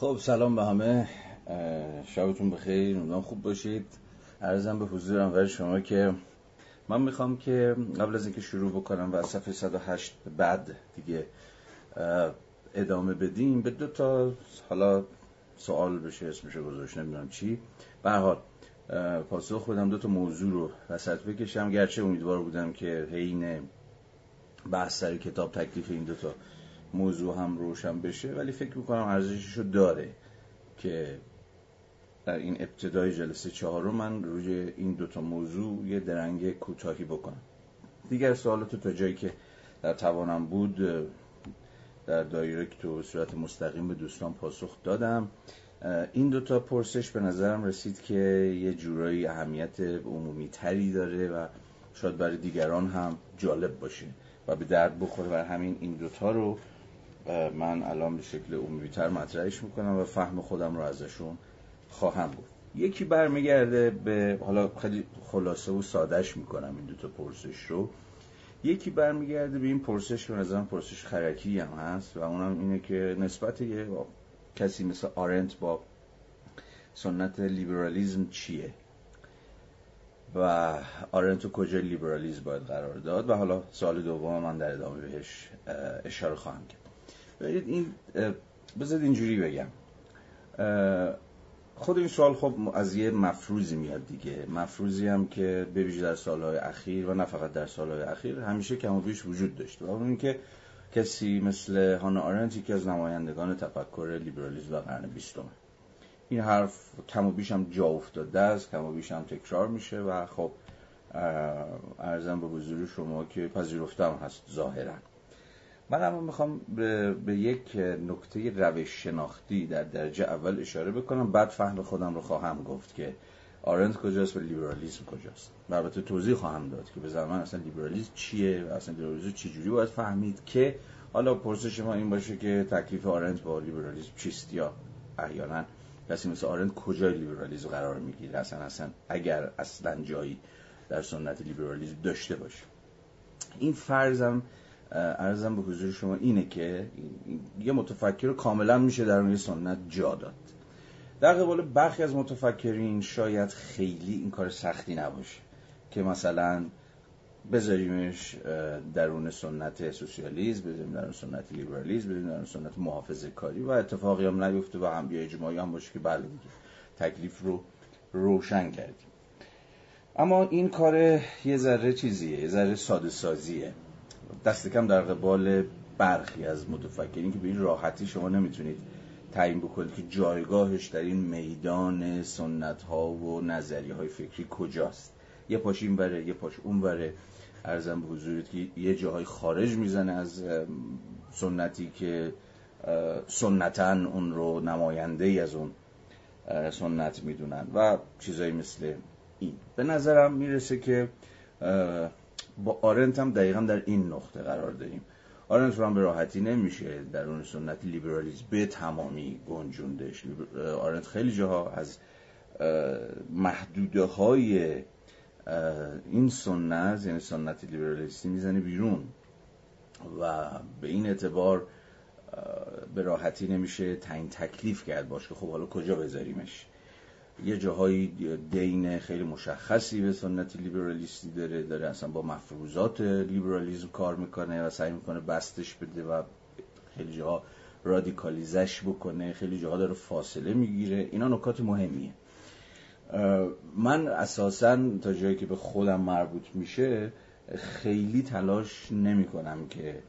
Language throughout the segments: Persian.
خب سلام به همه. شبتون بخیر. امیدوارم خوب باشید. عرضم به حضور انور شما که من می‌خوام که قبل از اینکه شروع بکنم و از صفحه 108 بعد دیگه ادامه بدیم به دو تا حالا سوال بشه اسمشو گذاشت نمی‌دونم چی. به حال پاسخ بدم دو تا موضوع رو وسط بکشم. گرچه امیدوار بودم که حین بحث سر کتاب تکلیف این دو تا موضوع هم روشن بشه ولی فکر می‌کنم ارزشش داره که در این ابتدای جلسه چهارم من روی این دوتا موضوع یه درنگ کوتاهی بکنم. دیگر سوالات تا جایی که در توانم بود در دایرکت و صورت مستقیم به دوستان پاسخ دادم. این دوتا پرسش به نظرم رسید که یه جورایی اهمیت عمومی تری داره و شاید برای دیگران هم جالب باشه و به درد بخوره و همین این دوتا رو من الان به شکل عمومی تر مطرحش می‌کنم و فهم خودم رو ازشون خواهم بود یکی برمیگرده به حالا خیلی خلاصه و سادش می‌کنم این دوتا پرسش رو. یکی برمیگرده به این پرسش به نظرم پرسش خرکی هم هست و اونم اینه که نسبت یه کسی مثل آرنت با سنت لیبرالیزم چیه؟ و آرنت کجا لیبرالیزم باید قرار داد؟ و حالا سال دوم من در ادامه بهش اشاره خواهم کرد. ببینید این بذارید اینجوری بگم. خود این سوال خب از یه مفروضی میاد دیگه. مفروضی هم که به در سالهای اخیر و نه فقط در سالهای اخیر همیشه کم و بیش وجود داشته. و اون که کسی مثل هانا آرنت که از نمایندگان تفکر لیبرالیسم و قرن بیستم. این حرف کم و بیش هم جا افتاده است کم و بیش هم تکرار میشه و خب ارزم به حضور شما که پذیرفتم هست ظاهرا. من اما می‌خوام به, به یک نکته روش شناختی در درجه اول اشاره بکنم. بعد فهم خودم رو خواهم گفت که آرنت کجاست و لیبرالیسم کجاست. و البته توضیح خواهم داد که به زمان اصلا لیبرالیسم چیه و اصلا لیبرالیسم چجوری باید فهمید که حالا پرسش ما این باشه که تکلیف آرنت با لیبرالیسم چیست یا احیانا کسی مثل آرنت کجای لیبرالیسم قرار می‌گیره؟ اصلا اصلا اگر اصلا جایی در سنت لیبرالیسم داشته باشه. این فرضم ارزم به حضور شما اینه که یه متفکر کاملا میشه در اون سنت جا داد. در قبال برخی از متفکرین شاید خیلی این کار سختی نباشه که مثلا بذاریمش درون سنت سوسیالیسم بذاریم درون سنت لیبرالیسم بذاریم درون سنت محافظه کاری و اتفاقی هم نیفته و هم بیا اجماعی هم باشه که بله دیگه تکلیف رو روشن کردیم. اما این کار یه ذره چیزیه یه ذره ساده سازیه دست کم در قبال برخی از متفکرین که به این راحتی شما نمی‌تونید تعیین بکنید که جایگاهش در این میدان سنت ها و نظریه های فکری کجاست. یه پاش این بره یه پاش اون بره ارزم به حضورت که یه جاهای خارج می‌زنه از سنتی که سنتا اون رو نماینده ای از اون سنت می‌دونن و چیزایی مثل این. به نظرم می‌رسه که با آرنت هم دقیقا در این نقطه قرار داریم. آرنت رو هم به راحتی نمیشه در اون سنت لیبرالیسم به تمامی گنجوندش. آرنت خیلی جاها از محدوده های این سنت یعنی سنت لیبرالیستی می‌زنه بیرون و به این اعتبار به راحتی نمیشه تعیین تکلیف کرد. باشه خب حالا کجا بذاریمش؟ یه جاهایی دین خیلی مشخصی به سنت لیبرالیستی داره داره اصلا با مفروضات لیبرالیزم کار می‌کنه و سعی می‌کنه بستش بده و خیلی جاها رادیکالیزش بکنه خیلی جاها داره فاصله می‌گیره. اینا نکات مهمیه. من اساسا تا جایی که به خودم مربوط میشه خیلی تلاش نمی کنم که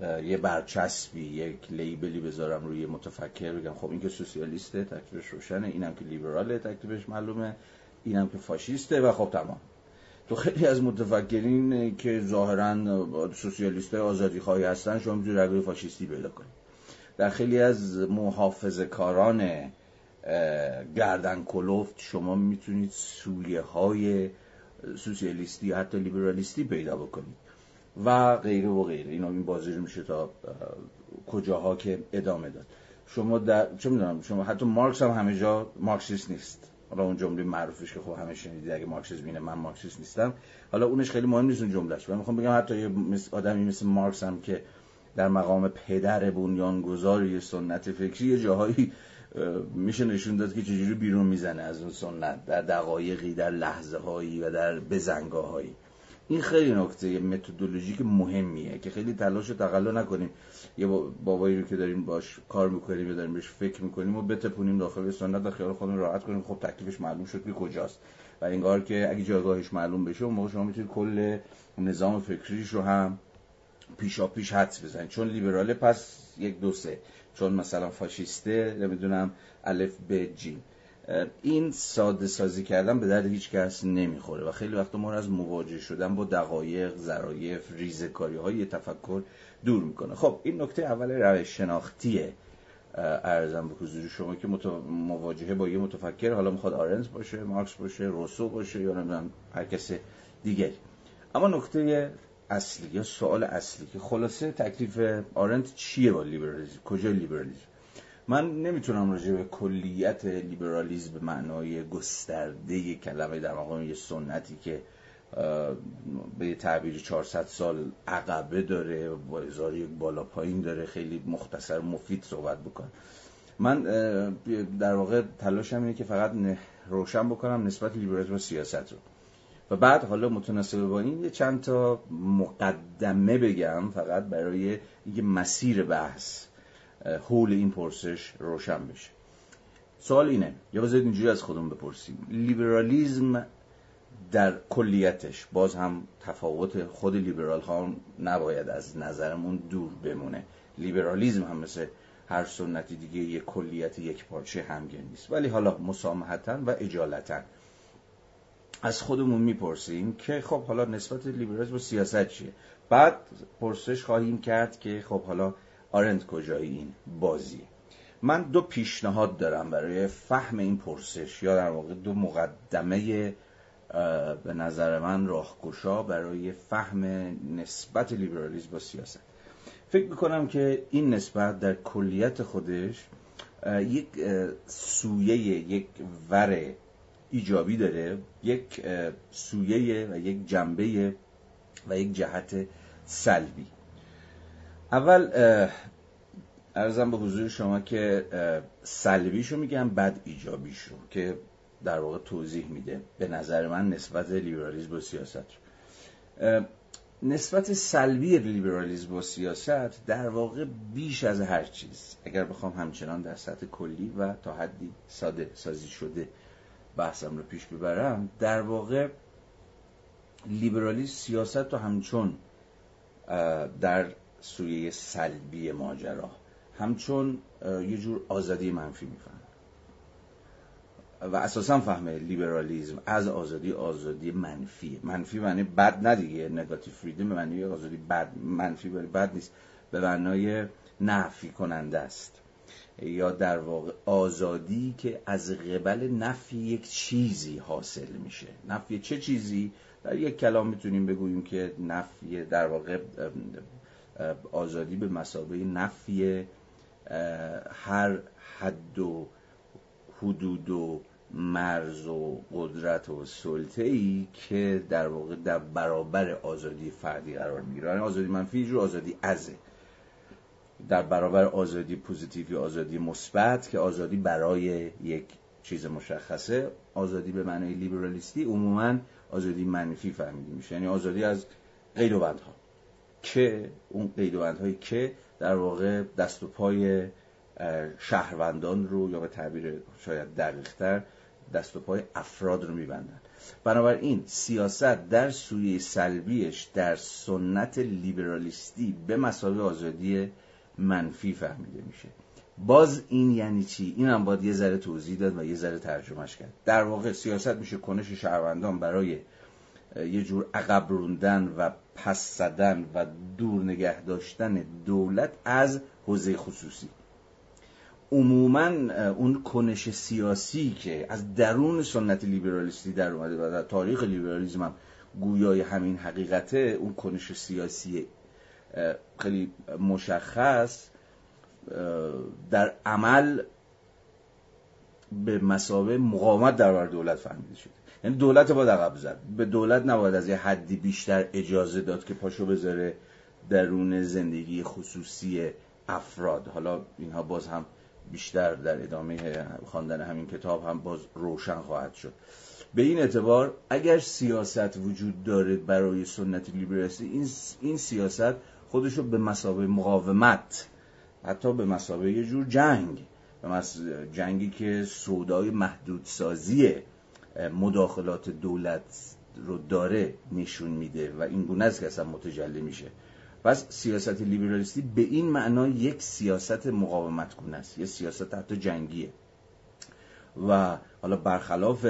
یه برچسبی یک لیبلی بذارم روی متفکر بگم خب این که سوسیالیسته تکلیفش روشنه اینم که لیبراله تکلیفش معلومه اینم که فاشیسته و خب تمام. تو خیلی از متفکرین که ظاهرا سوسیالیست آزادی خواهی هستن شما می‌تونید رگوی فاشیستی پیدا کنید در خیلی از محافظه کاران گردن کلوفت شما می‌تونید سویه های سوسیالیستی حتی لیبرالیستی پیدا بکنید. و غیره و غیره. اینا این بازی میشه تا کجاها که ادامه داد. شما در چه می‌دونم شما حتی مارکس هم همه جا مارکسیست نیست. حالا اون جمله معروفش که خب همه شنیدید اگه مارکسیسم اینه من مارکسیست نیستم. حالا اونش خیلی مهم نیست اون جملهش من می‌خوام بگم حتی یه آدمی مثل مارکس هم که در مقام پدر بنیانگذار یه سنت فکری یه جاهایی میشه نشون داد که چجوری بیرون می‌زنه از اون سنت. در دقایقی در لحظه هایی و در بزنگاه هایی این خیلی نکته متدولوژیک مهمیه که خیلی تلاش و تقلا نکنیم. یه بابایی رو که داریم باش کار می‌کنیم یا داریم بهش فکر می‌کنیم و بتپونیم داخل سنت و خیال خودمون راحت کنیم. خب تکلیفش معلوم شد که کجاست. و انگار که اگه جایگاهش معلوم بشه اون موقع شما می‌تونید کل نظام فکریش رو هم پیشا پیش حدس بزنید. چون لیبراله پس یک دو سه. چون مثلا فاشیسته نمی‌دونم الف به جیم این ساده سازی کردن به درد هیچ کس نمی‌خوره و خیلی وقت ما رو از مواجه شدن با دقایق ظرایف ریزکاری های تفکر دور می‌کنه. خب این نکته اول روش شناختیه عرضم به حضور شما که مواجهه با یه متفکر حالا می‌خواد آرنت باشه مارکس باشه روسو باشه یا نمی‌دونم هر کس دیگری اما نکته اصلی یا سوال اصلی که خلاصه تکلیف آرنت چیه با لیبرالیزم؟ کجا لیبرالیزم؟ من نمی‌تونم راجع به کلیت لیبرالیزم به معنای گسترده کلمه در مقام یه سنتی که به یه تعبیری 400 سال عقبه داره با ازاری یک بالا پایین داره خیلی مختصر مفید صحبت بکنم من در واقع تلاشم اینه که فقط روشن بکنم نسبت لیبرالیسم و سیاست رو. و بعد حالا متناسب با این یه چند تا مقدمه بگم فقط برای اینکه مسیر بحث حول این پرسش روشن بشه. سوال اینه یا بذارید اینجوری از خودمون بپرسیم. لیبرالیزم در کلیتش باز هم تفاوت خود لیبرال ها نباید از نظرمون دور بمونه. لیبرالیزم هم مثل هر سنتی دیگه یک کلیت یک پارچه همگن نیست. ولی حالا مسامحتا و اجالتا از خودمون می‌پرسیم که خب حالا نسبت لیبرالیسم و سیاست چیه؟ بعد پرسش خواهیم کرد که خب حالا آرند کجای این بازیه من دو پیشنهاد دارم برای فهم این پرسش. یا در واقع دو مقدمه به نظر من راهگشا برای فهم نسبت لیبرالیسم با سیاست. فکر می‌کنم که این نسبت در کلیت خودش یک سویه یک ور ایجابی داره یک سویه و یک جنبه و یک جهت سلبی. اول ارزم به حضور شما که سلبیشو میگم بعد ایجابیشو که در واقع توضیح میده. به نظر من نسبت لیبرالیسم با سیاست. نسبت سلبی لیبرالیسم با سیاست در واقع بیش از هر چیز. اگر بخوام همچنان در سطح کلی و تا حدی ساده سازی شده بحثم رو پیش ببرم در واقع لیبرالیسم سیاست رو همچون در سویه سلبی ماجرا. همچون یه جور آزادی منفی میفهم و اساسا فهمه لیبرالیزم از آزادی آزادی منفی. منفی معنی بد ندیگه نگاتیو فریدم به معنی آزادی بد منفی ولی بد نیست. به معنای نفی کننده است. یا در واقع آزادی که از قبل نفی یک چیزی حاصل میشه. نفی چه چیزی؟ در یک کلام می‌تونیم بگوییم که نفی در واقع آزادی به مسابقه نفی هر حد و حدود و مرز و قدرت و سلطه ای که در واقع در برابر آزادی فردی قرار می‌گیره. یعنی آزادی منفی آزادی ازه. در برابر آزادی پوزیتیو یا آزادی مثبت که آزادی برای یک چیز مشخصه آزادی به معنای لیبرالیستی عموما آزادی منفی فهمیده میشه. یعنی آزادی از قید و بندها. که اون قید و بندهایی که در واقع دست و پای شهروندان رو یا به تعبیر شاید دقیقتر دست و پای افراد رو میبندن. بنابراین سیاست در سوی سلبیش در سنت لیبرالیستی به مسابقه آزادی منفی فهمیده میشه. باز این یعنی چی؟ این هم باید یه ذره توضیح داد و یه ذره ترجمهش کرد. در واقع سیاست میشه کنش شهروندان برای یه جور عقب روندن و پس زدن و دور نگه داشتن دولت از حوزه خصوصی. عموما اون کنش سیاسی که از درون سنت لیبرالیستی در اومده و در تاریخ لیبرالیسم هم گویای همین حقیقته اون کنش سیاسی خیلی مشخص در عمل به مسابه مقاومت در برابر دولت فهمیده شده. یعنی دولت باید عقب زد. به دولت نباید از یه حدی بیشتر اجازه داد که پاشو بذاره درون زندگی خصوصی افراد. حالا اینها باز هم بیشتر در ادامه خواندن همین کتاب هم باز روشن خواهد شد. به این اعتبار اگر سیاست وجود داره برای سنت لیبرالیستی این, این سیاست خودش رو به مسابقه مقاومت حتی به مسابقه یه جور جنگ جنگی که سودای محدودسازی مداخلات دولت رو داره نشون میده و این گونه است که اصلا متجلی میشه. پس سیاست لیبرالیستی به این معنا یک سیاست مقاومت گونه است یه سیاست حتی جنگیه. و حالا برخلاف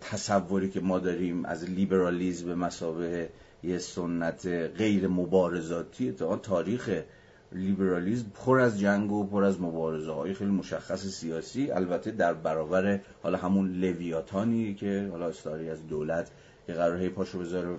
تصوری که ما داریم از لیبرالیزم به مسابقه یه سنت غیر مبارزاتی تا تاریخ لیبرالیزم پر از جنگ و پر از مبارزه های خیلی مشخص سیاسی البته در برابر حالا همون لویاتانی که حالا استاری از دولت که قرار هی پاشو بذاره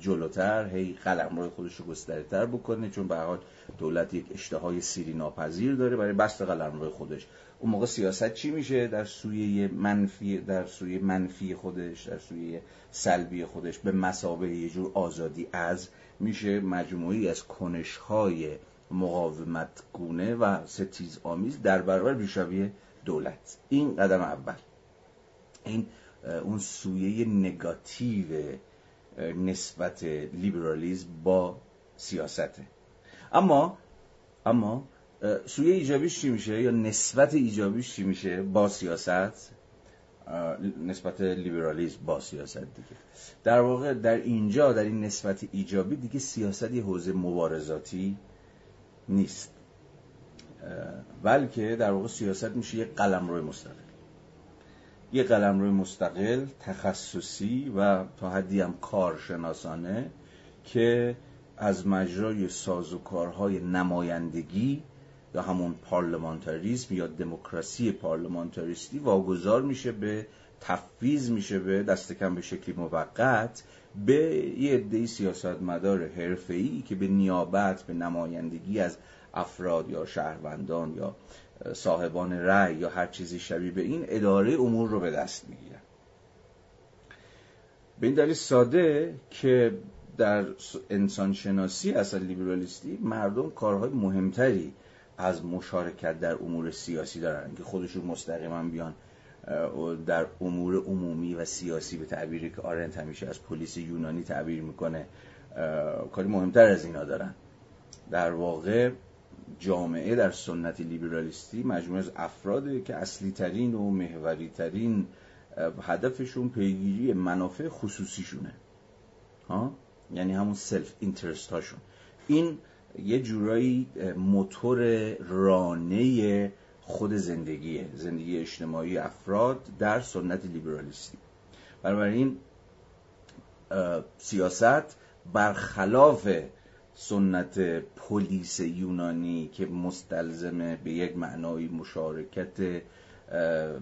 جلوتر هی قلم روی خودش رو گسترتر بکنه چون به حال دولت یک اشتهای سیری ناپذیر داره برای بست قلم روی خودش. اون موقع سیاست چی میشه؟ در سوی منفی در سوی منفی خودش در سوی سلبی خودش به مسابقه یه جور آزادی از میشه مجموعی از کنشهای مقاومت گونه و ستیز آمیز در برابر بیشوی دولت. این قدم اول. این اون سویه نگاتیو نسبت لیبرالیزم با سیاسته. اما اما سویه ایجابیش چی میشه یا نسبت ایجابیش چی میشه با سیاست؟ نسبت لیبرالیزم با سیاست دیگه. در واقع در اینجا در این نسبت ایجابی دیگه سیاست یه حوزه مبارزاتی نیست. بلکه در واقع سیاست میشه یه قلم روی مستقل. یه قلم روی مستقل تخصصی و تا حدی هم کارشناسانه که از مجرای سازوکارهای نمایندگی یا همون پارلمانتاریسم یا دموکراسی پارلمانتاریستی واگذار میشه به تفویض میشه به دست کم به شکلی موقت به یه عده سیاستمدار حرفه‌ای که به نیابت به نمایندگی از افراد یا شهروندان یا صاحبان رأی یا هر چیزی شبیه به این اداره امور رو به دست می‌گیرن. به این دلیل ساده که در انسانشناسی اصل لیبرالیستی مردم کارهای مهمتری از مشارکت در امور سیاسی دارن. که خودشون مستقیما بیان در امور عمومی و سیاسی به تعبیری که آرنت همیشه از پلیس یونانی تعبیر می‌کنه کاری مهمتر از اینا دارن. در واقع جامعه در سنت لیبرالیستی مجموعه از افراد که اصلی ترین و محوری ترین هدفشون پیگیری منافع خصوصیشونه. ها؟ یعنی همون self-interest هاشون. این یه جورایی موتور رانه خود زندگیه زندگی اجتماعی افراد در سنت لیبرالیستی. بنابراین سیاست برخلاف سنت پلیس یونانی که مستلزمه به یک معنای مشارکت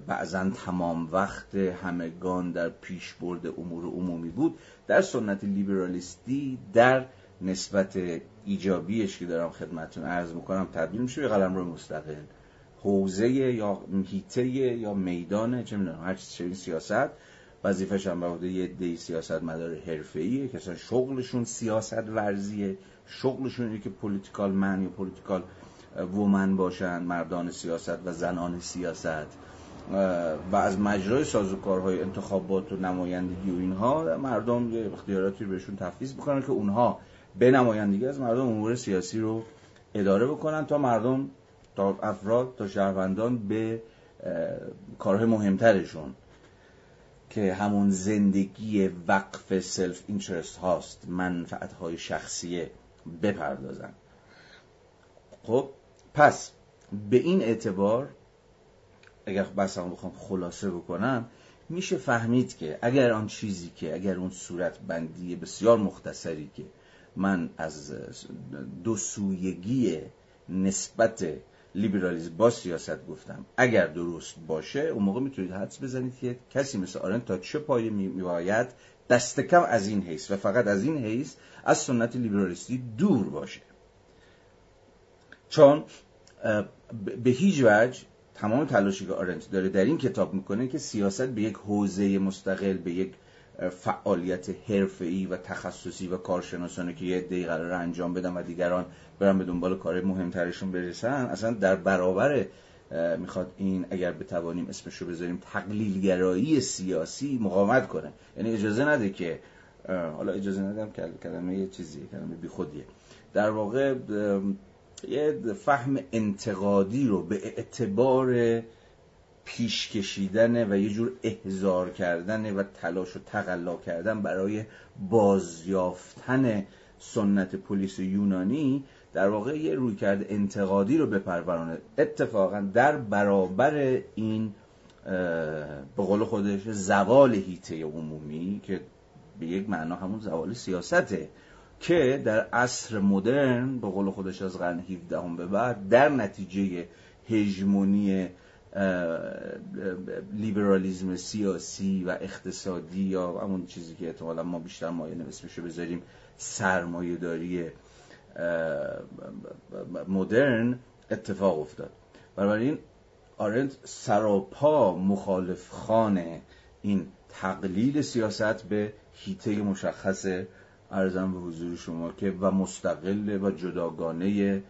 بعضا تمام وقت همگان در پیش برد امور عمومی بود در سنت لیبرالیستی در نسبت ایجابیش که دارم خدمتتون عرض می‌کنم تبدیل میشه به قلم روی مستقل. حوزه یا حیطه یا میدان چه می‌دونم هر چیزی سیاست. وظیفش هم به عهده‌ی سیاست مدار حرفه‌ایه که اصلا شغلشون سیاست ورزیه. شغلشون اینه که political man یا political woman باشن مردان سیاست و زنان سیاست. و از مجرای سازوکارهای انتخابات و نمایندگی و اینها مردم یه اختیاراتی بهشون تفویض می‌کنن که اونها به نمایندگی از مردم امور سیاسی رو اداره بکنن تا مردم تا افراد تا شهروندان به کارهای مهمترشون که همون زندگی وقف self-interest هاست منفعت های شخصیه بپردازن. خب پس به این اعتبار اگر بس بخوام خلاصه بکنم میشه فهمید که اگر آن چیزی که اگر اون صورت بندی بسیار مختصری که من از دو سویگی نسبت لیبرالیزم با سیاست گفتم. اگر درست باشه اون موقع می‌تونید حدس بزنید که کسی مثل آرن تا چه پایه میباید دست کم از این حیث و فقط از این حیث از سنت لیبرالیستی دور باشه. چون به هیچ وجه تمام تلاشی که آرنت داره در این کتاب می‌کنه که سیاست به یک حوزه مستقل به یک فعالیت حرفه‌ای و تخصصی و کارشناسانه که یه عده‌ای قرار انجام بدن و دیگران برن به دنبال کار مهمترشون برسن اصلا در برابر می‌خواد این اگر بتوانیم اسمش رو بذاریم تقلیلگرایی سیاسی مقاومت کنه. یعنی اجازه نده که حالا اجازه ندم کلمه یه چیزیه کلمه بی خودیه در واقع یه فهم انتقادی رو به اعتبار پیش کشیدن و یه جور احزار کردن و تلاش و تقلا کردن برای بازیافتن سنت پلیس یونانی در واقع یه روی کرده انتقادی رو بپرورانه. اتفاقا در برابر این به قول خودش زوال هیته عمومی که به یک معنا همون زوال سیاسته که در عصر مدرن به قول خودش از قرن 17 هم به بعد در نتیجه هژمونی لیبرالیزم سیاسی و اقتصادی یا همون چیزی که احتمالا ما بیشتر مایل اسمشو بذاریم سرمایه داری مدرن اتفاق افتاد. بنابراین آرنت سراپا مخالف خانه این تقلیل سیاست به هیته مشخص ارزم به حضور شما که و مستقل و جداگانه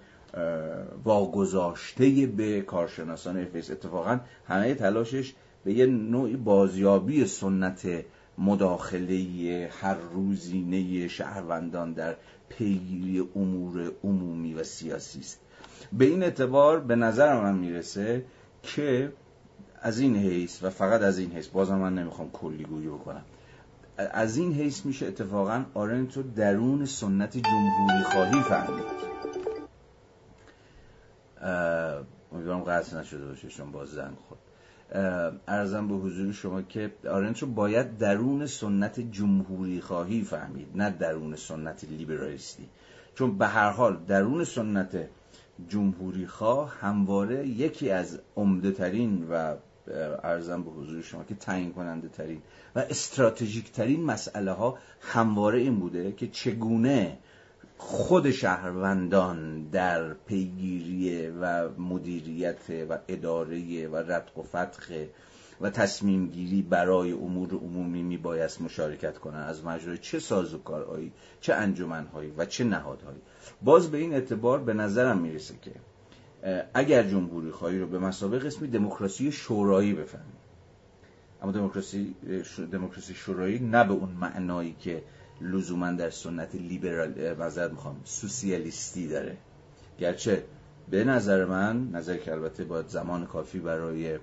واگذاشته به کارشناسان افیس اتفاقا همه تلاشش به یه نوعی بازیابی سنت مداخله هر روزینه شهروندان در پیگیری امور عمومی و سیاسی است. به این اعتبار به نظر من می‌رسه که از این حیث و فقط از این حیث بازم من نمی‌خوام کلی گویی بکنم. از این حیث میشه اتفاقا آرنت رو درون سنت جمهوری خواهی فهمید. امیدوارم قطع نشده باشه چون باز زنگ خود ارزم به حضور شما که آرنت رو باید درون سنت جمهوری خواهی فهمید نه درون سنت لیبرالیستی. چون به هر حال درون سنت جمهوری خواه همواره یکی از عمده ترین و ارزم به حضور شما که تعیین کننده ترین و استراتژیک ترین مسئله ها همواره این بوده که چگونه خود شهروندان در پیگیری و مدیریت و اداره و ردق و فتخ و تصمیم گیری برای امور عمومی می بایست مشارکت کنند از مجرای چه سازوکارهایی چه انجمنهایی و چه نهادهایی. باز به این اعتبار به نظرم می‌رسه که اگر جمهوری خواهی رو به مسابقه قسمی دموکراسی شورایی بفهمیم اما دموکراسی دموکراسی شورایی نه به اون معنایی که لزوما در سنت لیبرال معذرت می‌خوام. سوسیالیستی داره. گرچه به نظر من نظر که البته باید زمان کافی برای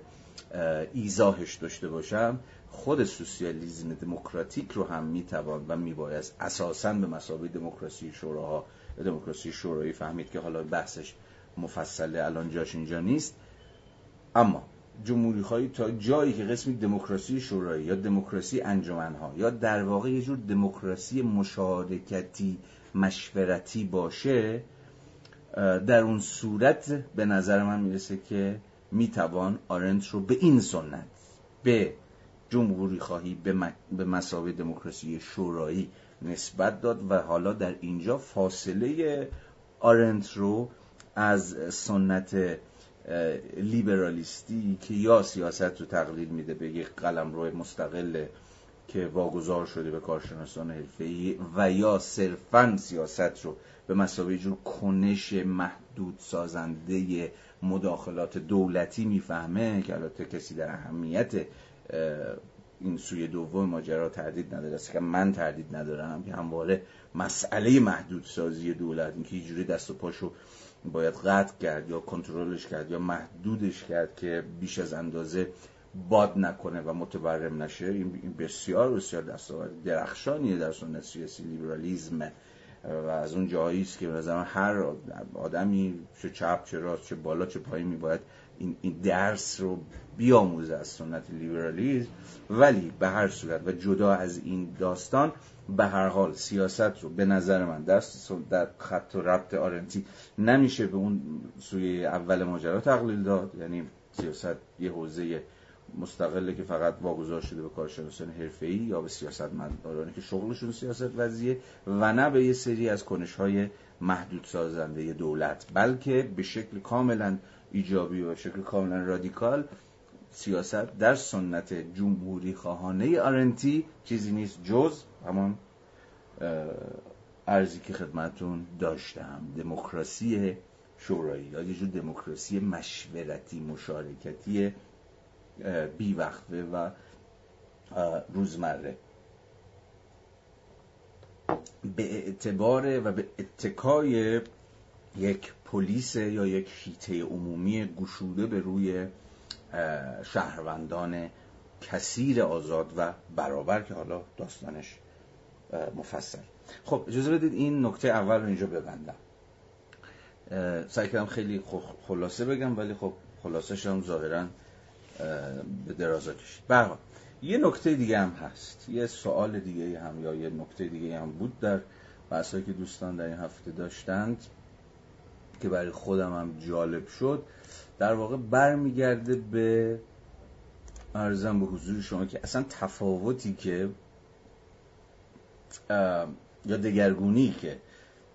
ایزاهش داشته باشم خود سوسیالیزم دموکراتیک رو هم می‌توان و میبایست اساسا به مسابقه دموکراسی شوراها دموکراسی شورایی فهمید که حالا بحثش مفصله الان جاش اینجا نیست. اما جمهوری خواهی تا جایی که قسمی دموکراسی شورایی یا دموکراسی انجمنها یا در واقع یه جور دموکراسی مشارکتی مشورتی باشه در اون صورت به نظر من می‌رسه که می‌توان آرنت رو به این سنت به جمهوری خواهی به مساوی دموکراسی شورایی نسبت داد و حالا در اینجا فاصله آرنت رو از سنت لیبرالیستی که یا سیاست رو تقلیل میده به یک قلم روی مستقل که واگذار شده به کارشناسان حرفه‌ای و یا صرفا سیاست رو به مسابقه جور کنش محدود سازنده مداخلات دولتی می‌فهمه که البته کسی در اهمیت این سوی دوم ماجرا تردید نداره. که من تردید ندارم که همواره مسئله محدود سازی دولت اینکه یه جوری دست و پاشو باید قطع کرد یا کنترلش کرد یا محدودش کرد که بیش از اندازه باد نکنه و متورم نشه این بسیار بسیار دستاورد. درخشانیه در سنت سیاسی لیبرالیزم و از اون جایی است که به هر آدمی چه چپ چه راست چه بالا چه پایین می باید این, درس رو بیاموزه از سنت لیبرالیزم. ولی به هر صورت و جدا از این داستان به هر حال سیاست رو به نظر من دست در خط و ربط آرنتی نمیشه به اون سوی اول ماجرا تقلیل داد. یعنی سیاست یه حوزه مستقله که فقط واگذار شده به کارشناسان حرفه‌ای یا به سیاستمدارانی که شغلشون سیاست وضعیه و نه به یه سری از کنش‌های محدود سازنده دولت. بلکه به شکل کاملا ایجابی و شکل کاملا رادیکال سیاست در سنت جمهوری خواهانه آرنتی چیزی نیست جز همان ارزی که خدمتون داشتم. دموکراسی شورایی یا یه دموکراسی مشورتی مشارکتی بیوقفه و روزمره. به اعتبار و به اتکای یک پلیس یا یک هیته عمومی گشوده به روی شهروندان کثیر آزاد و برابر که حالا داستانش مفصل. خب اجازه بدید این نکته اول رو اینجا ببندم. سعی کردم خیلی خلاصه بگم ولی خب خلاصه هم ظاهرا به درازا کشید. برحال یه نکته دیگه هم هست. یه سوال دیگه هم یا یه نکته دیگه هم بود در بحثایی که دوستان در این هفته داشتند که برای خودم هم جالب شد. در واقع برمیگرده به ارزم به حضور شما که اصلا تفاوتی که یا دگرگونی که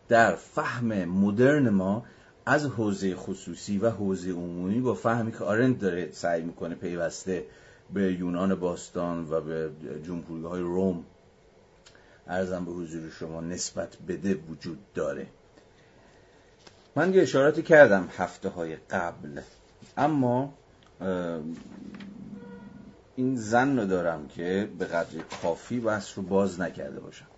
در فهم مدرن ما از حوزه خصوصی و حوزه عمومی با فهمی که آرند داره سعی می‌کنه پیوسته به یونان باستان و به جمهوری های روم ارزم به حضور شما نسبت بده وجود داره. من یه اشاراتی کردم هفته های قبل اما این زن رو دارم که به قدر کافی بحث رو باز نکرده باشم.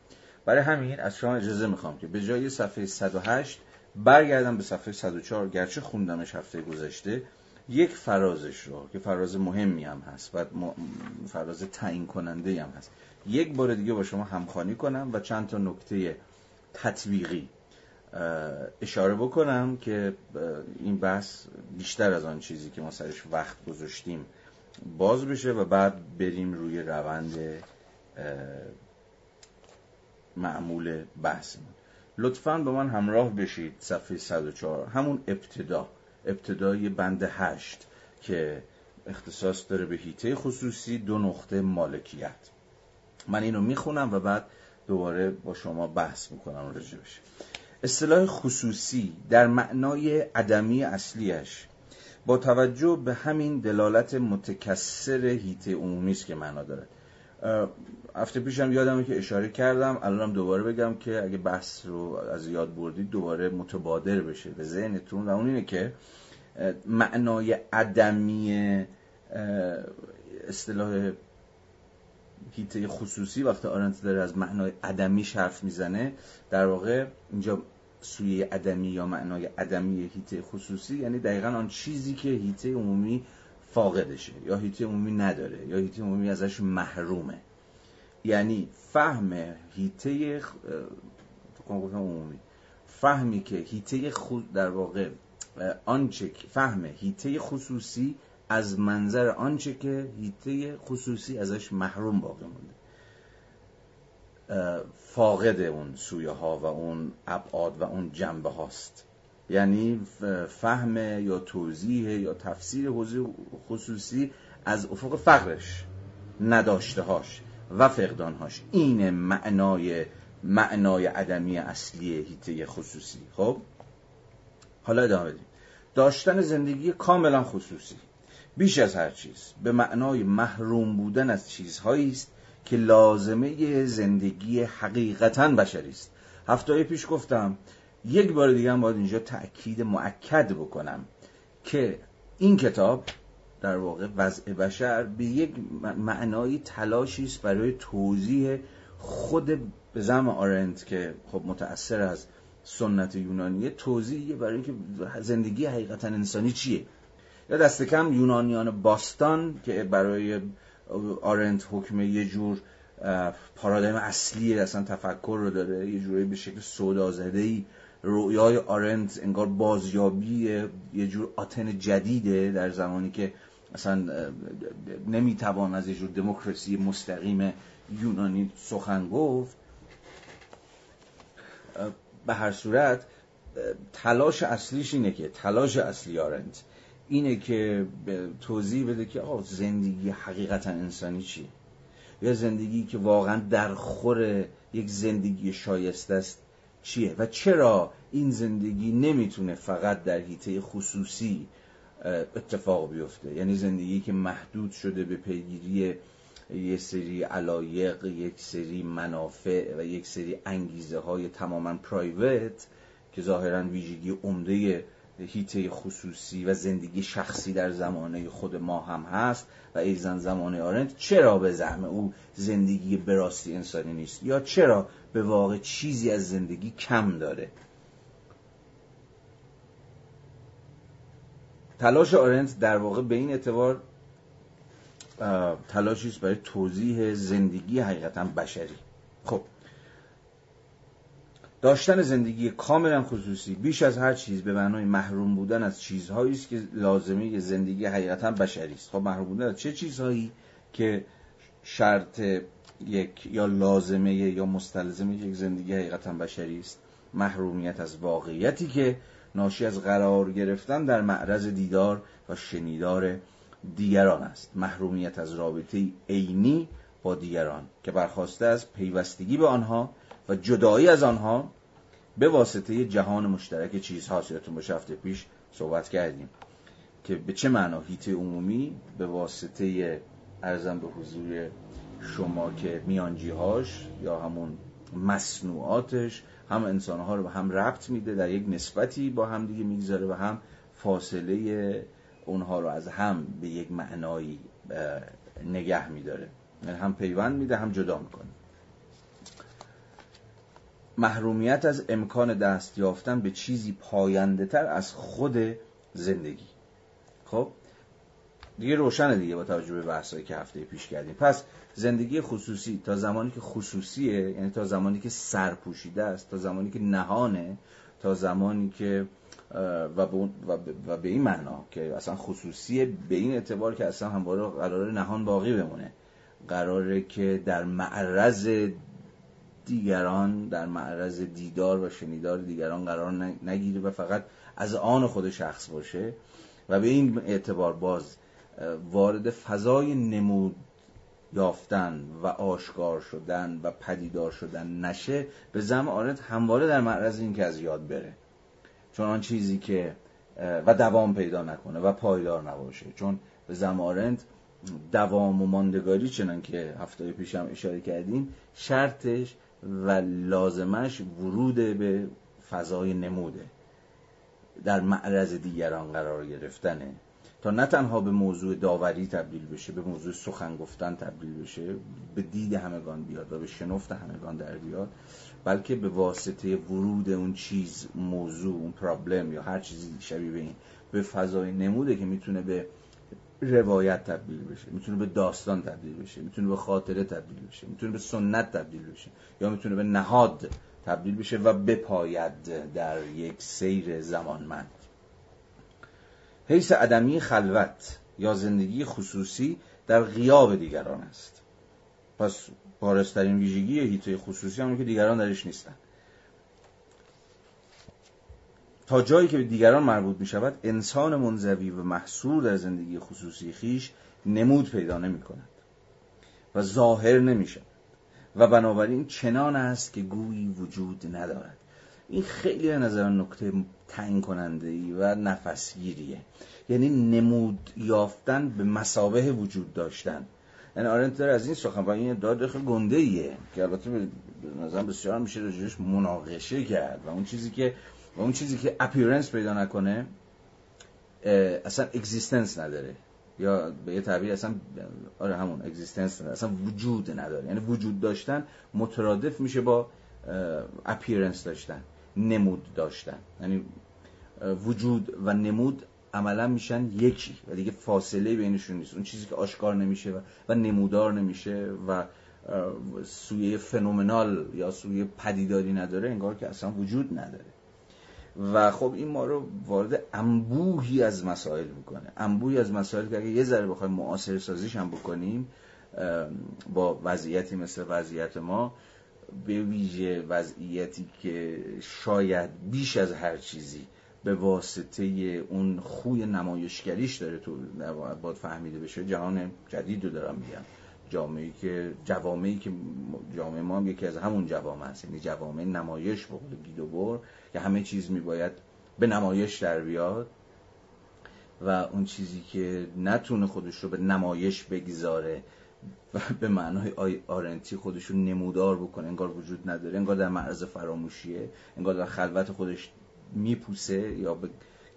برای همین از شما اجازه می‌خوام که به جای صفحه 108 برگردم به صفحه 104 گرچه خوندمش هفته گذشته یک فرازش رو که فراز مهمی هم هست و فراز تعیین کننده هم هست یک بار دیگه با شما همخوانی کنم و چند تا نکته تطبیقی اشاره بکنم که این بحث بیشتر از آن چیزی که ما سرش وقت گذاشتیم باز بشه و بعد بریم روی روند معمول بحثمون لطفا به من همراه بشید صفحه 104 همون ابتدا ابتدای بند هشت که اختصاص داره به هیته خصوصی دو نقطه مالکیت. من اینو می‌خونم و بعد دوباره با شما بحث می‌کنم راجع بشه اصطلاح خصوصی در معنای عدمی اصلیش با توجه به همین دلالت متکسر هیته عمومی است که معنا داره هفته پیشم یادمه که اشاره کردم. الانم دوباره بگم که اگه بحث رو از یاد بردید دوباره متبادر بشه به ذهنتون. و اون اینه که معنای عدمی اصطلاح هیته خصوصی وقتی آرنت داره از معنای عدمی حرف می‌زنه در واقع اینجا سوی عدمی یا معنای عدمی هیته خصوصی یعنی دقیقا آن چیزی که هیته عمومی فاقدشه یا هیته عمومی نداره یا هیته عمومی ازش محرومه. یعنی فهم هیته عمومی. فهمی که هیته خود در واقع آنچه فهم هیته خصوصی از منظر آنچه که هیته خصوصی ازش محروم باقی مونده. فاقد اون سویه ها و اون ابعاد و اون جنبه هاست یعنی فهم یا توضیح یا تفسیر حوزه خصوصی از افق فقرش نداشته هاش و فقدانهاش. این معنای معنای عدمی اصلی هیته خصوصی. خب؟ حالا ادامه بدیم. داشتن زندگی کاملا خصوصی. بیش از هر چیز. به معنای محروم بودن از چیزهایی است که لازمه زندگی حقیقتا بشری است. هفته پیش گفتم یک بار دیگه هم باید اینجا تأکید معکد بکنم که این کتاب در واقع وضع بشر به یک معنای تلاشی است برای توضیح خود به زم آرنت که خب متأثر از سنت یونانیه توضیحی برای اینکه زندگی حقیقتا انسانی چیه؟ یا دست کم یونانیان باستان که برای آرنت حکم یه جور پارادایم اصلی اصلا تفکر رو داره یه جوری به شکل ای رویای آرنت انگار بازیابی یه جور آتن جدیده در زمانی که اصلا نمی‌توان از یه جور دموکراسی مستقیم یونانی سخن گفت. به هر صورت تلاش اصلیش اینه که تلاش اصلی آرنت اینه که توضیح بده که آقا زندگی حقیقتا انسانی چیه؟ یا زندگی که واقعا در خور یک زندگی شایسته است چیه و چرا این زندگی نمی‌تونه فقط در حیطه خصوصی اتفاق بیفته؟ یعنی زندگی که محدود شده به پیگیری یک سری علایق یک سری منافع و یک سری انگیزه های تماما پرایوت که ظاهرا ویژگی عمده هیته خصوصی و زندگی شخصی در زمانه خود ما هم هست و ایزن زمانه آرنت چرا به زعم او زندگی براستی انسانی نیست؟ یا چرا به واقع چیزی از زندگی کم داره؟ تلاش آرنت در واقع به این اعتبار تلاشی برای توضیح زندگی حقیقتا بشری. داشتن زندگی کاملا خصوصی بیش از هر چیز به معنای محروم بودن از چیزهایی است که لازمه زندگی حقیقتا بشری است. خب محروم بودن از چه چیزهایی که شرط یک یا لازمه یا مستلزم یک زندگی حقیقتا بشری است؟ محرومیت از واقعیتی که ناشی از قرار گرفتن در معرض دیدار و شنیدار دیگران است. محرومیت از رابطه عینی با دیگران که برخواسته از پیوستگی به آنها و جدایی از آنها به واسطه جهان مشترک چیزهاست یادتون باشه هفته پیش صحبت کردیم که به چه معنا هیت عمومی؟ به واسطه ارزم به حضور شما که میانجیهاش یا همون مصنوعاتش هم انسانها رو به هم ربط میده در یک نسبتی با هم دیگه می‌گذاره و هم فاصله اونها رو از هم به یک معنایی نگه میداره. یعنی هم پیوند میده هم جدا می‌کنه. محرومیت از امکان دست یافتن به چیزی پاینده تر از خود زندگی. خب؟ دیگه روشنه دیگه با توجه به بحثایی که هفته پیش کردیم. پس زندگی خصوصی تا زمانی که خصوصیه یعنی تا زمانی که سرپوشیده است تا زمانی که نهانه تا زمانی که و به, و به این معنا که اصلا خصوصی به این اعتبار که اصلا همواره قرار نهان باقی بمونه. قراره که در معرض دیگران در معرض دیدار و شنیدار دیگران قرار نگیره و فقط از آن خود شخص باشه. و به این اعتبار باز وارد فضای نمود یافتن و آشکار شدن و پدیدار شدن نشه به زم آرد همواره در معرض این که از یاد بره. چون آن چیزی که و دوام پیدا نکنه و پایدار نباشه. چون به زمارند دوام و ماندگاری چنان که هفته پیش هم اشاره کردیم شرطش و لازمش ورود به فضای نموده. در معرض دیگران قرار گرفتنه. تا نه تنها به موضوع داوری تبدیل بشه به موضوع سخن گفتن تبدیل بشه به دید همگان بیاد و به شنفت همگان در بیاد بلکه به واسطه ورود اون چیز موضوع اون پرابلم یا هر چیزی شبیه به این به فضای نموده که می‌تونه به روایت تبدیل بشه می‌تونه به داستان تبدیل بشه می‌تونه به خاطره تبدیل بشه می‌تونه به سنت تبدیل بشه یا می‌تونه به نهاد تبدیل بشه و بپاید در یک سیر زمانمند. حیث عدمی خلوت یا زندگی خصوصی در غیاب دیگران است. پس بارسترین ویژگی هیته خصوصی همون که دیگران درش نیستن. تا جایی که به دیگران مربوط می شود انسان منزوی و محصور در زندگی خصوصی خیش نمود پیدا نمی کند و ظاهر نمی شود و بنابراین چنان است که گویی وجود ندارد. این خیلی به نظر نکته تعیین کننده ای و نفسگیریه. یعنی نمود یافتن به مسابه وجود داشتن. یعنی آرنت داره از این سخن با این داد خیلی گنده ایه که البته به نظرم بسیار میشه راجعش مناقشه کرد. و اون چیزی که و اون چیزی که اپیرنس پیدا نکنه اصلا existence نداره. یا به یه تعبیر اصلا آره همون existence نداره. اصلا وجود نداره. یعنی وجود داشتن مترادف میشه با appearance داشتن نمود داشتن. یعنی وجود و نمود عملا میشن یکی و دیگه فاصله بینشون نیست. اون چیزی که آشکار نمیشه و, نمودار نمیشه و سویه phenomenal یا سویه پدیداری نداره انگار که اصلا وجود نداره. و خب این ما رو وارد انبوهی از مسائل می‌کنه. انبوهی از مسائل که اگه یه ذره بخوایم معاصر سازیش هم بکنیم با وضعیتی مثل وضعیت ما به ویژه وضعیتی که شاید بیش از هر چیزی به واسطه اون خوی نمایشگریش داره تو باید فهمیده بشه جهان جدید رو دارم میگم. جامعه که جوامعی که جامعه ما هم یکی از همون جوامع هست. یعنی جوامع نمایش به گیدوبر که همه چیز میباید به نمایش در بیاد و اون چیزی که نتونه خودش رو به نمایش بگذاره و به معنای آرنتی خودش رو نمودار بکنه انگار وجود نداره انگار در معرض فراموشیه انگار در خلوت خودش میپوسه یا به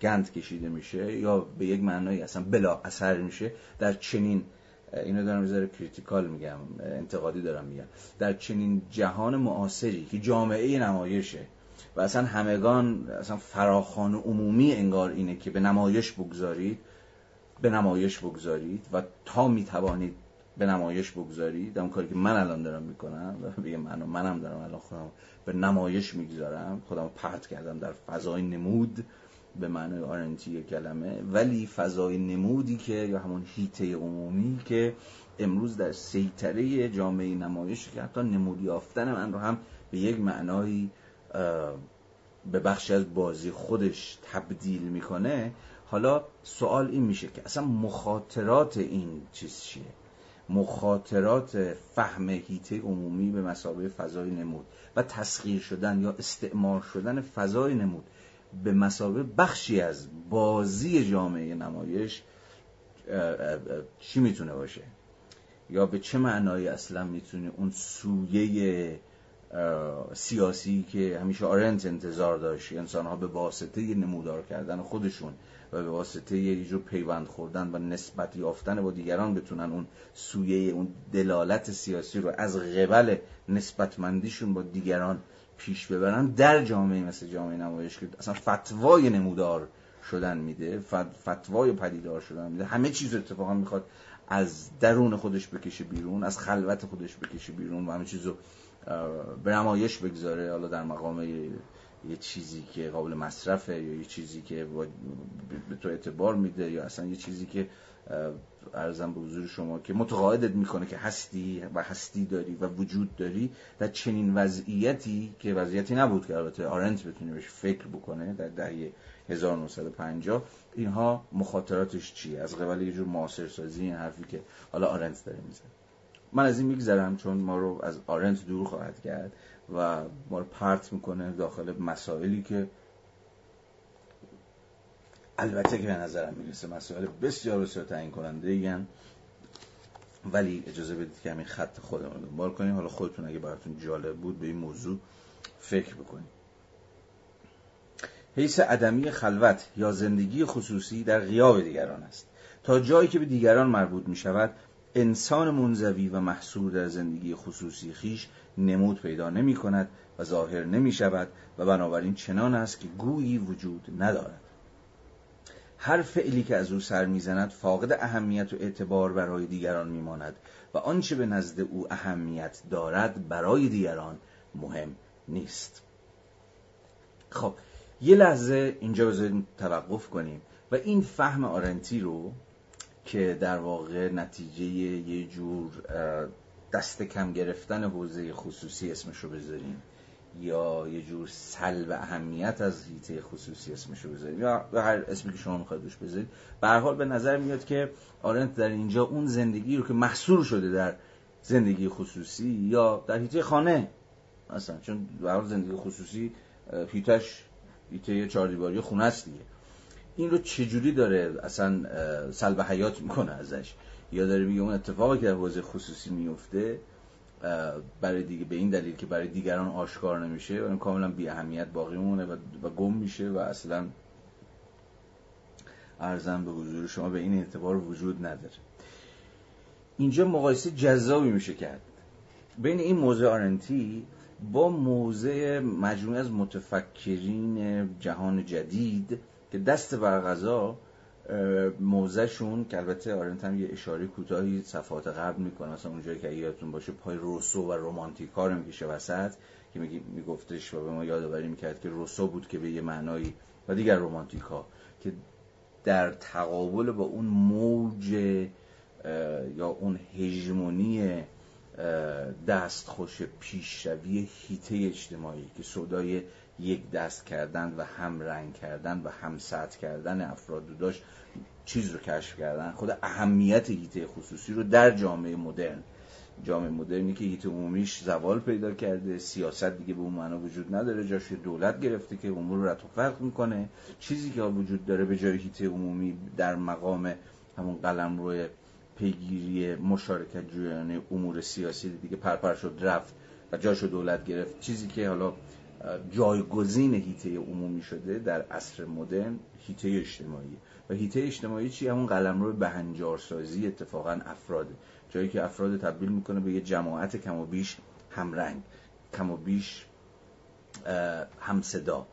گند کشیده میشه یا به یک معنای اصلا بلا اثر میشه. در چنین اینو دارم می‌ذاره کریتیکال میگم انتقادی دارم میگم. در چنین جهان معاصری که جامعه نمایشه و اصلا همگان اصلا فراخان عمومی انگار اینه که به نمایش بگذارید به نمایش بگذارید و تا می‌توانید به نمایش بگذارید اون کاری که من الان دارم می‌کنم و به من منم دارم الان خودم به نمایش می‌گذارم خودم پرت کردم در فضای نمود به معنای آرنتی کلمه ولی فضای نمودی که یا همون هیته عمومی که امروز در سیطره جامعه نمایش که حتی نمود یافتن من رو هم به یک معنایی به بخشی از بازی خودش تبدیل می‌کنه حالا سوال این میشه که اصلا مخاطرات این چیز چیه؟ مخاطرات فهم هیته عمومی به مسابقه فضای نمود و تسخیر شدن یا استعمار شدن فضای نمود به مسابقه بخشی از بازی جامعه نمایش چی می‌تونه باشه؟ یا به چه معنایی اصلا می‌تونه اون سویه سیاسی که همیشه آرنت انتظار داشت انسان ها به واسطه نمودار کردن خودشون و به واسطه یه جور پیوند خوردن و نسبت یافتن با دیگران بتونن اون سویه اون دلالت سیاسی رو از قبل نسبتمندیشون با دیگران پیش ببرن در جامعه مثل جامعه نمایش که اصلا فتوای نمودار شدن میده فتوای پدیدار شدن میده. همه چیز اتفاقا می‌خواد از درون خودش بکشه بیرون از خلوت خودش بکشه بیرون و همه چیز رو به نمایش بگذاره. حالا در مقام یه چیزی که قابل مصرفه یا یه چیزی که به تو اعتبار میده یا اصلا یه چیزی که ارزم به حضور شما که متقاعدت می‌کنه که هستی و هستی داری و وجود داری در چنین وضعیتی که وضعیتی نبود که البته آرنت بتونه بهش فکر بکنه در دهه 1950 اینها مخاطراتش چیه؟ از قبل یه جور معاصر سازی این حرفی که حالا آرنت داره می‌زنه. من از این میگذرم چون ما رو از آرنت دور خواهد کرد و ما رو پرت می‌کنه داخل مسائلی که البته که به نظرم می‌رسه مسائل بسیار بسیار تعیین کننده ایگن ولی اجازه بدید که همین خط خودمون دنبال کنیم. حالا خودتون اگه براتون جالب بود به این موضوع فکر بکنیم. حیث عدمی خلوت یا زندگی خصوصی در غیاب دیگران است. تا جایی که به دیگران مربوط می شود انسان منزوی و محصور در زندگی خصوصی خیش نمود پیدا نمی کند و ظاهر نمی شود و بنابراین چنان است که گویی وجود ندارد. هر فعلی که از او سر می‌زند فاقد اهمیت و اعتبار برای دیگران میماند و آنچه به نزد او اهمیت دارد برای دیگران مهم نیست. خب یه لحظه اینجا بذاریم توقف کنیم و این فهم آرنتی رو که در واقع نتیجه یه جور دست کم گرفتن حوزه خصوصی اسمش رو بذاریم. یا یه جور سلب اهمیت از هیته خصوصی اسمش رو بذاریم. یا هر اسمی که شما می‌خواید روش بذارید. به حال به نظر میاد که آرنت در اینجا اون زندگی رو که محصور شده در زندگی خصوصی یا در هیته خانه اصلا چون به زندگی خصوصی هیتش هیته چهار دیواری خونه است دیگه. این رو چجوری داره اصلا سلب حیات می‌کنه ازش؟ یا داره میگه اون اتفاقی که در حوزه خصوصی میفته برای دیگه به این دلیل که برای دیگران آشکار نمیشه و کاملا بی اهمیت باقی مونه و, و گم میشه و اصلا ارزم به حضور شما به این اعتبار وجود نداره. اینجا مقایسه جذابی میشه کرد. بین این موضوع آرنتی با موضع مجموعه از متفکرین جهان جدید که دست بر غذا موزهشون که البته آرنت هم یه اشاره کوتاهی صفحات قبل می‌کنه مثلا اونجایی که یادتون باشه پای روسو و رومانتیکا رو می‌کشه وسط که میگفتش و به ما یادآوری می‌کرد که روسو بود که به یه معنایی و دیگر رومانتیکا که در تقابل با اون موج یا اون هژمونی دستخوش پیشروی هیته اجتماعی که صدای یک دست کردن و هم رنگ کردن و هم سطح کردن افراد داشت چیز رو کشف کردن. خود اهمیت هیته خصوصی رو در جامعه مدرن. جامعه مدرنی که هیت عمومیش زوال پیدا کرده سیاست دیگه به اون معنا وجود نداره جاش دولت گرفته که امور رو رفع فرق می‌کنه. چیزی که وجود داره به جای هیت عمومی در مقام همون قلم روی پیگیری مشارکت جویانه امور سیاسی دیگه پرپر شد رفت و جاشو دولت گرفت. چیزی که حالا جایگزین هیته عمومی شده در عصر مدرن هیته اجتماعی. و هیته اجتماعی چی؟ همون قلمرو بهنجارسازی اتفاقا افراده جایی که افراد تبدیل می‌کنه به یه جماعت کم و بیش همرنگ کم و بیش همصدا.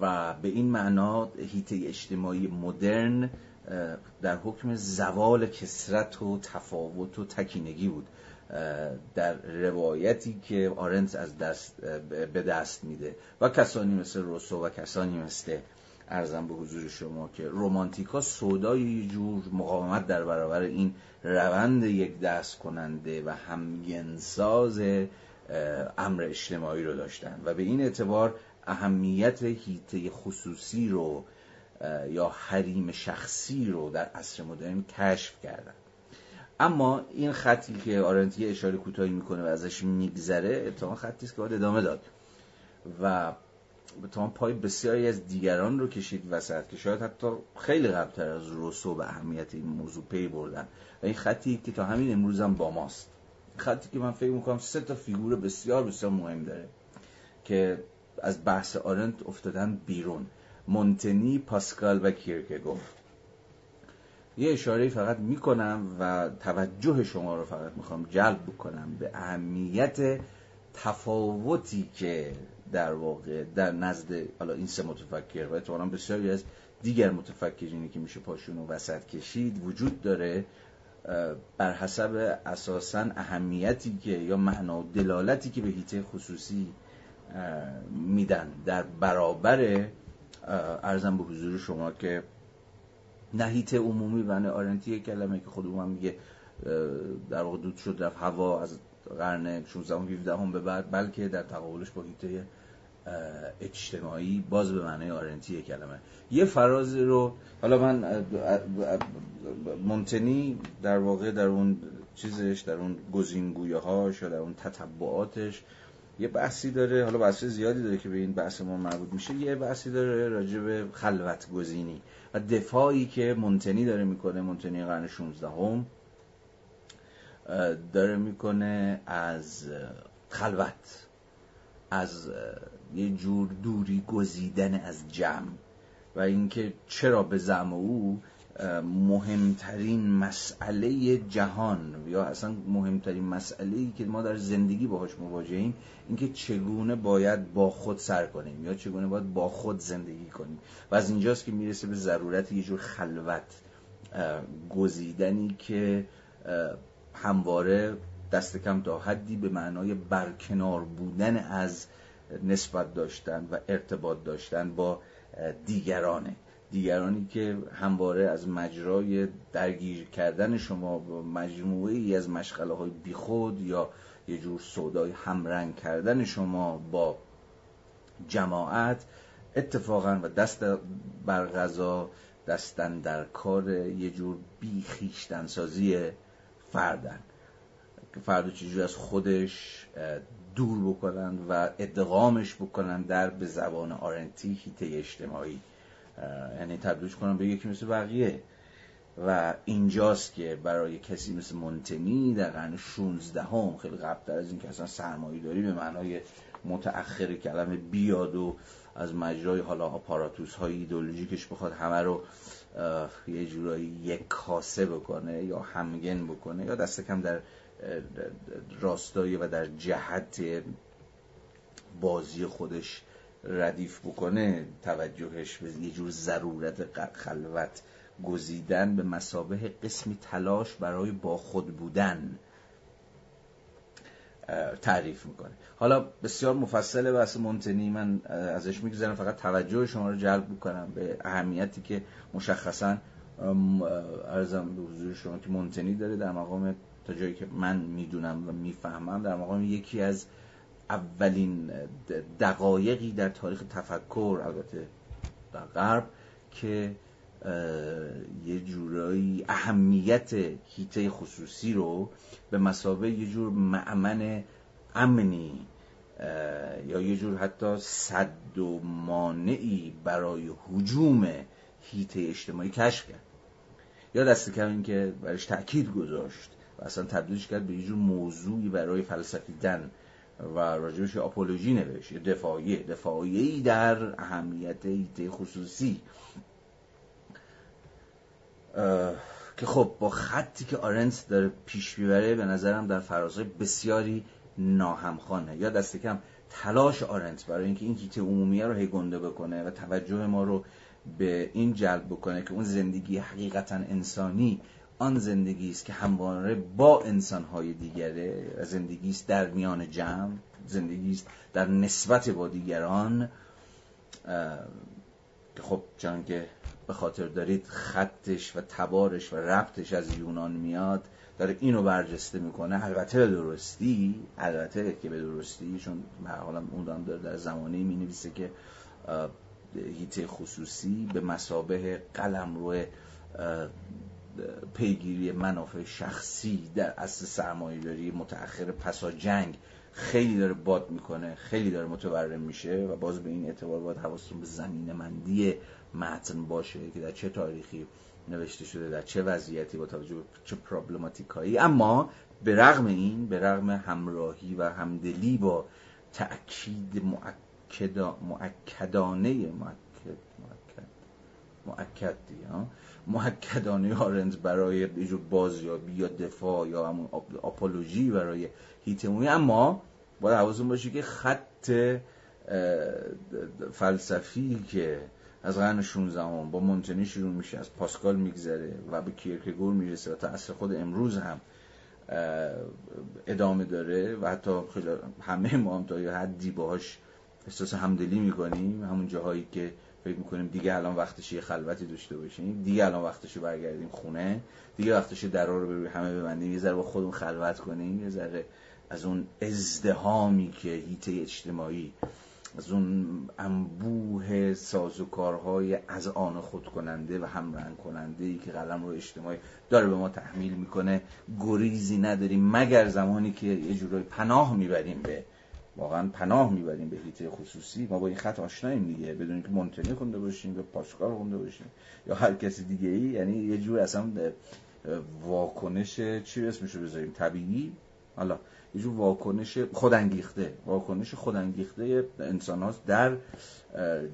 و به این معنا هیته اجتماعی مدرن در حکم زوال کسرت و تفاوت و تکینگی بود. در روایتی که آرنت از دست به دست میده. و کسانی مثل روسو و کسانی مثل ارزم به حضور شما که رومانتیکا سودای یه جور مقاومت در برابر این روند یک دست کننده و همگنساز امر اجتماعی رو داشتن. و به این اعتبار اهمیت هیته خصوصی رو یا حریم شخصی رو در عصر مدرن کشف کردن. اما این خطی که آرنتی اشاره کوتاهی می‌کنه و ازش میگذره اتفاقا خطی است که باید ادامه داد. و تمام پای بسیاری از دیگران رو کشید وسط که شاید حتی خیلی قبلتر از روسو به اهمیت این موضوع پی بردن. و این خطی که تا همین امروز هم با ماست. خطی که من فکر می‌کنم سه تا فیگور بسیار بسیار مهم داره که از بحث آرنت افتادن بیرون. مونتنی، پاسکال و کیرکگور یه اشاره فقط می‌کنم و توجه شما رو فقط می‌خوام جلب بکنم به اهمیت تفاوتی که در واقع در نزد حالا این سه متفکر و اتفاقا بسیاری از دیگر متفکرینی که میشه پاشون و وسط کشید وجود داره بر حسب اساسا اهمیتی که یا معنا و دلالتی که به هیته خصوصی میدن. در برابر ارزم به حضور شما که نهیت عمومی و نه آرنتی کلمه که خود هم میگه در واقع دود شد رفت هوا از قرن 16 و 17 هم به بعد بلکه در تقابلش با هیته اجتماعی باز به معنای آرنتی کلمه. یه فراز رو حالا من مونتنی در واقع در اون چیزش در اون گزینگویه هاش در اون تطبعاتش یه بحثی داره. حالا بحث زیادی داره که به این بحث ما مربوط میشه. یه بحثی داره راجع به خلوت گزینی و دفاعی که مونتنی داره می‌کنه مونتنی قرن 16 هم داره می‌کنه از خلوت از یه جور دوری گزیدن از جمع. و اینکه چرا به زعم او مهمترین مسئله جهان یا اصلا مهمترین مسئله ای که ما در زندگی باهاش مواجهیم اینکه چگونه باید با خود سر کنیم یا چگونه باید با خود زندگی کنیم. و از اینجاست که می‌رسه به ضرورت یه جور خلوت گزیدنی که همواره دست کم تا حدی به معنای برکنار بودن از نسبت داشتن و ارتباط داشتن با دیگرانه. دیگرانی که همواره از مجرای درگیر کردن شما با مجموعه ای از مشغله های بیخود یا یه جور سودای همرنگ کردن شما با جماعت اتفاقا و دست بر غذا دستن در کار یه جور بیخیشتنسازی فردن. که فردو چجور از خودش دور بکنن و ادغامش بکنن در به زبان آرنتی هیته اجتماعی. یعنی تبدیلش کنم به یکی مثل بقیه. و اینجاست که برای کسی مثل مونتنی در قرن 16 هم خیلی قبلتر از این که اصلا سرمایه داری به معنای متأخر کلمه بیاد و از مجرای حالا آپاراتوس های ایدولوژیکش بخواد همه رو یه جورایی یک کاسه بکنه یا همگن بکنه یا دست کم در راستایی و در جهت بازی خودش ردیف بکنه توجهش به یه جور ضرورت خلوت گزیدن به مسابه قسمی تلاش برای با خود بودن تعریف می‌کنه. حالا بسیار مفصله بحث مونتنی من ازش می‌گذارم فقط توجه شما رو جلب می‌کنم به اهمیتی که مشخصا ارزم به حضور شما که مونتنی داره در مقام تا جایی که من می‌دونم و می‌فهمم در مقام یکی از اولین دقایقی در تاریخ تفکر البته در غرب که یه جورایی اهمیت هیته خصوصی رو به مسابه یه جور معمن امنی یا یه جور حتی صد و مانعی برای حجوم هیته اجتماعی کشف کرد. یا دست کم این که برش تأکید گذاشت و اصلا تبدیلش کرد به یه جور موضوعی برای فلسفیدن. و راجبش آپولوژی نوشت دفاعیه. دفاعیه در اهمیت هیته خصوصی. که خب با خطی که آرنت داره پیش می‌بره به نظرم در فرازهای بسیاری ناهمخانه یا دست کم تلاش آرنت برای اینکه این هیته عمومیه رو هی بکنه و توجه ما رو به این جلب بکنه که اون زندگی حقیقتا انسانی آن زندگی است که همواره با انسانهای دیگره زندگی است در میان جمع زندگی است در نسبت با دیگران. که خب چون که به خاطر دارید خطش و تبارش و ربطش از یونان میاد داره اینو برجسته می‌کنه. البته به درستی البته که به درستی چون حالا اون داره در زمانی می نویسه که هیته خصوصی به مسابه قلم روی پیگیری منافع شخصی در اصل سرمایه داری متأخر پسا جنگ خیلی داره باد می‌کنه خیلی داره متورم میشه و باز به این اعتبار باید حواستون به زمین مندی متن باشه که در چه تاریخی نوشته شده در چه وضعیتی با توجه به چه پرابلماتیکایی. اما به رغم این به رغم همراهی و همدلی با تأکید مؤکدا مؤکدانه مؤکد مؤکد مؤکدانه آرنز برای یه بازیابی یا دفاع یا همون آپولوژی برای هیتمونی اما باید حواظون باشه که خط فلسفی که از قرن 16 هم با مونتنی شروع میشه از پاسکال میگذره و به کیرکگور می‌رسه و تا اصر خود امروز هم ادامه داره و حتی همه ما هم تا یه حدی باهاش احساس همدلی می‌کنیم. همون جاهایی که فکر می‌کنیم دیگه الان وقتش یه خلوتی داشته باشیم. دیگه الان وقتش برگردیم خونه. دیگه وقتش درا رو به همه ببندیم. یه ذره با خودمون خلوت کنیم. یه ذره از اون ازدهامی که هیته اجتماعی از اون انبوه سازوکارهای از آن خود کننده و همرنگ کننده ای که قلم رو اجتماعی داره به ما تحمیل می‌کنه گریزی نداریم مگر زمانی که یه جورای پناه می‌بریم به واقعا پناه می‌بریم به هیته خصوصی. ما با این خط آشناییم دیگه. بدون که مونتنی خونده باشیم یا پاسکال خونده باشیم یا هر کسی دیگه ای. یعنی یه جور اصلا واکنش چی اسمشو بذاریم؟ طبیعی؟ حالا یه جور واکنش خودانگیخته. واکنش خودانگیخته انسان هاست در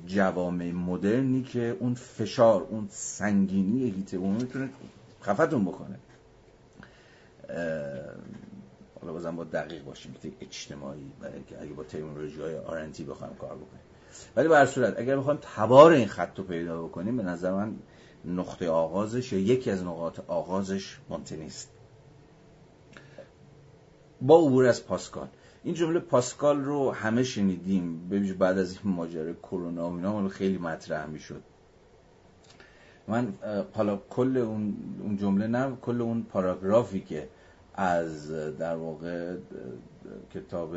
جوامع مدرنی که اون فشار اون سنگینی هیته اون می‌تونه خفتون بکنه. حالا بازم با دقیق باشیم که اجتماعی برای که اگه با ترمینولوژی های آرنتی بخوایم کار بکنیم. ولی به صورت اگر بخوایم تبار این خط رو پیدا بکنیم به نظر من نقطه آغازش یا یکی از نقاط آغازش مونتنیست با عبور از پاسکال. این جمله پاسکال رو همه شنیدیم. ببینید بعد از این ماجرای کرونا و اینا خیلی مطرح می‌شد. من حالا کل اون جمله نه کل اون پاراگرافی که از در واقع کتاب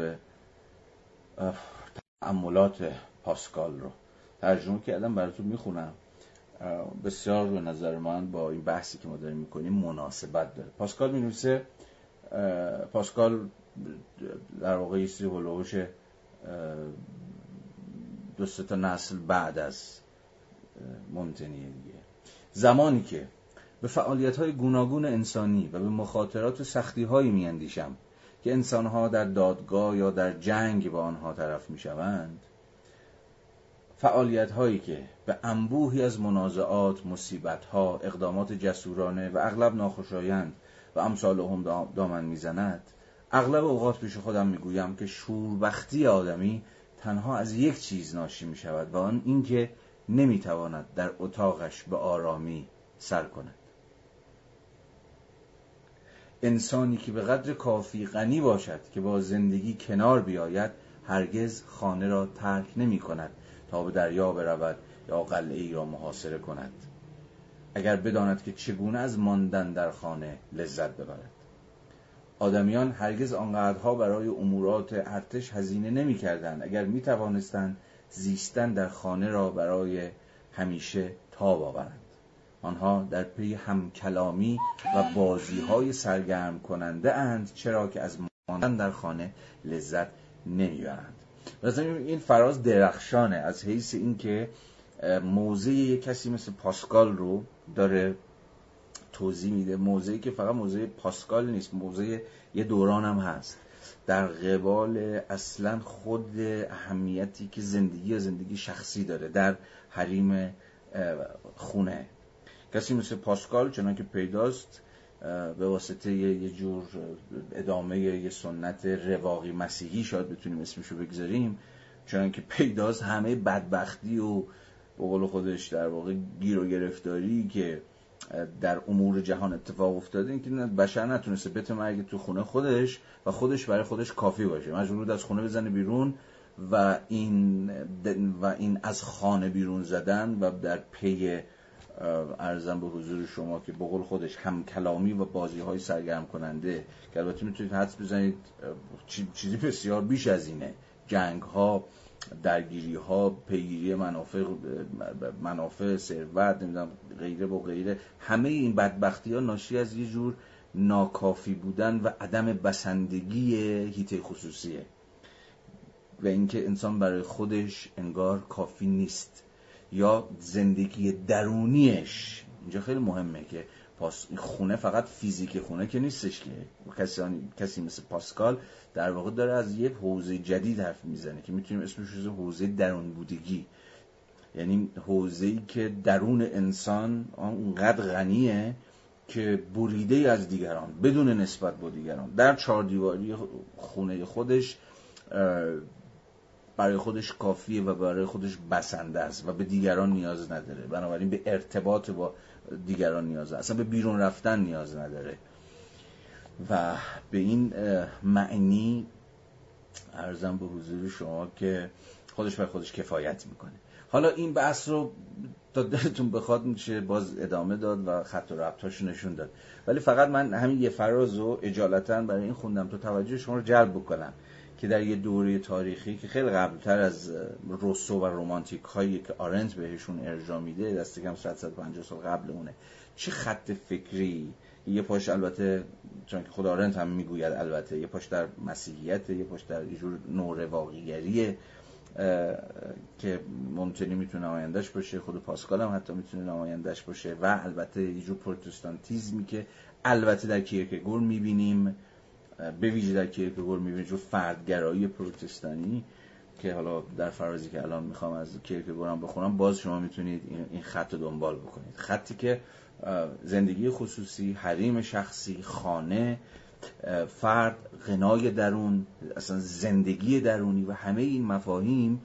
تعملات پاسکال رو ترجمه کردم براتون می‌خونم. بسیار به نظر من با این بحثی که ما داریم می‌کنیم مناسبت داره. پاسکال می نویسه پاسکال در واقع سری هلوهوش دو تا نسل بعد از مونتنیه دیگه. زمانی که به فعالیت های گوناگون انسانی و به مخاطرات و سختی هایی می اندیشم که انسان ها در دادگاه یا در جنگ با آنها طرف می شوند فعالیت هایی که به انبوهی از منازعات، مصیبت ها، اقدامات جسورانه و اغلب ناخوشایند و امثال هم دامن می‌زند اغلب اوقات پیش خودم می‌گویم که شوربختی آدمی تنها از یک چیز ناشی می شود و آن اینکه نمی‌تواند در اتاقش به آرامی سر کند. انسانی که به قدر کافی غنی باشد که با زندگی کنار بیاید هرگز خانه را ترک نمی کند تا به دریا برود یا قلعه را محاصره کند. اگر بداند که چگونه از ماندن در خانه لذت ببرد. آدمیان هرگز آنقدرها برای امورات ارتش هزینه نمی کردن اگر می توانستند زیستن در خانه را برای همیشه تاب آورند. آنها در پی همکلامی و بازی های سرگرم کننده اند چرا که از ماندن در خانه لذت نمی‌برند. این فراز درخشانه. از حیث اینکه موضع یک کسی مثل پاسکال رو داره توضیح میده. موضعی که فقط موضع پاسکال نیست موضع یه دوران هم هست. در قبال اصلا خود اهمیتی که زندگی یا زندگی شخصی داره در حریم خونه. کسی مثل پاسکال چنان که پیداست به واسطه یه جور ادامه یه سنت رواقی مسیحی شاید بتونیم اسمشو بگذاریم چون که پیداست همه بدبختی و به قول خودش در واقع گیر و گرفتاری که در امور جهان اتفاق افتاده این که بشر نتونسته بت مرگ تو خونه خودش و خودش برای خودش کافی باشه. مجبور بود از خونه بزنه بیرون و این و این از خانه بیرون زدن و در پی ارزم به حضور شما که بقول خودش هم کلامی و بازی های سرگرم کننده که البته می‌تونید حدس بزنید چیزی بسیار بیش از اینه. جنگ ها درگیری ها پیگیری منافع منافع ثروت نمی‌دونم غیره و غیره همه این بدبختی ها ناشی از یه جور ناکافی بودن و عدم بسندگی هیته خصوصیه. و اینکه انسان برای خودش انگار کافی نیست. یا زندگی درونیش. اینجا خیلی مهمه که پاس خونه فقط فیزیک خونه که نیستش که. کسی, کسی مثل پاسکال در واقع داره از یک حوزه جدید حرف می‌زنه که می‌تونیم اسمش رو حوزه درون بودگی. یعنی حوزه ای که درون انسان اونقدر غنیه که بریده از دیگران بدون نسبت با دیگران. در چهار دیواری خونه خودش برای خودش کافیه و برای خودش بسنده است و به دیگران نیاز نداره. بنابراین به ارتباط با دیگران نیاز اصلا به بیرون رفتن نیاز نداره. و به این معنی ارزم به حضور شما که خودش برای خودش کفایت می‌کنه. حالا این بحث رو تا دلتون بخواد میشه باز ادامه داد و خط و ربطاش نشون داد. ولی فقط من همین یه فراز رو اجالتا برای این خوندم تا توجه شما رو جلب بکنم. که در یه دوره تاریخی که خیلی قبلتر از روسو و رومانتیک هایی که آرنت بهشون ارجا میده دست کم 150 سال قبل اونه چه خط فکری؟ یه پاش البته چون که خود آرنت هم می‌گوید البته یه پاش در مسیحیت یه پاش در یه جور نور واقعیگریه که ممکنی می‌تونه نمایندش باشه خود پاسکال هم حتی می‌تونه نمایندش باشه و البته یه جور پروتستانتیزمی که البته در کیرکگور می‌بینیم. به ویژه در کیرکگور می‌بینیم جور فردگرایی پروتستانی که حالا در فرازی که الان می‌خوام از کیرکگور هم بخونم باز شما می‌تونید این خط رو دنبال بکنید. خطی که زندگی خصوصی حریم شخصی خانه فرد غنای درون اصلا زندگی درونی و همه این مفاهیم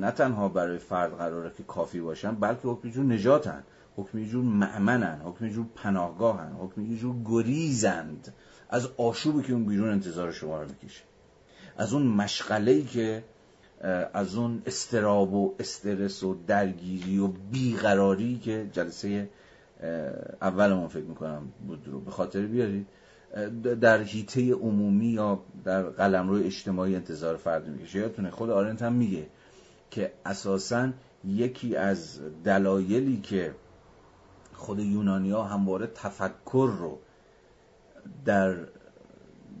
نه تنها برای فرد قراره که کافی باشن بلکه حکم جور نجاتن حکم جور معمنن حکم جور پناهگاهن حکم جور گریزند. از آشوبی که اون بیرون انتظار شما رو می‌کشه. از اون مشغله که از اون استراب و استرس و درگیری و بیقراری که جلسه اولمون فکر می‌کنم بود رو به خاطر بیارید در هیته عمومی یا در قلمرو اجتماعی انتظار فرد می‌کشه. یادتونه خود آرنت هم میگه که اساسا یکی از دلایلی که خود یونانیا همواره تفکر رو در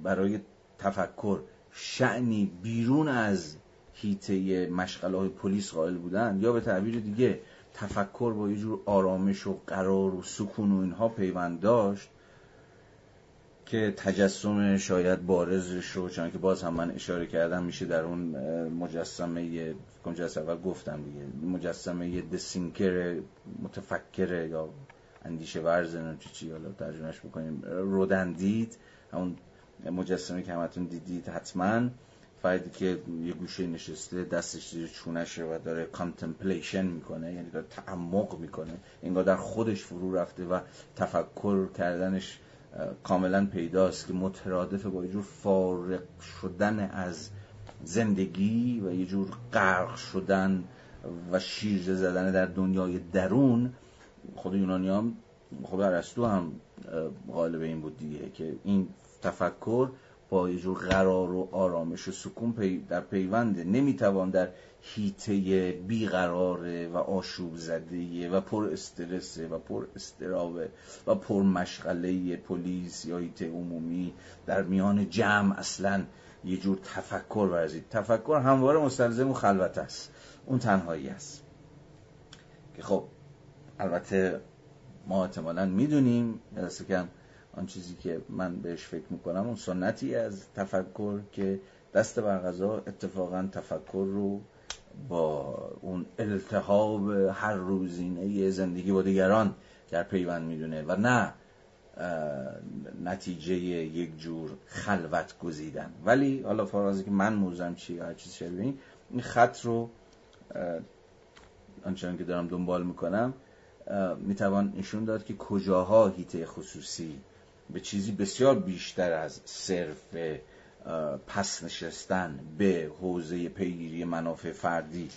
برای تفکر شعنی بیرون از هیته مشغله های پلیس قائل بودن یا به تعبیر دیگه تفکر با یه جور آرامش و قرار و سکون و اینها پیوند داشت که تجسم شاید بارزش رو چون که باز هم من اشاره کردم میشه در اون مجسمه جلسه گفتم دیگه مجسمه The Thinker متفکر یا اندیشه‌ورز چی چی حالا ترجمهش بکنیم. رودن دید همون مجسمه که همتون دیدید حتما. فردی که یه گوشه نشسته دستش زیر چونشه و داره contemplation می‌کنه یعنی داره تعمق می‌کنه. انگار در خودش فرو رفته و تفکر کردنش کاملا پیداست که مترادف با یه جور فارق شدن از زندگی و یه جور غرق شدن و شیرجه زدن در دنیای درون خود یونانی هم خود ارسطو هم غالب این بود دیگه که این تفکر با یه جور قرار و آرامش و سکون در پیونده نمی‌توان در هیته بیقراره و آشوب زده و پر استرسه و پر استرابه و پر مشغله پلیس یا هیته عمومی در میان جمع اصلا یه جور تفکر ورزید. تفکر همواره مستلزم و خلوت است. اون تنهایی است. که خب البته ما احتمالا می‌دونیم دست کم آن چیزی که من بهش فکر می‌کنم اون سنتی از تفکر که دست بر غذا اتفاقا تفکر رو با اون التحاب هر روزینه زندگی با دیگران در پیوند می‌دونه و نه نتیجه یک جور خلوت گزیدن. ولی حالا فرازی که من موزم چی هر چیز شبیه این خط رو آنچنان که دارم دنبال می‌کنم می‌توان نشون داد که کجاها هیته خصوصی به چیزی بسیار بیشتر از صرف پس نشستن به حوزه پیگیری منافع فردی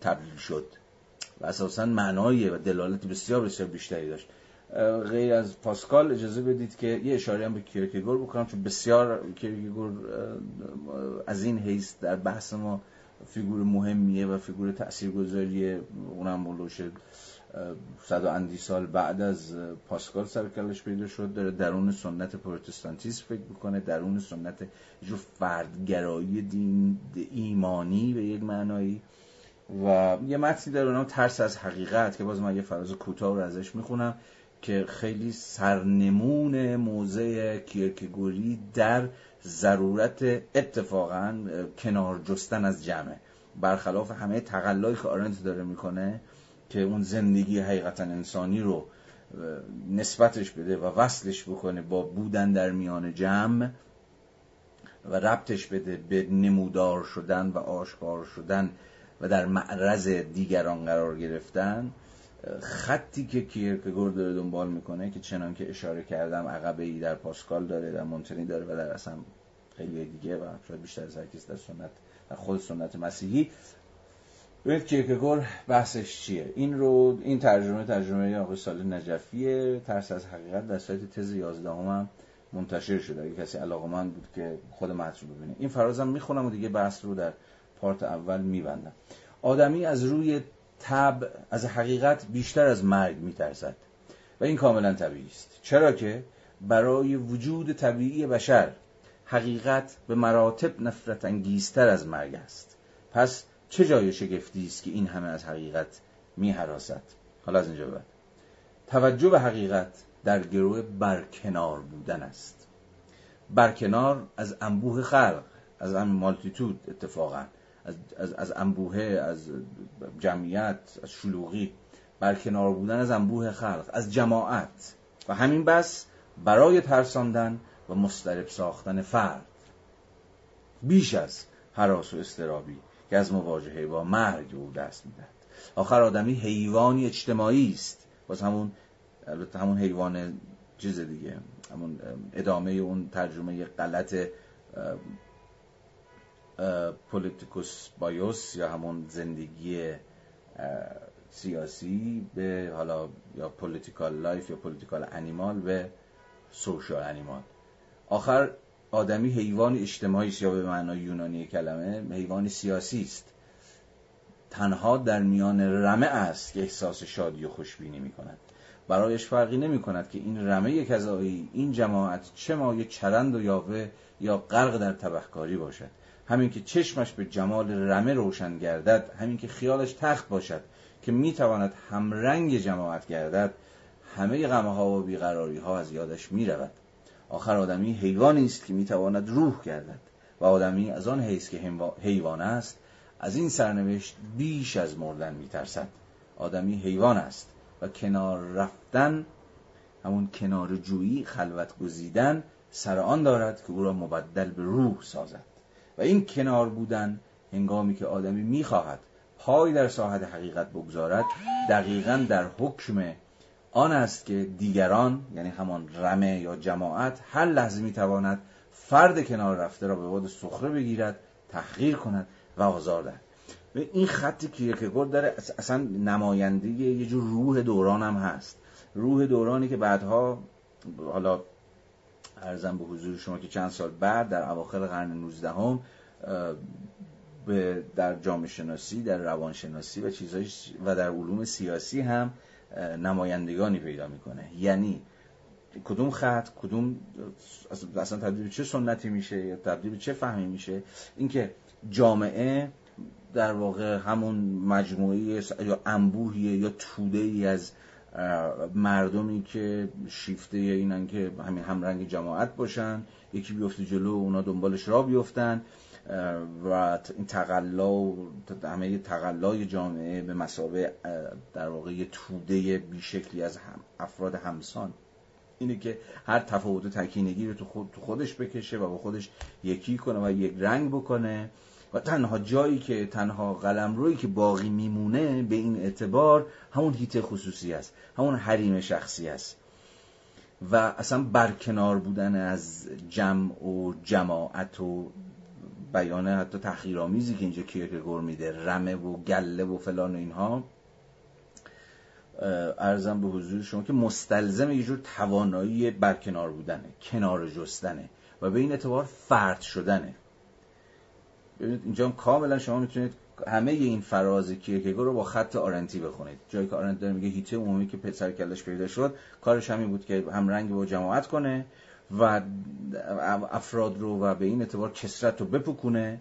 تبدیل شد. و اساسا معنای و دلالت بسیار بسیار بیشتری داشت. غیر از پاسکال اجازه بدید که یه اشاره هم به کیرکگور بکنم چون بسیار کیرکگور از این حیث در بحث ما فیگور مهمیه و فیگور تاثیرگذاریه اونم بلوش صد و اندی سال بعد از پاسکال سرکلش پیدا شد داره درون سنت پروتستانتیسم فکر می‌کنه درون سنت جو فردگرایی دین ایمانی به یک معنایی. و یه متنی داره اونم ترس از حقیقت که باز من یه فراز کوتاه رو ازش می‌خونم که خیلی سرنمون موضع کیرکگوری در ضرورت اتفاقا کنار جستن از جمعه برخلاف همه تقلایی که آرنت داره می‌کنه که اون زندگی حقیقتا انسانی رو نسبتش بده و وصلش بکنه با بودن در میان جمع و ربطش بده به نمودار شدن و آشکار شدن و در معرض دیگران قرار گرفتن. خطی که کیرکگور داره دنبال می‌کنه که چنان که اشاره کردم عقبه ای در پاسکال داره در مونتنی داره و در اصلا خیلی دیگه و شاید بیشتر از هرکس در سنت در خود سنت مسیحی. ببینید کیرکگور بحثش چیه؟ این رو این ترجمه ترجمه آقای سال نجفیه. ترس از حقیقت در سایت تز 11 هم منتشر شده. اگه کسی من بود که خود متن رو ببینه. این فرازم می‌خونم و دیگه بحث رو در پارت اول میبندم. آدمی از روی تب از حقیقت بیشتر از مرگ میترسد. و این کاملا طبیعی است. چرا که برای وجود طبیعی بشر حقیقت به مراتب نفرت انگیزتر از مرگ است. پس چه جای شگفتی است که این همه از حقیقت می حالا از اینجا بعد. توجه به حقیقت در گروه برکنار بودن است. برکنار از انبوه خلق از مالتیتود اتفاقا از, از, از انبوه از جمعیت از شلوغی. برکنار بودن از انبوه خلق از جماعت. و همین بس برای ترساندن و مسترب ساختن فرد. بیش از حراس و استرابی که از مواجهه با مرگ او دست می‌دهد. آخر آدمی حیوانی اجتماعی است. باز همون البته همون حیوان چیز دیگه همون ادامه اون ترجمه غلط پولیتیکوس بایوس یا همون زندگی سیاسی به حالا یا political life یا political animal به social animal. آخر آدمی حیوان اجتماعی است یا به معنای یونانی کلمه حیوان سیاسی است. تنها در میان رمه است که احساس شادی و خوشبینی می کند برایش فرقی نمی کند که این رمه کذایی این جماعت چه مایه چرند و یاوه یا غرق در تبهکاری باشد. همین که چشمش به جمال رمه روشن گردد همین که خیالش تخت باشد که می‌تواند همرنگ جماعت گردد همه غمه ها و بیقراری ها از یادش می رود آخر آدمی حیوانی است که می‌تواند روح گردد و آدمی از آن حیث که حیوان است از این سرنوشت بیش از مردن میترسد. آدمی حیوان است و کنار رفتن همون کنار جویی خلوت گزیدن سر آن دارد که او را مبدل به روح سازد. و این کنار بودن هنگامی که آدمی می‌خواهد پای در ساحت حقیقت بگذارد دقیقا در حکم آن است که دیگران یعنی همان رمه یا جماعت هر لحظه می‌تواند فرد کنار رفته را به باد سخره بگیرد تحقیر کند و آزار دهد این خطی که کیرکگور داره اصلا نماینده یه جور روح دوران هم هست. روح دورانی که بعدها حالا ارزم به حضور شما که چند سال بعد در اواخر قرن 19 هم به در جامعه شناسی در روانشناسی و چیزهای و در علوم سیاسی هم نمایندگانی پیدا می‌کنه. یعنی کدوم خط کدوم اصلا تبدیل چه سنتی میشه یا تبدیل چه فهمی میشه؟ اینکه جامعه در واقع همون مجموعه یا انبوهیه یا توده ای از مردمی که شیفته اینن که همین همرنگ جماعت باشن یکی بیفته جلو اونا دنبالش را بیفتن. و این تقلا و همه تقلای جامعه به مسابه در واقع توده بیشکلی از هم افراد همسان. اینه که هر تفاوت تکینگی رو تو خودش بکشه و با خودش یکی کنه و یک رنگ بکنه و تنها جایی که تنها قلم روی که باقی میمونه به این اعتبار همون هیت خصوصی است همون حریم شخصی است. و اصلا برکنار بودن از جمع و جماعت و بیان حتی تحقیرآمیزی که اینجا کیرکگور میده رمه و گله و فلان و اینها. ارزم به حضور شما که مستلزم یه جور توانایی برکنار بودنه کنار جستنه و به این اعتبار فرد شدنه. ببینید اینجا کاملا شما می‌تونید همه این فراز کیرکگور رو با خط آرنتی بخونید. جایی که آرنت داره میگه هیته عمومی که پسر کلش پیدا شد کارش همین بود که هم رنگ با جماعت کنه و افراد رو و به این اعتبار کسرت رو بپکونه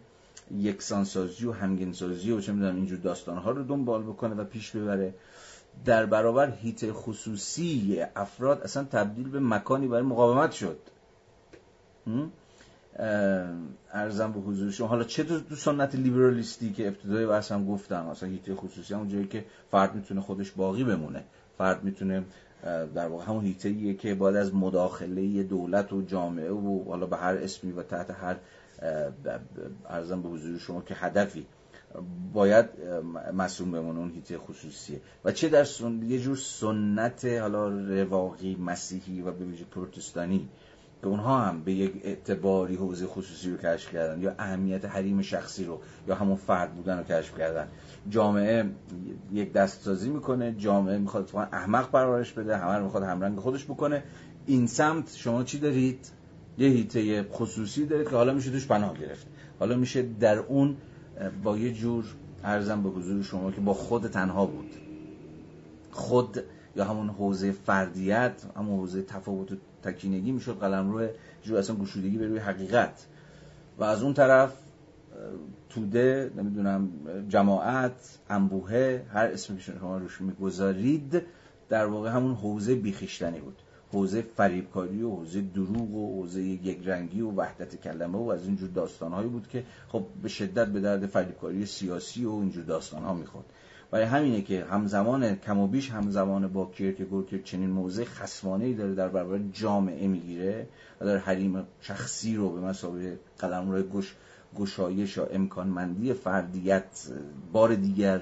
یکسانسازی و همگنسازی و چه می‌دونم اینجور داستانها رو دنبال بکنه و پیش ببره. در برابر هیت خصوصی افراد اصلا تبدیل به مکانی برای مقاومت شد. ارزم به حضور شما. حالا چه دو سنت لیبرالیستی که ابتدای بحث هم گفتم اصلا هیت خصوصی همون جایی که فرد می‌تونه خودش باقی بمونه. فرد می‌تونه در واقع همون هیته که بعد از مداخله دولت و جامعه و حالا به هر اسمی و تحت هر ارزم به حضور شما که هدفی باید مسئول بمونه اون هیته خصوصیه. و چه در سن... یه جور سنت حالا رواقی مسیحی و به ویژه پروتستانی. که اونها هم به یک اعتباری حوزه خصوصی رو کشف کردن یا اهمیت حریم شخصی رو یا همون فرد بودن رو کشف کردن. جامعه یک دستسازی می‌کنه جامعه می‌خواد احمق پرورش بده همه رو می‌خواد همرنگ خودش بکنه. این سمت شما چی دارید؟ یه هیته خصوصی دارید که حالا میشه توش پناه گرفت. حالا میشه در اون با یه جور ارزم به حضور شما که با خود تنها بود. خود یا همون حوزه فردیت همون حوزه تفاوت تکینگی می‌شد قلم روی جور اصلا گشودگی به روی حقیقت. و از اون طرف توده نمی‌دونم جماعت انبوهه هر اسمی که شما روش می‌گذارید در واقع همون حوزه بیخیشتنی بود. حوزه فریبکاری و حوزه دروغ و حوزه یک رنگی و وحدت کلمه و از اینجور داستانهایی بود که خب به شدت به درد فریبکاری سیاسی و اینجور داستانها می‌خورد. برای همینه که همزمان کم و بیش همزمان با کیرکگور که چنین موضع خصمانه داره در برابر جامعه می‌گیره و در حریم شخصی رو به مسابقه قلم روی گوش گشایش یا امکانمندی فردیت بار دیگر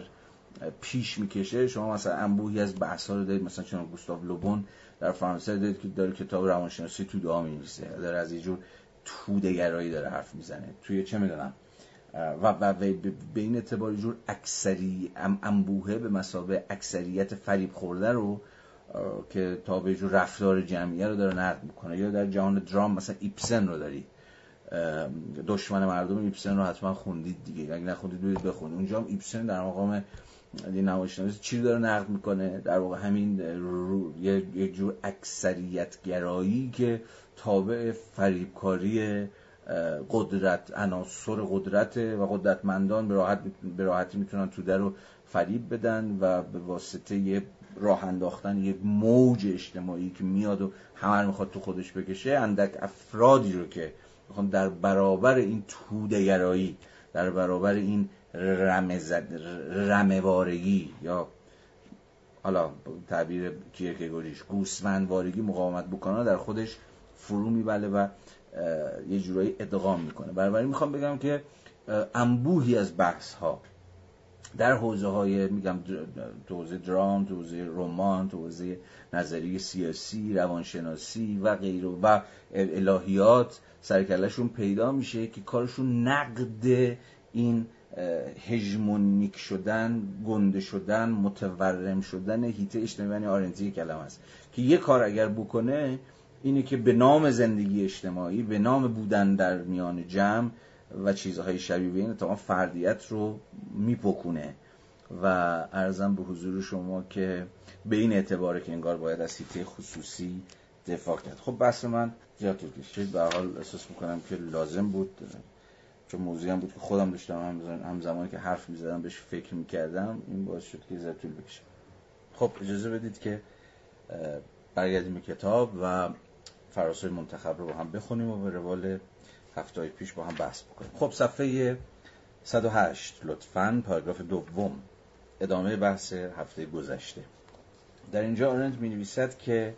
پیش می‌کشه. شما مثلا انبوهی از بحث رو دارید مثلا چون گوستاو لوبون در فرانسه دارید که داره کتاب روانشناسی تو دعا می‌نویسه. داره از یه جور تودگرایی داره حرف می‌زنه. توی چه می‌دونم؟ و, و به این اعتبار جور اکثری انبوهه به مسابه اکثریت فریب خورده رو که تا به جور رفتار جمعیه رو داره نقد می‌کنه. یا در جهان درام مثلا ایپسن رو دارید دشمن مردم ایپسن رو حتما خوندید دیگه. اگه نخوندید برید بخونید. اونجا هم ایپسن در مقام نمایشنامه چی داره نقد می‌کنه. در واقع همین یه جور اکثریت گرایی که تابع فریبکاری قدرت عناصر قدرت و قدرتمندان به راحت به راحتی می‌تونن توده رو فریب بدن و به واسطه یه راه انداختن یک موج اجتماعی که میاد و همه می‌خواد تو خودش بکشه اندک افرادی رو که می‌خوان در برابر این تودگرایی در برابر این رموارگی یا حالا تعبیر کیرکگوریش گوسفندوارگی مقاومت بکنه در خودش فرو میبله و یه جورایی ادغام می‌کنه. بنابراین می‌خوام بگم که انبوهی از بحث ها در حوزه های میگم حوزه درام حوزه رمان حوزه نظریه سیاسی روانشناسی و غیره. و الهیات سرکلشون پیدا میشه که کارشون نقد این هژمونیک شدن گنده شدن متورم شدن هیته اجتماعی آرنتی کلمه است. که یه کار اگر بکنه اینه که به نام زندگی اجتماعی به نام بودن در میان جمع و چیزهای شبیه به این اتفاقا فردیت رو میپکونه. و ارزم به حضور شما که به این اعتباره که انگار باید از هیته خصوصی دفاع کرد. خب بحث من زیاد طول کشید. به حال احساس می‌کنم که لازم بود چون موضوعی هم بود که خودم داشتم هم زمانی که حرف می‌زدم بهش فکر می‌کردم این باعث شد که زیاد طول بکشه. خب اجازه بدید که برگردیم کتاب و فراسوی منتخب رو با هم بخونیم و به روال هفته پیش با هم بحث بکنیم. خب صفحه 108 لطفا. پاراگراف دوم. ادامه بحث هفته گذشته. در اینجا آرنت می نویسد که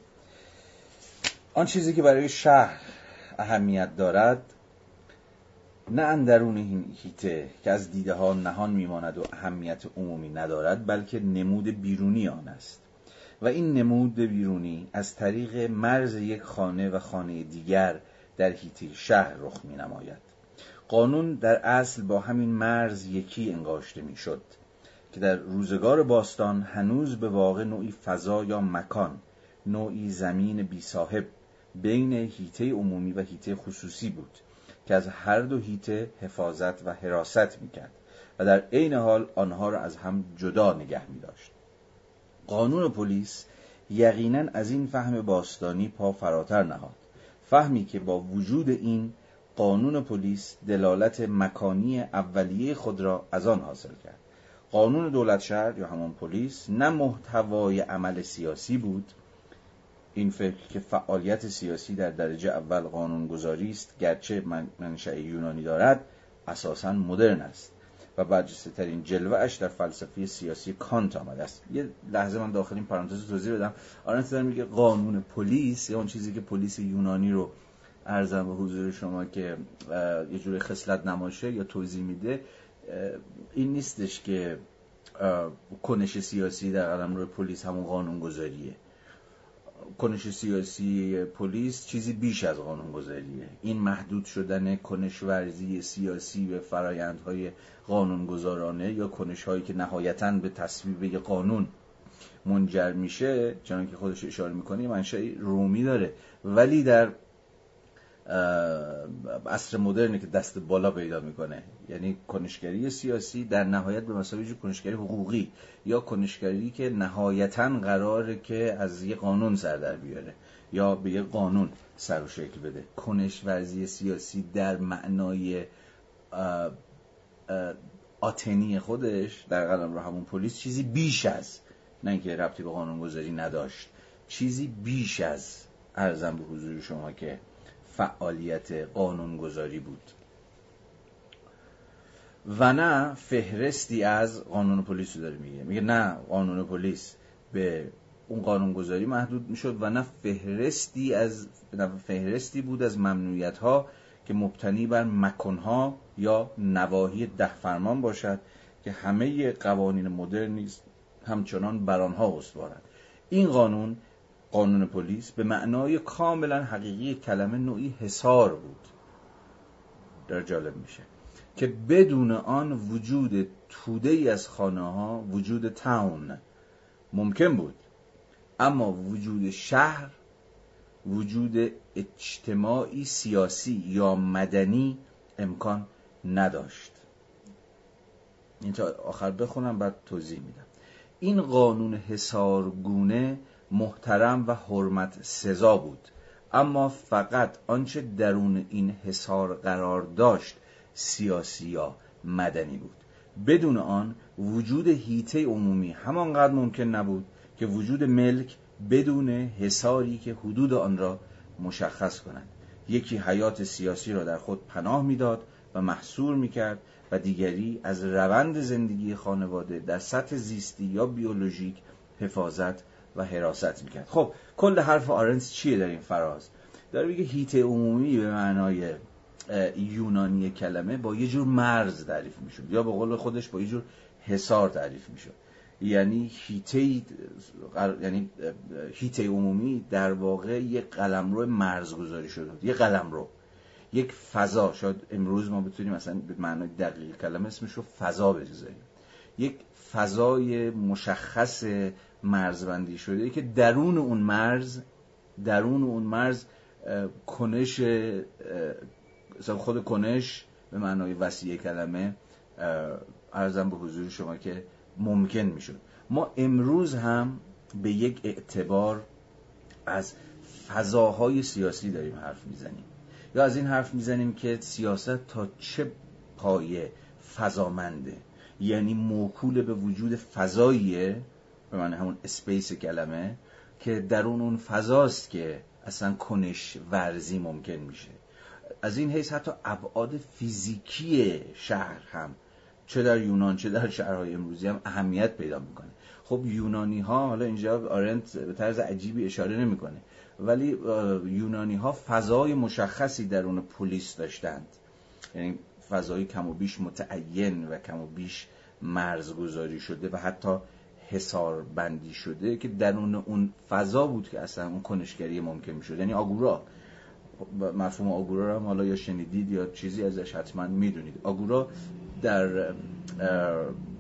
آن چیزی که برای شهر اهمیت دارد نه اندرون این هیته که از دیده ها نهان میماند و اهمیت عمومی ندارد بلکه نمود بیرونی آن است. و این نمود بیرونی از طریق مرز یک خانه و خانه دیگر در هیته شهر رخ می نماید قانون در اصل با همین مرز یکی انگاشته می شد که در روزگار باستان هنوز به واقع نوعی فضا یا مکان نوعی زمین بی صاحب بین هیته عمومی و هیته خصوصی بود که از هر دو هیته حفاظت و حراست می‌کرد و در عین حال آنها را از هم جدا نگه می داشت. قانون پلیس یقینا از این فهم باستانی پا فراتر نهاد. فهمی که با وجود این قانون پلیس دلالت مکانی اولیه خود را از آن حاصل کرد. قانون دولت شهر یا همان پلیس نه محتوای عمل سیاسی بود. این فکر که فعالیت سیاسی در درجه اول قانونگذاری است گرچه منشأ یونانی دارد اساسا مدرن است. و برجسته ترین جلوه اش در فلسفه سیاسی کانت آمده است. یه لحظه من داخل این پرانتز توضیح بدم. آرنت داره میگه قانون پلیس یا اون چیزی که پلیس یونانی رو ارزم به حضور شما که یه جور خصلت نماشه یا توضیح میده این نیستش که کنش سیاسی در قلم روی پلیس همون قانون گذاریه کنش سیاسی پلیس چیزی بیش از قانون گذاریه این محدود شدن کنش ورزی سیاسی به فرایندهای قانونگذارانه یا کنش هایی که نهایتا به تصویب قانون منجر میشه چنان که خودش اشاره می‌کنه منشأ رومی داره. ولی در عصر مدرنی که دست بالا پیدا می‌کنه. یعنی کنشگری سیاسی در نهایت به مسابقه کنشگری حقوقی یا کنشگری که نهایتا قراره که از یه قانون سر در بیاره یا به یه قانون سر و شکل بده. کنش ورزی سیاسی در معنای آتنی خودش در قلم رو همون پلیس چیزی بیش از نه اینکه ربطی به قانون گذاری نداشت چیزی بیش از ارزم به حضور شما که فعالیت قانونگذاری بود. و نه فهرستی از قانون پلیس رو داره میگه. میگه نه قانون پلیس به اون قانونگذاری محدود می‌شد و نه فهرستی از فهرستی بود از ممنوعیت ها که مبتنی بر مکنها یا نواحی ده فرمان باشد که همه قوانین مدرن نیست همچنان بر آنها استوارند. این قانون قانون پلیس به معنای کاملا حقیقی کلمه نوعی حسار بود. در جالب میشه که بدون آن وجود توده ای از خانه ها وجود تاون ممکن بود. اما وجود شهر وجود اجتماعی سیاسی یا مدنی امکان نداشت. این تا آخر بخونم بعد توضیح میدم. این قانون حسارگونه محترم و حرمت سزا بود. اما فقط آنچه درون این حصار قرار داشت سیاسی یا مدنی بود. بدون آن وجود هیته عمومی همانقدر ممکن نبود که وجود ملک بدون حصاری که حدود آن را مشخص کند. یکی حیات سیاسی را در خود پناه می‌داد و محصور می‌کرد و دیگری از روند زندگی خانواده در سطح زیستی یا بیولوژیک حفاظت و حراست می‌کرد. خب کل حرف آرنس چیه در این فراز؟ داره میگه هیت عمومی به معنای یونانی کلمه با یه جور مرز تعریف می‌شد. یا به قول خودش با یه جور حصار تعریف می‌شد. یعنی هیته یعنی هیته عمومی در واقع یه قلمرو مرز گذاری شده یه قلمرو. یک فضا. شاید امروز ما بتونیم مثلا به معنای دقیق کلمه اسمش رو فضا بذاریم یک فضای مشخص مرزبندی شده که درون اون مرز درون اون مرز کنش خود کنش به معنای وسیع کلمه ارزم به حضور شما که ممکن می‌شد. ما امروز هم به یک اعتبار از فضاهای سیاسی داریم حرف می‌زنیم. یا از این حرف می‌زنیم که سیاست تا چه پایه فضامنده؟ یعنی موکول به وجود فضاییه به معنی همون اسپیس کلمه که درون اون فضاست که اصلا کنش ورزی ممکن میشه. از این حیث حتی ابعاد فیزیکی شهر هم چه در یونان چه در شهرهای امروزی هم اهمیت پیدا می‌کنه. خب یونانی ها حالا اینجا آرنت به طرز عجیبی اشاره نمی‌کنه ولی یونانی ها فضای مشخصی درون پلیس داشتند. یعنی فضای کم و بیش متعین و کم و بیش مرزگذاری شده و حتی حسار بندی شده که درون اون فضا بود که اصلا اون کنشگری ممکن می‌شد. یعنی آگورا. مفهوم آگورا رو هم حالا یا شنیدید یا چیزی ازش حتما می‌دونید. آگورا در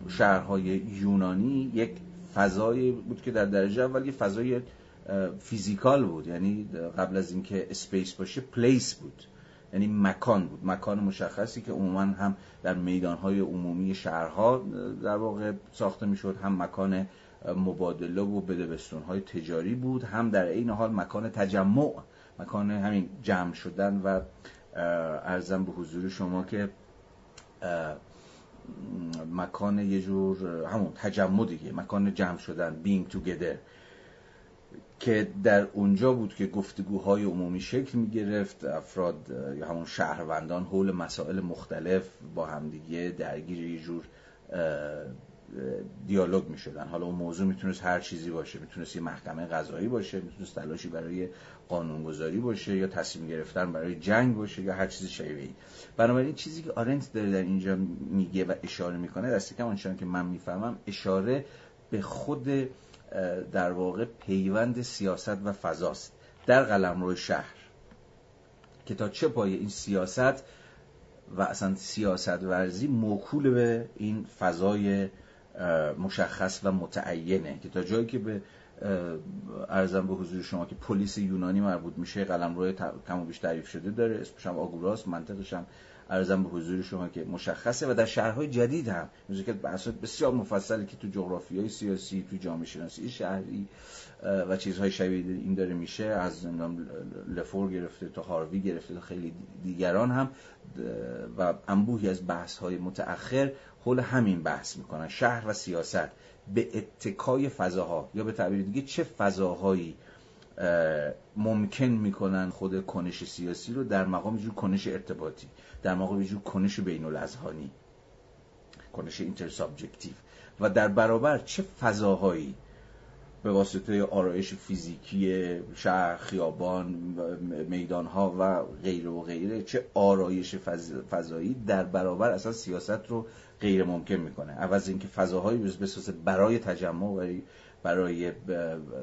شهرهای یونانی یک فضایی بود که در درجه اول یه فضای physical بود. یعنی قبل از اینکه space باشه place بود. یعنی مکان بود. مکان مشخصی که عموما هم در میدانهای عمومی شهرها در واقع ساخته می‌شد. هم مکان مبادله و بده‌بستونهای تجاری بود هم در این حال مکان تجمع مکان همین جمع شدن و ارزم به حضور شما که مکان یه جور همون تجمع دیگه مکان جمع شدن being together. که در اونجا بود که گفتگوهای عمومی شکل می گرفت افراد یا همون شهروندان حول مسائل مختلف با همدیگه درگیر یه جور دیالوگ می شدن. حالا اون موضوع می‌تونست هر چیزی باشه. می‌تونست یه محکمه قضایی باشه می‌تونست تلاشی برای قانونگذاری باشه یا تصمیم گرفتن برای جنگ باشه یا هر چیزی شبیهی بنابراین چیزی که آرنت داره در اینجا میگه و اشاره می‌کنه دستی کم که من می‌فهمم اشاره به خود در واقع پیوند سیاست و فضاست در قلمرو شهر که تا چه پایه این سیاست و اصلا سیاست ورزی موکول به این فضای مشخص و متعینه که تا جایی که به ارزم به حضور شما که پلیس یونانی مربوط میشه قلم روی کم و بیش تعریف شده داره اسمش هم آگوراس منطقش هم ارزم به حضور شما که مشخصه و در شهرهای جدید هم. که بسیار مفصلی که تو های سیاسی تو جامعه شناسی شهری و چیزهای شبیه این داره میشه. از لفور گرفته تا هاروی گرفته تا خیلی دیگران هم و انبوهی از بحث های متأخر حول همین بحث می‌کنن. شهر و سیاست به اتکای فضاها یا به تعبیر دیگه چه فضاهایی ممکن می‌کنن خود کنش سیاسی رو در مقام جور کنش ارتباطی. در مقام جور کنش بین الازهانی کنش اینتر و در برابر چه فضاهایی به واسطه آرایش فیزیکی شهر خیابان میدانها و غیره و غیره چه آرایش فضایی در برابر اصلا سیاست رو غیر ممکن می‌کنه. عوض اینکه فضاهایی برای تجمع و برای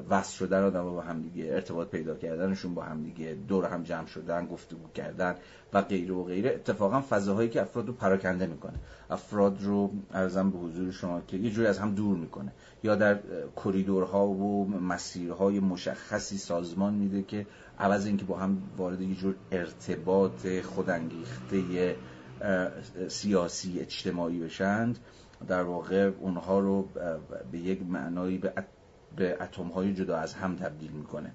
وصل شدن آدم با همدیگه ارتباط پیدا کردنشون با همدیگه دور هم جمع شدن گفتگو کردن و غیره و غیره. اتفاقا فضاهایی که افراد رو پراکنده می‌کنه. افراد رو ارزم به حضور شما که یه جوری از هم دور می‌کنه. یا در کریدورها و مسیرهای مشخصی سازمان میده که عوض اینکه با هم وارد یه جور ارتباط خودانگیخته سیاسی اجتماعی بشند در واقع اونها رو به یک معنایی به, به اتم های جدا از هم تبدیل می‌کنه.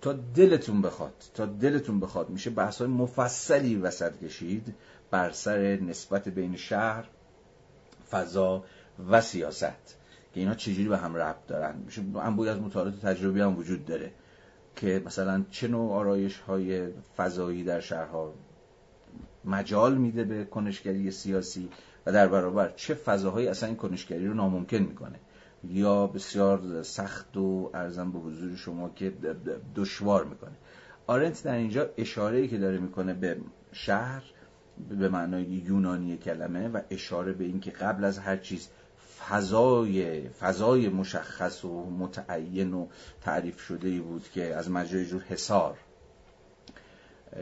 تا دلتون بخواد تا دلتون بخواد میشه بحث های مفصلی وسط کشید بر سر نسبت بین شهر فضا و سیاست که اینا چجوری به هم ربط دارن. میشه انبوی از مطالعات تجربی هم وجود داره که مثلا چه نوع آرایش های فضایی در شهرها مجال میده به کنشگری سیاسی و در برابر چه فضاهایی اصلا این کنشگری رو ناممکن می‌کنه. یا بسیار سخت و ارزم به حضور شما که دشوار می‌کنه. آرنت در اینجا اشاره که داره می‌کنه به شهر به معنای یونانی کلمه و اشاره به اینکه قبل از هر چیز فضای فضای مشخص و متعین و تعریف شده ای بود که از مجرای جور حصار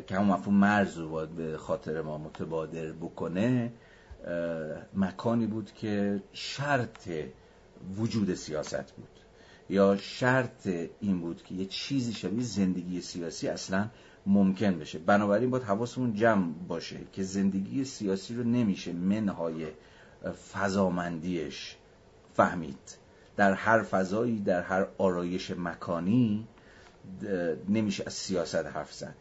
که همون مفهوم مرز رو باید به خاطر ما متبادر بکنه مکانی بود که شرط وجود سیاست بود. یا شرط این بود که یه چیزی شبیه زندگی سیاسی اصلا ممکن بشه. بنابراین باید حواسمون جمع باشه که زندگی سیاسی رو نمیشه منهای فضامندیش فهمید. در هر فضایی در هر آرایش مکانی نمیشه از سیاست حرف زد.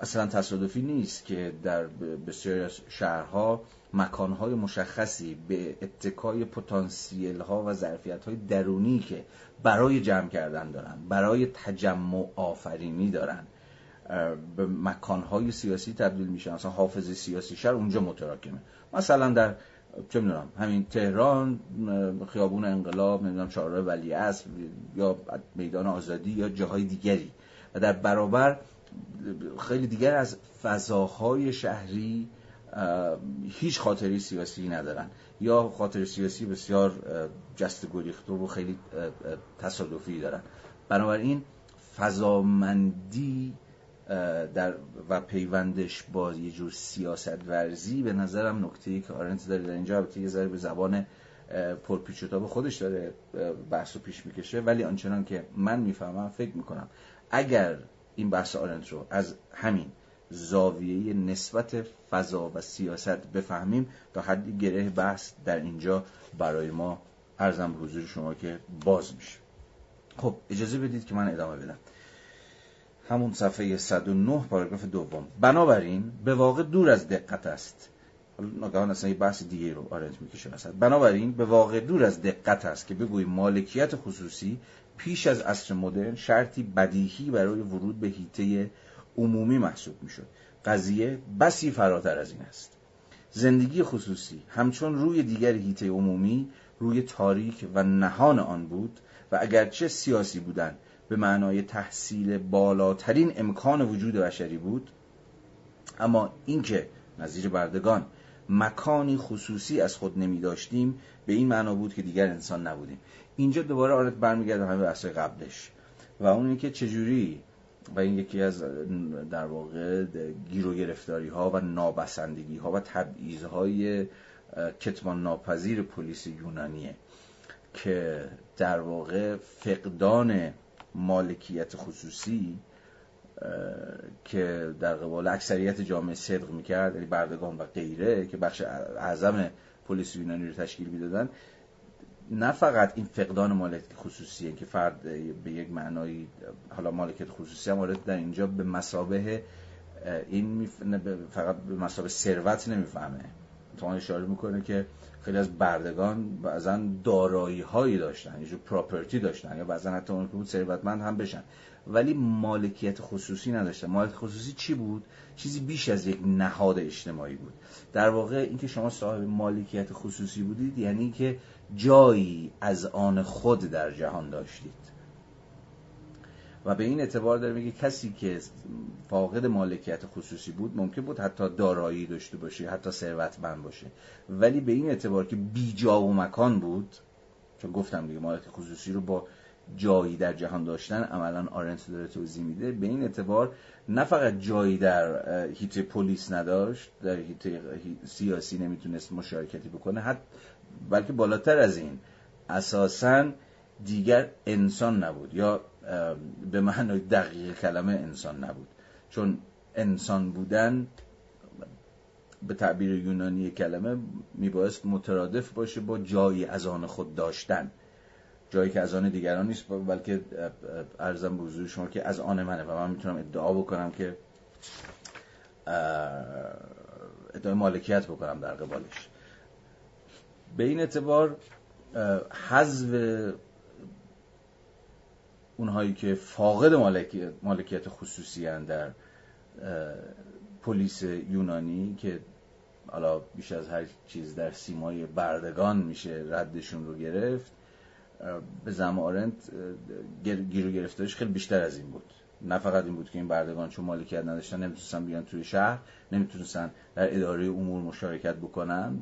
اصلا تصادفی نیست که در بسیاری از شهرها مکانهای مشخصی به اتکای پتانسیل ها و ظرفیت های درونی که برای جمع کردن دارن برای تجمع آفرینی دارن به مکانهای سیاسی تبدیل میشن. مثلا حافظ سیاسی شهر اونجا متراکمه. مثلا در چه می‌دونم همین تهران خیابون انقلاب نمی‌دونم چهارراه ولیعصر یا میدان آزادی یا جاهای دیگری. و در برابر خیلی دیگر از فضاهای شهری هیچ خاطری سیاسی ندارن. یا خاطر سیاسی بسیار جست گریخته و خیلی تصادفی دارن. بنابراین فضامندی در و پیوندش با یه جور سیاست ورزی به نظرم نکته که آرنت داره در اینجا البته یه ذره به زبان پرپیچ به خودش داره بحث و پیش می‌کشه. ولی آنچنان که من می‌فهمم فکر می‌کنم اگر این بحث آرنت رو. از همین زاویه نسبت فضا و سیاست بفهمیم تا حدی گره بحث در اینجا برای ما ارزم حضور شما که باز میشه. خب اجازه بدید که من ادامه بدم. همون صفحه 109 پاراگراف دوم. بنابراین به واقع دور از دقت است. ناگهان اصلا یه بحث دیگه رو آرنج می‌کشه وسط. بنابراین به واقع دور از دقت است که بگوییم مالکیت خصوصی پیش از عصر مدرن شرطی بدیهی برای ورود به هیته عمومی محسوب می‌شد. قضیه بسی فراتر از این است. زندگی خصوصی همچون روی دیگر هیته عمومی روی تاریک و نهان آن بود و اگرچه سیاسی بودن به معنای تحصیل بالاترین امکان وجود بشری بود اما اینکه نظیر بردگان مکانی خصوصی از خود نمی داشتیم به این معنا بود که دیگر انسان نبودیم. اینجا دوباره آرت برمیگرده همه بحث قبلش. و اون اینکه چجوری و این یکی از در واقع گیر و گرفتاری ها و نابسندگی ها و تبعیض های کتمان ناپذیر پلیس یونانیه که در واقع فقدان مالکیت خصوصی که در قبال اکثریت جامعه صدق می‌کرد یعنی بردگان و غیره که بخش اعظم پلیس یونانی رو تشکیل می‌دادن نه فقط این فقدان مالکیت خصوصیه که فرد به یک معنایی حالا مالکیت خصوصی هم در اینجا به مسابه این فقط به مسابه ثروت نمی‌فهمه. تو اشاره می‌کنه که خیلی از بردگان بعضا دارایی هایی داشتن یه پراپرتی داشتن یا بعضا حتی اون که بود ثروتمند هم بشن. ولی مالکیت خصوصی نداشتن. مالکیت خصوصی چی بود؟ چیزی بیش از یک نهاد اجتماعی بود. در واقع اینکه شما صاحب مالکیت خصوصی بودید یعنی که جایی از آن خود در جهان داشتید. و به این اعتبار داره میگه کسی که فاقد مالکیت خصوصی بود ممکن بود حتی دارایی داشته باشه حتی ثروتمند باشه. ولی به این اعتبار که بی جا و مکان بود چون گفتم دیگه مالکیت خصوصی رو با جایی در جهان داشتن عملا آرنت داره توضیح میده. به این اعتبار نه فقط جایی در هیت پلیس نداشت در هیت سیاسی نمی‌تونست مشارکتی بکنه حتی بلکه بالاتر از این اساسا دیگر انسان نبود. یا به معنای دقیق کلمه انسان نبود. چون انسان بودن به تعبیر یونانی کلمه میبایست مترادف باشه با جایی از آن خود داشتن. جایی که از آن دیگران نیست بلکه ارزم به حضور شما که از آن منه و من می‌تونم ادعا بکنم که ادعای مالکیت بکنم در قبالش. به این اعتبار حذف اونهایی که فاقد مالکیت خصوصی هن در پلیس یونانی که حالا بیش از هر چیز در سیمای بردگان میشه ردشون رو گرفت به زمارنت گیر و گرفتارش خیلی بیشتر از این بود. نه فقط این بود که این بردگان چون مالکیت نداشتن نمی‌تونستن بیان توی شهر نمی‌تونستن در اداره امور مشارکت بکنن.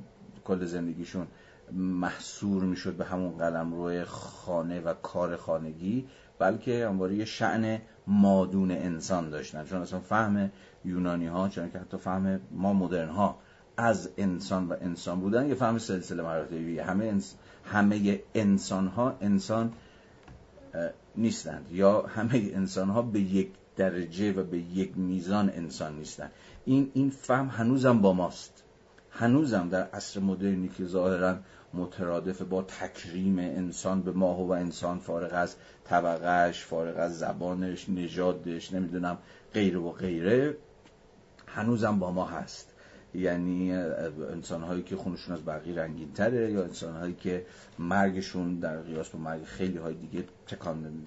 کل زندگیشون محصور می‌شد به همون قلم روی خانه و کار خانگی بلکه همواره یه شعن مادون انسان داشتن. چون اصلا فهم یونانی ها چون که حتی فهم ما مدرن ها از انسان و انسان بودن یه فهم سلسله مراتبی. همه انس... همه انسان ها انسان نیستند. یا همه انسان ها به یک درجه و به یک میزان انسان نیستند. این این فهم هنوزم با ماست. هنوزم در عصر مدرنی که ظاهرا مترادف با تکریم انسان به ماه و انسان فارغ از طبقهش فارغ از زبانش نژادش نمی‌دونم غیره و غیره هنوزم با ما هست. یعنی انسان هایی که خونشون از بقیه رنگین تره یا انسان هایی که مرگشون در قیاس با مرگ خیلی های دیگه تکان,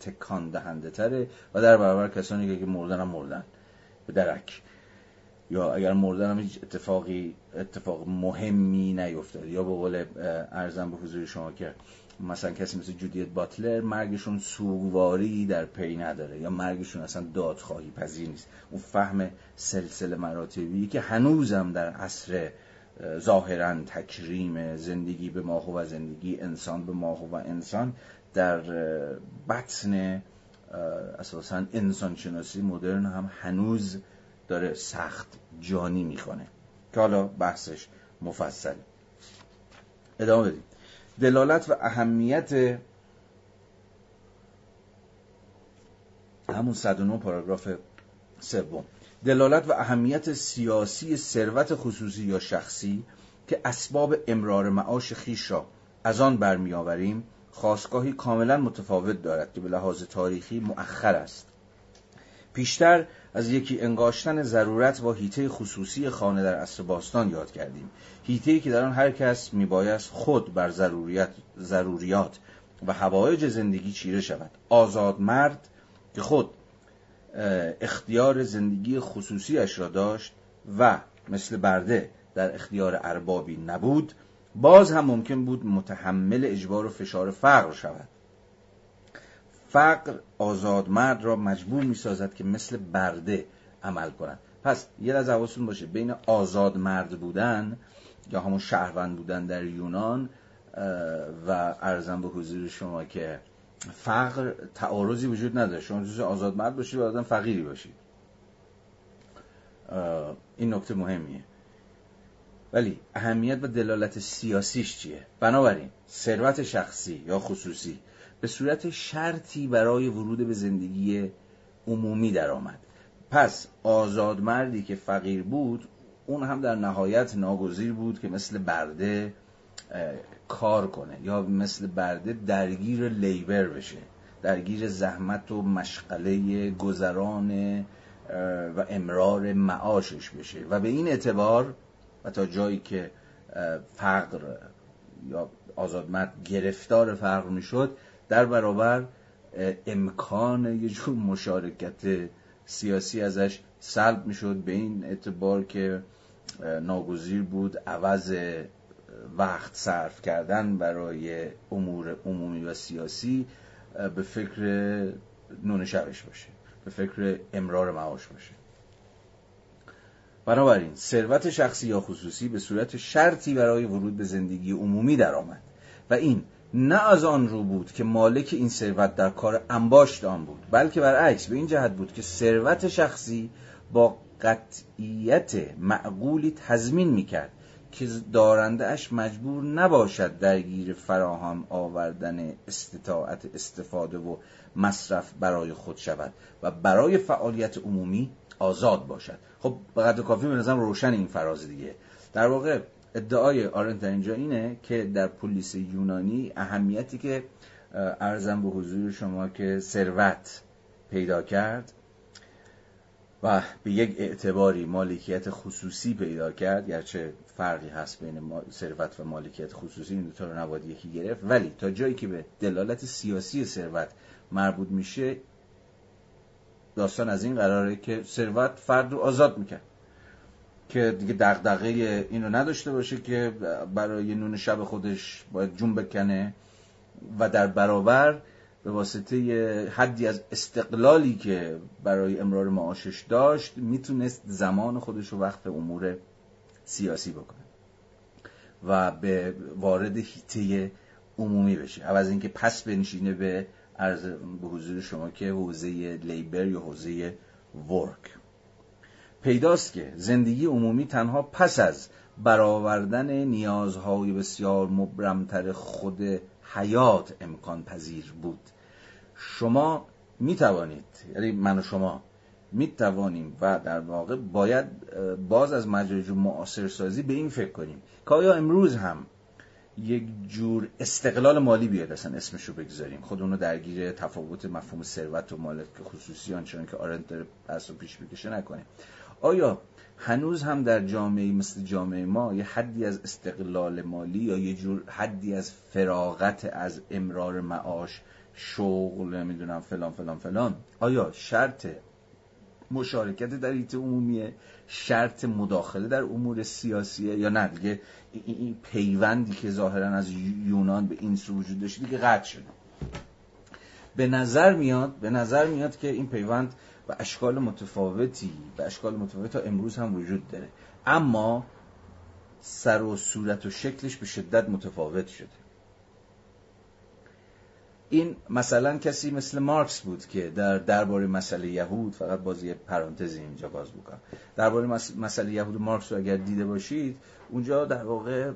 تکان دهنده تره و در برابر کسانی که مردن هم مردن. به درک. یا اگر مردن هم هیچ اتفاقی اتفاق مهمی نیفتاد یا به قول ارزم به حضور شما که مثلا کسی مثل جودیت باتلر مرگشون سوگواری در پی نداره. یا مرگشون اصلا دادخواهی پذیر نیست. اون فهم سلسله مراتبی که هنوزم در عصر ظاهرا تکریم زندگی به ماهو و زندگی انسان به ماهو و انسان در بطن اساسا انسان شناسی مدرن هم هنوز داره سخت جانی می‌کنه که حالا بحثش مفصل ادامه بدیم. دلالت و اهمیت همون 109 پاراگراف سوم. دلالت و اهمیت سیاسی ثروت خصوصی یا شخصی که اسباب امرار معاش خیش را از آن برمیآوریم خواستگاهی کاملا متفاوت دارد که به لحاظ تاریخی مؤخر است. پیشتر از یکی انگاشتن ضرورت با هیته خصوصی خانه در عصر باستان یاد کردیم. هیته که در آن هر کس میبایست خود بر ضروریت ضروریات و هوایج زندگی چیره شود. آزاد مرد که خود اختیار زندگی خصوصیش را داشت و مثل برده در اختیار اربابی نبود باز هم ممکن بود متحمل اجبار و فشار فقر شود. فقر آزاد مرد را مجبور می سازد که مثل برده عمل کند. پس یه از حواستون باشه بین آزاد مرد بودن یا همون شهروند بودن در یونان و ارزم به حضور شما که فقر تعارضی وجود نداره. شما جز آزاد مرد باشید و آدم فقیری باشید این نکته مهمیه. ولی اهمیت و دلالت سیاسیش چیه؟ بنابراین ثروت شخصی یا خصوصی به صورت شرطی برای ورود به زندگی عمومی درآمد. پس آزاد مردی که فقیر بود اون هم در نهایت ناگزیر بود که مثل برده کار کنه یا مثل برده درگیر لیبر بشه درگیر زحمت و مشغله گذران و امرار معاشش بشه. و به این اعتبار و تا جایی که فقر یا آزادمرد گرفتار فقر می‌شد در برابر امکان یه جور مشارکت سیاسی ازش سلب می‌شد به این اعتبار که ناگزیر بود عوض وقت صرف کردن برای امور عمومی و سیاسی به فکر نون شبش باشه به فکر امرار معاش باشه. بنابراین ثروت شخصی یا خصوصی به صورت شرطی برای ورود به زندگی عمومی درآمد. و این نه از آن رو بود که مالک این ثروت در کار انباشت آن بود بلکه برعکس به این جهت بود که ثروت شخصی با قطعیت معقولی تضمین می‌کرد که دارنده مجبور نباشد درگیر فراهم آوردن استطاعت استفاده و مصرف برای خود شود و برای فعالیت عمومی آزاد باشد. خب به کافی به نظرم روشن این فراز دیگه. در واقع ادعای آرنت اینجا اینه که در پلیس یونانی اهمیتی که ارزم به حضور شما که ثروت پیدا کرد و به یک اعتباری مالکیت خصوصی پیدا کرد گرچه فرقی هست بین ثروت و مالکیت خصوصی این دوتا رو نباید یکی گرفت. ولی تا جایی که به دلالت سیاسی ثروت مربوط میشه داستان از این قراره که ثروت فرد رو آزاد می‌کرد. که دیگه دغدغه اینو نداشته باشه که برای نون شب خودش باید جون بکنه و در برابر به واسطه حدی از استقلالی که برای امرار معاشش داشت می‌تونست زمان خودش رو وقت امور سیاسی بکنه و به وارد هیته عمومی بشه. عوض اینکه پس بنشینه به عرض به حضور شما که حوزه لیبر یا حوزه ورک. پیداست که زندگی عمومی تنها پس از برآوردن نیازهای بسیار مبرمتر خود حیات امکان پذیر بود. شما می توانید یعنی من و شما می توانیم و در واقع باید باز از مجاج معاصر سازی به این فکر کنیم که آیا امروز هم یک جور استقلال مالی بیاد اصلا اسمش رو بگذاریم؟ خود اونو درگیر تفاوت مفهوم ثروت و مالک خصوصی آنچنان که آرنت داره بحث پیش بکشه نکنیم. آیا هنوز هم در جامعه مثل جامعه ما یه حدی از استقلال مالی یا یه جور حدی از فراغت از امرار معاش شغل نمی‌دونم فلان فلان فلان؟ آیا شرط مشارکت در ایت عمومیه؟ شرط مداخله در امور سیاسیه؟ یا نه؟ دیگه این پیوندی که ظاهرا از یونان به این سو وجود داشت دیگه قطع شده. به نظر میاد به نظر میاد که این پیوند به اشکال متفاوتی به اشکال متفاوتی تا امروز هم وجود داره. اما سر و صورت و شکلش به شدت متفاوت شده. این مثلا کسی مثل مارکس بود که در درباره مسئله یهود فقط بازی پرانتزی اینجا باز بکنم. درباره مسئله یهود مارکس رو اگر دیده باشید اونجا در واقع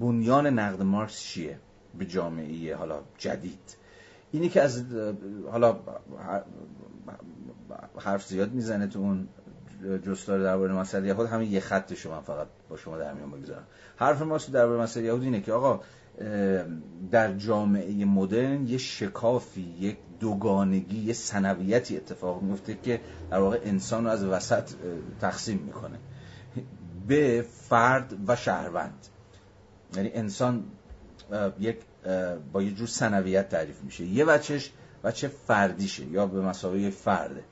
بنیان نقد مارکس چیه؟ به جامعه حالا جدید. اینی که از حالا حرف زیاد می‌زنه تو اون جستار درباره مسئله یهود همین یه خط شما فقط با شما در میان بگذارم. حرف مارکس درباره مسئله یهود اینه که آقا در جامعه مدرن یه شکافی یک دوگانگی یه سنویتی اتفاق میفته که در واقع انسان رو از وسط تقسیم می‌کنه. به فرد و شهروند. یعنی انسان یک با یه جور سنویت تعریف میشه. یه بچهش بچه فردیشه یا به مسابقه فرده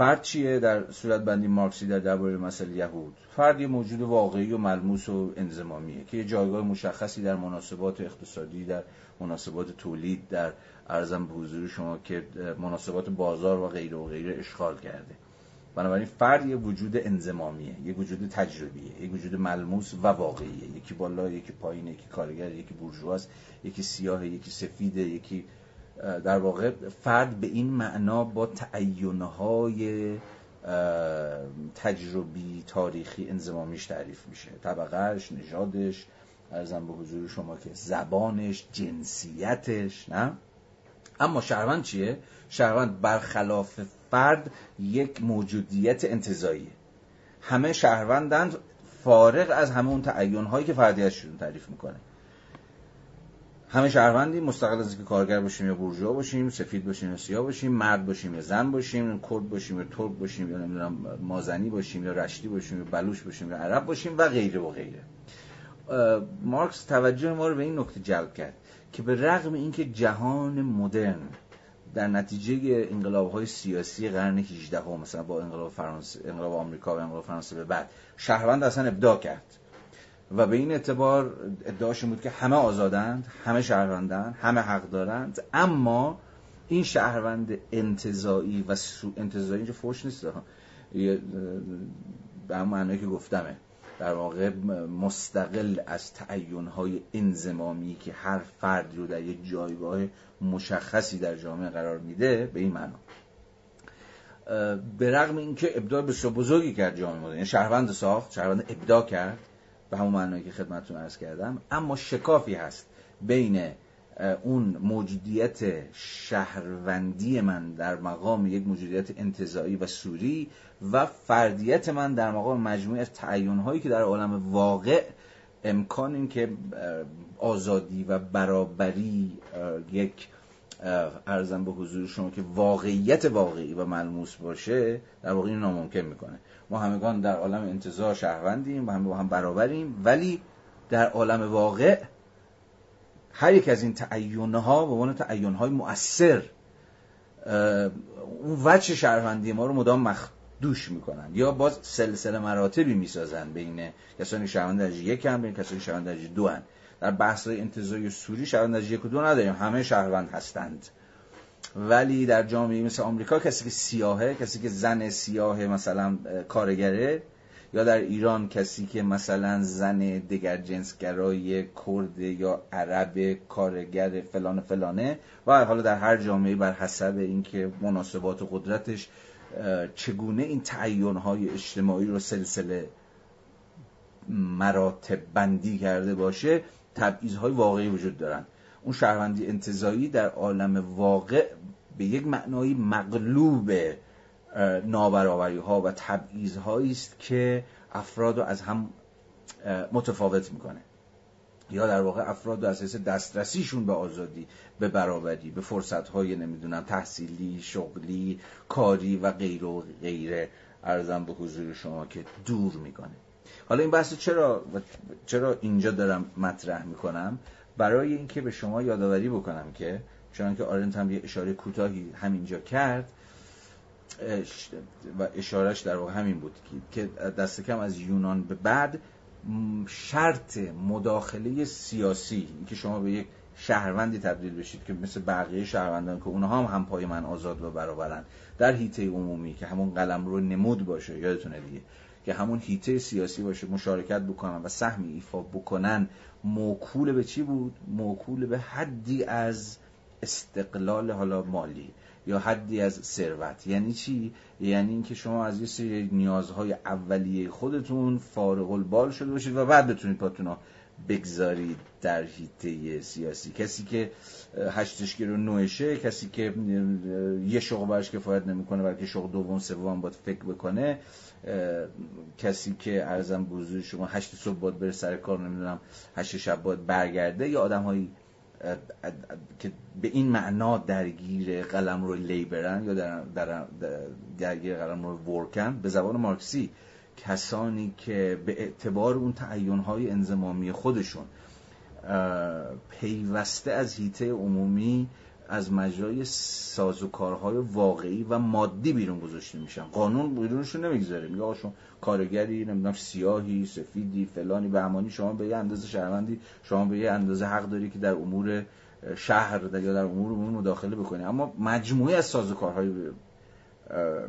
فرد چیه؟ در صورت بندی مارکسی در درباره مسئله یهود. فرد یه موجود واقعی و ملموس و انزمامیه که یه جایگاه مشخصی در مناسبات اقتصادی در مناسبات تولید در ارزم به حضور شما که مناسبات بازار و غیره و غیره اشغال کرده. بنابراین فرد یه وجود انزمامیه یه وجود تجربیه یه وجود ملموس و واقعیه. یکی بالا یکی پایین یکی کارگر یکی بورژواست یکی سیاه یکی سفیده یکی در واقع فرد به این معنا با تعینهای تجربی تاریخی انزمامیش تعریف میشه. طبقهش نژادش ارزم به حضور شما که زبانش جنسیتش نه؟ اما شهروند چیه؟ شهروند برخلاف فرد یک موجودیت انتظاییه همه شهروندند فارغ از همه اون تعین هایی که فردیتشون تعریف می‌کنه. همه شهروندی مستقل از اینکه کارگر باشیم یا بورژوا باشیم سفید باشیم یا سیاه باشیم مرد باشیم یا زن باشیم کرد باشیم یا ترک باشیم یا نمی‌دونم مازنی باشیم یا رشتی باشیم یا بلوش باشیم یا عرب باشیم و غیره و غیره. مارکس توجه ما رو به این نکته جلب کرد که به رغم اینکه جهان مدرن در نتیجه انقلاب های سیاسی قرن 18 ها مثلا با انقلاب فرانسه انقلاب آمریکا و انقلاب فرانسه به بعد شهروند اصلا ابداع کرد. و به این اعتبار ادعاش بود که همه آزادند همه شهروندند همه حق دارند. اما این شهروند انتظایی و سو انتظایی اینجا فوش نیست به هم معنی که گفتمه. در واقع مستقل از تعینهای انزمامی که هر فردی رو در یک جایگاه مشخصی در جامعه قرار میده به این معنا. به رغم اینکه ابداع بسیار بزرگی کرد جامعه مدرن یعنی شهروند ساخت شهروند ابداع کرد به همون معنایی که خدمتتون عرض کردم اما شکافی هست بین اون موجودیت شهروندی من در مقام یک موجودیت انتظایی و سوری و فردیت من در مقام مجموعه از تعینهایی که در عالم واقع امکان این که آزادی و برابری یک ارزم به حضور شما که واقعیت واقعی و ملموس باشه در واقع این ناممکن می‌کنه. ما همگان در عالم انتظار شهروندیم و هم با هم برابریم ولی در عالم واقع هر یک از این تعینه ها به عنوان مؤثر اون وجه شهروندی ما رو مدام مخدوش می‌کنن یا باز سلسله مراتبی می‌سازن بین کسانی شهروند درجه یک هم بین کسانی شهروند درجه دو هن. در بحث انتظاری سوری شهروند درجه یک و دو نداریم همه شهروند هستند ولی در جامعه مثل آمریکا کسی که سیاهه کسی که زن سیاه مثلا کارگره یا در ایران کسی که مثلا زن دگر جنسگرای کرد یا عرب کارگر فلان فلانه و حالا در هر جامعه بر حسب اینکه مناسبات و قدرتش چگونه این تعیین های اجتماعی رو سلسله مراتب بندی کرده باشه تبعیضهای واقعی وجود دارن. اون شهروندی انتظایی در عالم واقع به یک معنای مغلوب نابرابری ها و تبعیض است که افراد رو از هم متفاوت می‌کنه. یا در واقع افراد از حیث دسترسیشون به آزادی به برابری به فرصت های نمی‌دونم تحصیلی شغلی کاری و غیر و غیره ارزم به حضور شما که دور می‌کنه. حالا این بحث چرا چرا اینجا دارم مطرح می‌کنم؟ برای اینکه به شما یادآوری بکنم که چون که آرنت هم یه اشاره کوتاهی همینجا کرد و اشارش در واقع همین بود که دست کم از یونان به بعد شرط مداخله سیاسی که شما به یک شهروندی تبدیل بشید که مثل بقیه شهروندان که اونها هم هم پای من آزاد و برابرن در هیته عمومی که همون قلم رو نمود باشه یادتونه دیگه که همون هیته سیاسی باشه مشارکت بکنن و سهمی ایفا بکنن موکول به چی بود؟ موکول به حدی از استقلال حالا مالی. یا حدی از ثروت. یعنی چی؟ یعنی اینکه شما از یه سری نیازهای اولیه خودتون فارغ البال شده باشید و بعد بتونید پاتون بگذارید در حیطه سیاسی. کسی که هشتش رو نوشه کسی که یه شغل برش کفایت نمی‌کنه بلکه شغل دوم سوم باید فکر بکنه کسی که ارزم بزرگ شما هشت صبح باید بره سر کار نمی‌دونم هشت شب باید برگرده یا آدم هایی که به این معنا درگیر قلم رو لیبرن یا در, در درگیر قلم رو ورکن به زبان مارکسی کسانی که به اعتبار اون های انزمامی خودشون پیوسته از هیته عمومی از مجرای سازوکارهای واقعی و مادی بیرون گذاشته میشن. قانون بیرونشون نمی‌گذاره. میگه آقا کارگری نمی‌دونم سیاهی سفیدی فلانی بهمانی شما به یه اندازه شهروندی شما به یه اندازه حق داری که در امور شهر در یا در امور عمومی مداخله بکنی. اما مجموعه از سازوکارهای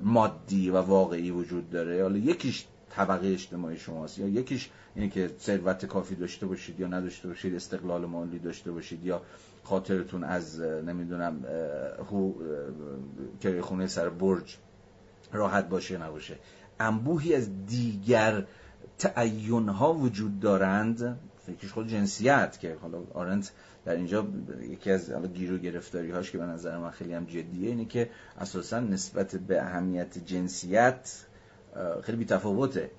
مادی و واقعی وجود داره. حالا یکیش طبقه اجتماعی شماست. یا یکیش اینه که ثروت کافی داشته باشید یا نداشته باشید استقلال مالی داشته باشید یا خاطرتون از نمی‌دونم که خونه سر برج راحت باشه نباشه. انبوهی از دیگر تعین ها وجود دارند. فکرش خود جنسیت که حالا آرنت در اینجا یکی از گیرو گرفتاری هاش که به نظر من خیلی هم جدیه اینه که اساسا نسبت به اهمیت جنسیت خیلی بی تفاوته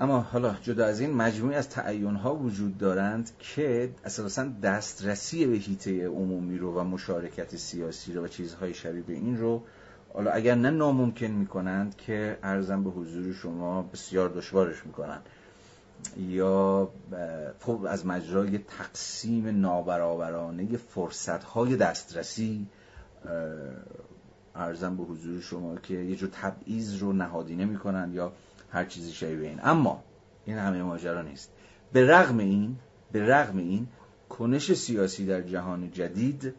اما حالا جدا از این مجموعی از تعین ها وجود دارند که اساسا دسترسی به هیته عمومی رو و مشارکت سیاسی رو و چیزهای شبیه به این رو حالا اگر نه ناممکن می‌کنند که ارزم به حضور شما بسیار دشوارش می‌کنند یا از مجرای تقسیم نابرابرانه فرصت های دسترسی ارزم به حضور شما که یه جور تبعیض رو نهادینه می‌کنن یا هر چیزی شبیه این. اما این همه ماجرا نیست. به رغم این به رغم این کنش سیاسی در جهان جدید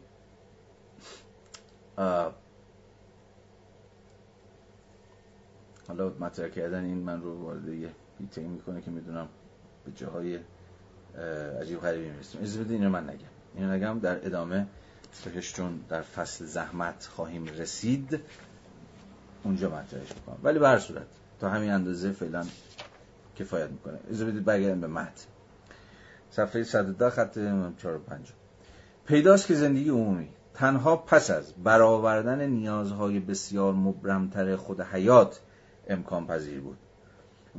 حالا مطرح کردن این من رو وارد یه بیتنگ می‌کنه که می‌دونم به جاهای عجیب غریبی می‌رسیم. از بده اینو من نگم. اینو نگم در ادامه بهش چون در فصل زحمت خواهیم رسید. اونجا مطرحش می‌کنم. ولی به هر صورت تا همین اندازه فعلا کفایت می‌کنه. از بدید برگردیم به متن. صفحه 110 خط 4 و 5 پیداست که زندگی عمومی تنها پس از برآوردن نیازهای بسیار مبرمتر خود حیات امکان پذیر بود.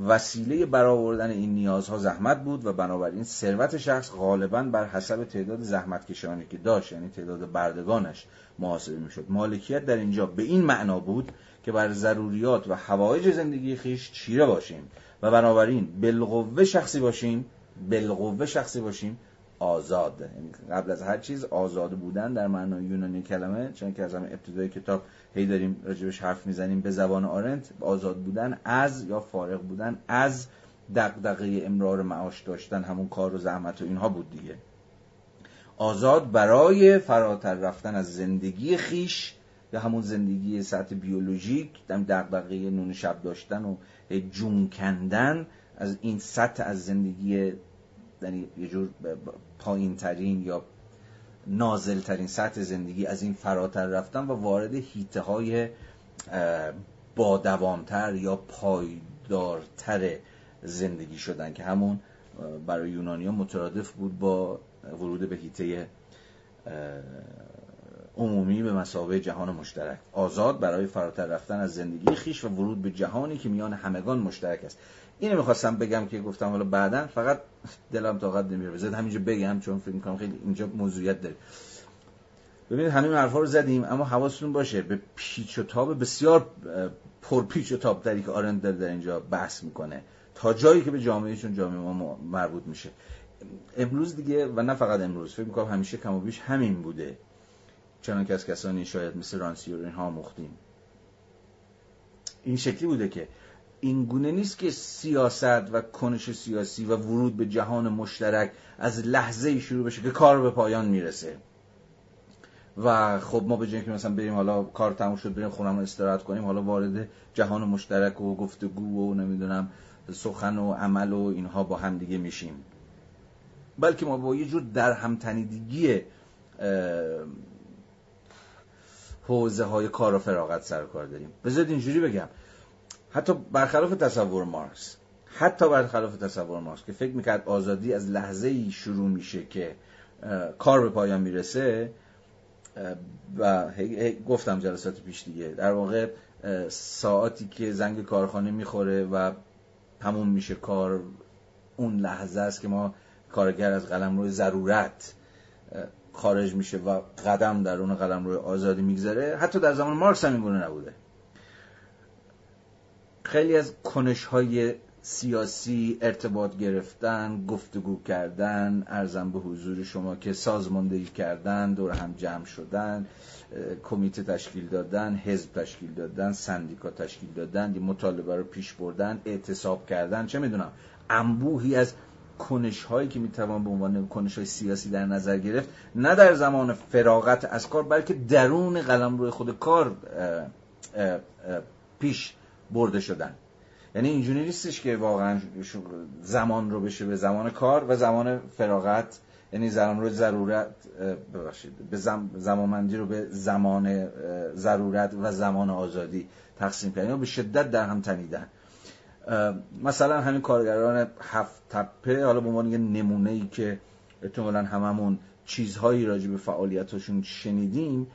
وسیله برآوردن این نیازها زحمت بود و بنابراین ثروت شخص غالبا بر حسب تعداد زحمت کشانی که داشت یعنی تعداد بردگانش محاسبه می‌شد. مالکیت در اینجا به این معنا بود که بر ضروریات و حوایج زندگی خیش چیره باشیم و بنابراین بالقوه شخصی باشیم بالقوه شخصی باشیم آزاد. یعنی قبل از هر چیز آزاد بودن در معنای یونانی کلمه چون که از همه ابتدای کتاب هی داریم راجبش حرف می‌زنیم به زبان آرنت آزاد بودن از یا فارغ بودن از دغدغه امرار معاش داشتن همون کار و زحمت و اینها بود دیگه. آزاد برای فراتر رفتن از زندگی خیش یا همون زندگی سطح بیولوژیک دغدغه نون شب داشتن و جون کندن از این سطح از زندگی یعنی یه جور پایین ترین یا نازل ترین سطح زندگی از این فراتر رفتن و وارد هیته های با دوامتر یا پایدارتر زندگی شدن که همون برای یونانیا مترادف بود با ورود به هیته عمومی به مسابقه جهان مشترک. آزاد برای فراتر رفتن از زندگی خیش و ورود به جهانی که میان همگان مشترک است. اینو می‌خواستم بگم که گفتم حالا بعدا فقط دلم طاقت نمیره. بذار همینجا بگم چون فکر می‌کنم خیلی اینجا موضوعیت داره. ببینید همین حرفا رو زدیم اما حواستون باشه به پیچ و تاب بسیار پر پیچ و تاب تری که آرند در اینجا بحث می‌کنه. تا جایی که به جامعهشون جامعه ما مربوط میشه. امروز دیگه و نه فقط امروز فکر می‌کنم همیشه کم و بیش همین بوده. چنان که از کسانی شاید مثل رانسیور اینها مختیم این شکلی بوده که این گونه نیست که سیاست و کنش سیاسی و ورود به جهان مشترک از لحظه شروع بشه که کار به پایان می‌رسه. و خب ما به جای که مثلا بریم حالا کار تموم شد بریم خونم استراحت کنیم حالا وارد جهان مشترک و گفتگو و نمی‌دونم سخن و عمل و اینها با هم دیگه میشیم. بلکه ما با یه جور در همتنیدگی حوزه های کار و فراغت سر کار داریم. بذارید اینجوری بگم. حتی برخلاف تصور مارکس حتی برخلاف تصور مارکس که فکر می‌کرد آزادی از لحظه ای شروع میشه که کار به پایان می‌رسه و گفتم جلسات پیش دیگه در واقع ساعتی که زنگ کارخانه می‌خوره و تموم میشه کار اون لحظه است که ما کارگر از قلم روی ضرورت خارج میشه و قدم در اون قلم روی آزادی میگذره حتی در زمان مارکس هم این نبوده. خیلی از کنش های سیاسی ارتباط گرفتن گفتگو کردن ارزم به حضور شما که سازماندهی کردن دور هم جمع شدن کمیته تشکیل دادن حزب تشکیل دادن سندیکا تشکیل دادن مطالبه رو پیش بردن اعتصاب کردن چه می‌دونم انبوهی از کنش هایی که می‌توان به عنوان کنش های سیاسی در نظر گرفت نه در زمان فراغت از کار بلکه درون قلم روی خود کار پیش برده شدن. یعنی اینجوری نیستش که واقعا زمان رو بشه به زمان کار و زمان فراغت یعنی زمان رو ضرورت ببخشید به زمانمندی رو به زمان ضرورت و زمان آزادی تقسیم کردن. به شدت در هم تنیدن. مثلا همین کارگران هفت تپه حالا به عنوان یه نمونه ای که احتمالا هممون چیزهایی راجع به فعالیتشون شنیدیم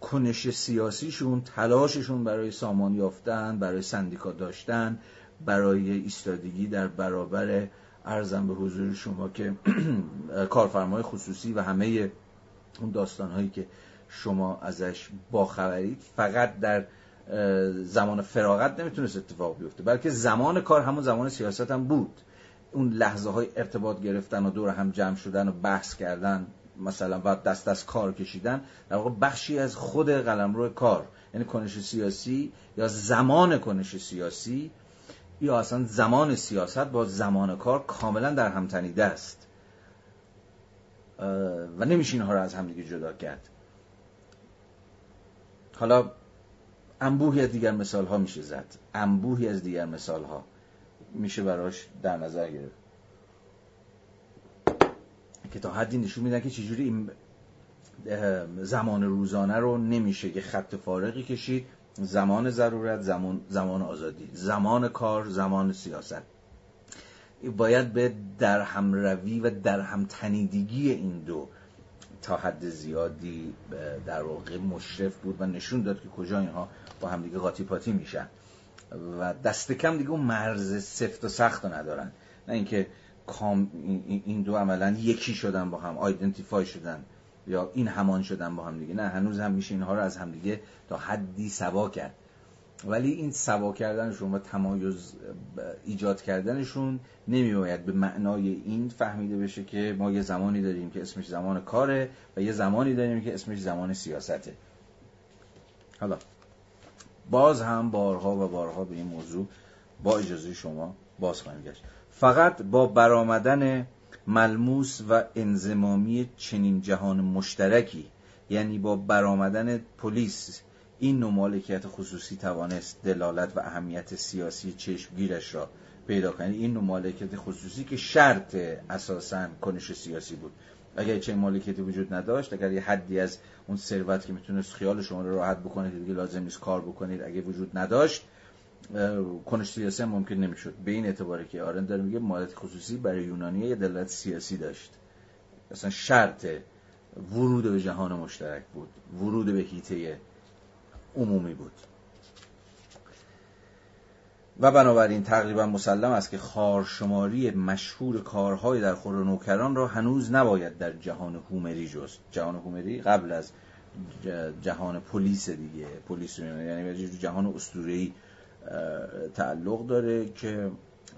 کنش سیاسیشون تلاششون برای سامان یافتن برای سندیکا داشتن برای ایستادگی در برابر ارزم به حضور شما که کارفرمای خصوصی و همه اون داستانهایی که شما ازش باخبرید فقط در زمان فراغت نمی‌تونست اتفاق بیفته بلکه زمان کار همون زمان سیاست هم بود. اون لحظه های ارتباط گرفتن و دور هم جمع شدن و بحث کردن مثلا و دست از کار کشیدن در واقع بخشی از خود قلمرو کار یعنی کنش سیاسی یا زمان کنش سیاسی یا اصلا زمان سیاست با زمان کار کاملا در هم تنیده است. و نمیشه اینها رو از همدیگه جدا کرد. حالا انبوهی از دیگر مثال ها میشه زد. انبوهی از دیگر مثال ها میشه براش در نظر گرفت. که تا حدی نشون میدن که چجوری این زمان روزانه رو نمیشه که خط فارقی کشید. زمان ضرورت زمان, زمان آزادی. زمان کار زمان سیاست. باید به در هم روی و در هم تنیدگی این دو تا حد زیادی در واقع مشرف بود و نشون داد که کجا اینها با هم دیگه قاطی پاتی میشن. و دست کم دیگه اون مرز سفت و سخت رو ندارن. نه اینکه این دو عملا یکی شدن با هم آیدنتیفای شدن یا این همان شدن با هم دیگه. نه هنوز هم میشه اینها رو از هم دیگه تا حدی سوا کرد. ولی این سوا کردنشون و تمایز ایجاد کردنشون نمیباید به معنای این فهمیده بشه که ما یه زمانی داریم که اسمش زمان کاره و یه زمانی داریم که اسمش زمان سیاسته. حالا باز هم بارها و بارها به این موضوع با اجازه شما باز خواهیم گشت. فقط با برآمدن ملموس و انزمامی چنین جهان مشترکی یعنی با برآمدن پلیس این نوع مالکیت خصوصی توانست دلالت و اهمیت سیاسی چشمگیرش را پیدا کنید این نوع مالکیت خصوصی که شرط اساسا کنش سیاسی بود. اگر چه مالکیتی وجود نداشت اگر یه حدی از اون ثروت که می‌تونست خیال شما رو راحت بکنید دیگه لازم نیست کار بکنید اگه وجود نداشت کنش سیاسی ممکن نمی‌شد. به این اعتباره که آرند داره میگه مالت خصوصی برای یونانی یه دلالت سیاسی داشت. اصلا شرط ورود به جهان مشترک بود. ورود به هیته عمومی بود. و بنابراین تقریبا مسلم است که خارشماری مشهور کارهای در خور نوکران را هنوز نباید در جهان هومری جست. جهان هومری قبل از جهان پلیس دیگه. پلیس یعنی جهان اسطوره‌ای تعلق داره که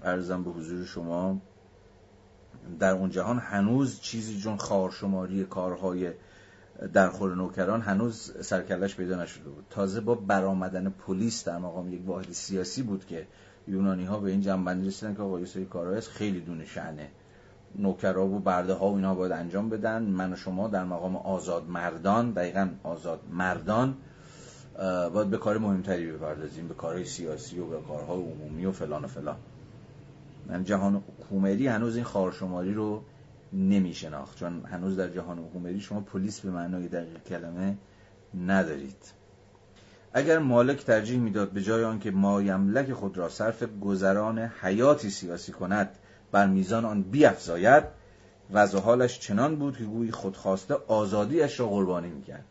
ارزم به حضور شما در اون جهان هنوز چیزی جون خارشماری کارهای در خور نوکران هنوز سرکلش پیدا نشده بود. تازه با برآمدن پلیس در مقام یک واحد سیاسی بود که یونانی ها به این جنبندی رسیدن که آقا یه سری خیلی دونه شعنه نوکرها و برده ها و اینا باید انجام بدن. من و شما در مقام آزاد مردان دقیقا آزاد مردان باید به کار مهمتری بپردازیم به کارهای سیاسی و به کارهای عمومی و فلان و فلان. من جهان حکومتی هنوز این خارشماری رو نمی شناخت چون هنوز در جهان حکومتی شما پلیس به معنای دقیق کلمه ندارید. اگر مالک ترجیح می‌داد به جای آنکه مایملک خود را صرف گذران حیاتی سیاسی کند بر میزان آن بیافزاید وضع حالش چنان بود که گویی خودخواسته آزادیش را قربانی می‌کرد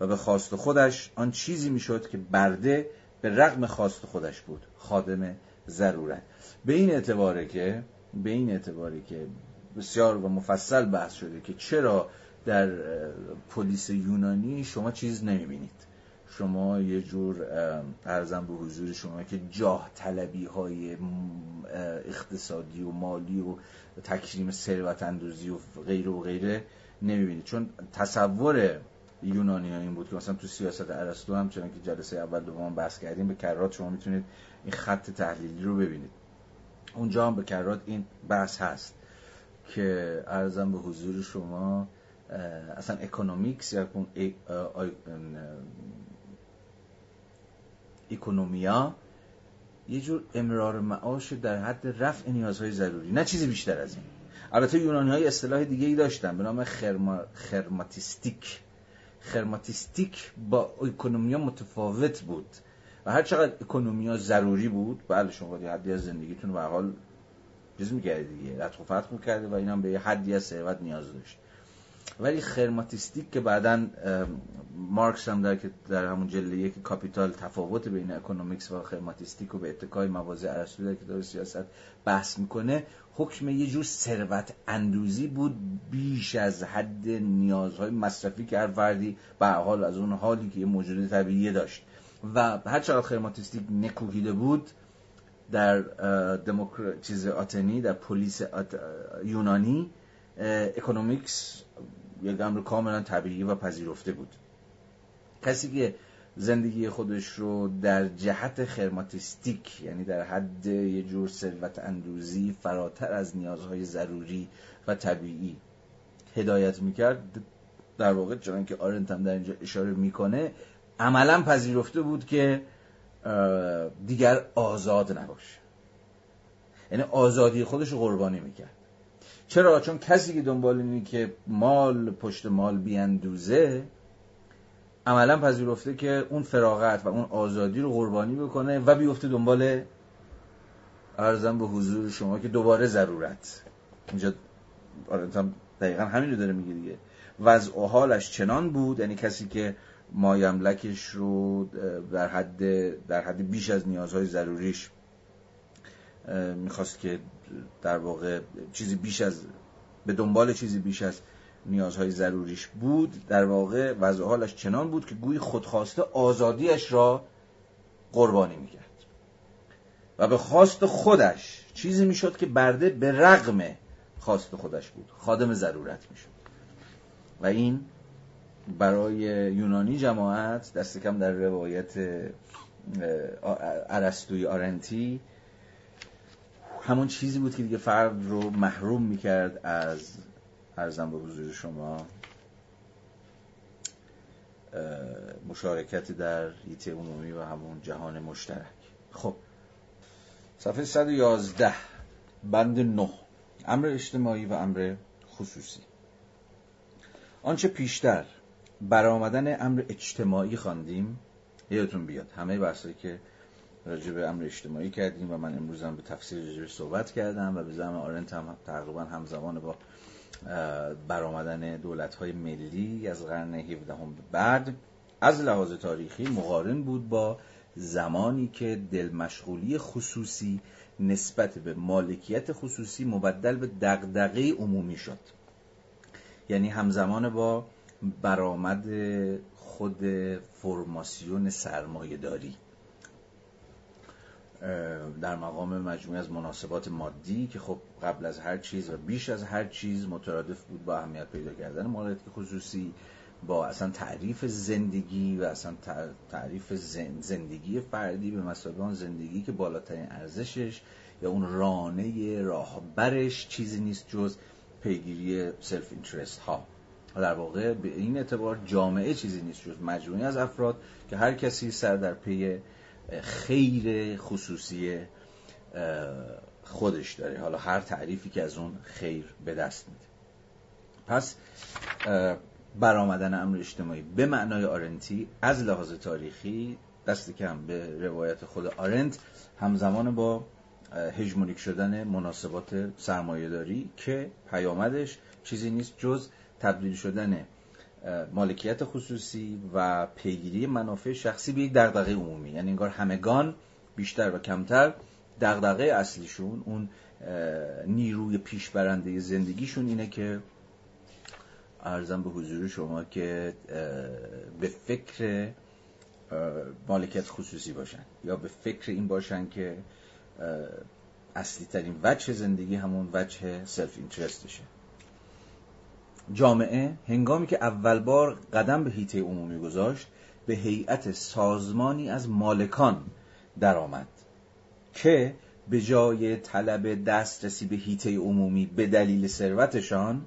و به خواست خودش آن چیزی می‌شد که برده به رغم خواست خودش بود. خادم ضرورت به این اعتباره که به این اعتباره که بسیار و مفصل بحث شده که چرا در پلیس یونانی شما چیز نمی‌بینید. شما یه جور ارزم به حضور شما که جاه طلبی های اقتصادی و مالی و تکریم ثروت اندوزی و غیره و غیره نمی‌بینید. چون تصور یونانی ها این بود که مثلا تو سیاست ارسطو هم چون که جلسه اول دوم بحث کردیم به کرات شما می‌تونید این خط تحلیلی رو ببینید. اونجا هم به کرات این بحث هست. که عرضم به حضور شما اصلا economics یا اکونومیا یه جور امرار معاش در حد رفع نیازهای ضروری نه چیزی بیشتر از این. البته یونانی های اصطلاح دیگه ای داشتن به نام خرما... خرماتیستیک. خرماتیستیک با اکونومیا متفاوت بود و هر چقدر اکونومیا ضروری بود بله شما یه حدی از زندگیتون به حال چیز می‌کرده دیگه رتق و فتق می‌کرده و اینم به یه حدی از ثروت نیاز داشت. ولی خرماتیستیک که بعدا مارکس هم در که در همون جلد یک کاپیتال تفاوت بین economics و خرماتیستیک و به اتکای مواضع ارسطو در کتاب سیاست بحث می‌کنه حکم یه جور ثروت اندوزی بود بیش از حد نیازهای مصرفی که هر فردی به حال از اون حالی که یه موجود طبیعی داشت. و هر چقدر خرماتیستیک نکوهیده بود در دموکر... چیز آتنی در پلیس یونانی economics یک امر کاملا طبیعی و پذیرفته بود. کسی که زندگی خودش رو در جهت خرماتیستیک یعنی در حد یه جور ثروت اندوزی فراتر از نیازهای ضروری و طبیعی هدایت می‌کرد در واقع چون که آرنت هم در اینجا اشاره می‌کنه عملا پذیرفته بود که دیگر آزاد نباشه یعنی آزادی خودش قربانی می‌کرد. چرا؟ چون کسی که دنبال اینه که مال پشت مال بیاندوزه عملا پذیرفته که اون فراغت و اون آزادی رو قربانی بکنه و بیفته دنبال ارزم به حضور شما که دوباره ضرورت. اینجا دقیقا همین رو داره میگه دیگه. وضع و حالش چنان بود یعنی کسی که مایملکش رو در حد در حد بیش از نیازهای ضروریش می‌خواست که در واقع چیزی بیش از به دنبال چیزی بیش از نیازهای ضروریش بود. در واقع وضع حالش چنان بود که گویی خودخواسته آزادیش را قربانی می‌کرد. و به خواست خودش چیزی می‌شد که برده به رغم خواست خودش بود. خادم ضرورت می‌شد. و این برای یونانی جماعت دست کم در روایت ارسطوی آرنتی همون چیزی بود که دیگه فرد رو محروم می‌کرد از ارزم به حضور شما. مشارکت در ایت عمومی و همون جهان مشترک. خب صفحه 111 بند 9 امر اجتماعی و امر خصوصی. آنچه پیشتر برآمدن امر اجتماعی خواندیم. یادتون بیاد همه بحثایی که راجع به امر اجتماعی کردیم و من امروز هم به تفسیر راجع صحبت کردم و به زمان آرنت هم تقریبا همزمان با برآمدن دولت های ملی از قرن 17 هم بعد از لحاظ تاریخی مقارن بود با زمانی که دل مشغولی خصوصی نسبت به مالکیت خصوصی مبدل به دغدغه عمومی شد. یعنی همزمان با برآمد خود فرماسیون سرمایه داری در مقام مجموعه از مناسبات مادی که خب قبل از هر چیز و بیش از هر چیز مترادف بود با اهمیت پیدا کردن مالکیت خصوصی با اصلا تعریف زندگی و اصلا تعریف زندگی فردی به مثابه زندگی که بالاترین ارزشش یا اون رانه راهبرش چیزی نیست جز پیگیری self-interest ها. در واقع به این اعتبار جامعه چیزی نیست جز مجموعی از افراد که هر کسی سر در پی خیر خصوصی خودش داره. حالا هر تعریفی که از اون خیر به دست میده. پس برآمدن امر اجتماعی به معنای آرنتی از لحاظ تاریخی دست کم به روایت خود آرنت همزمان با هژمونیک شدن مناسبات سرمایهداری که پیامدش چیزی نیست جز تبدیل شدن مالکیت خصوصی و پیگیری منافع شخصی به یک دغدغه عمومی. یعنی انگار همگان بیشتر و کمتر دغدغه اصلیشون اون نیروی پیشبرنده زندگیشون اینه که ارزم به حضور شما که به فکر مالکیت خصوصی باشن یا به فکر این باشن که اصلی ترین وجه زندگی همون وجه سلف اینترستشه جامعه هنگامی که اول بار قدم به هیته عمومی گذاشت به هیئت سازمانی از مالکان درآمد که به جای طلب دسترسی به هیته عمومی به دلیل ثروتشان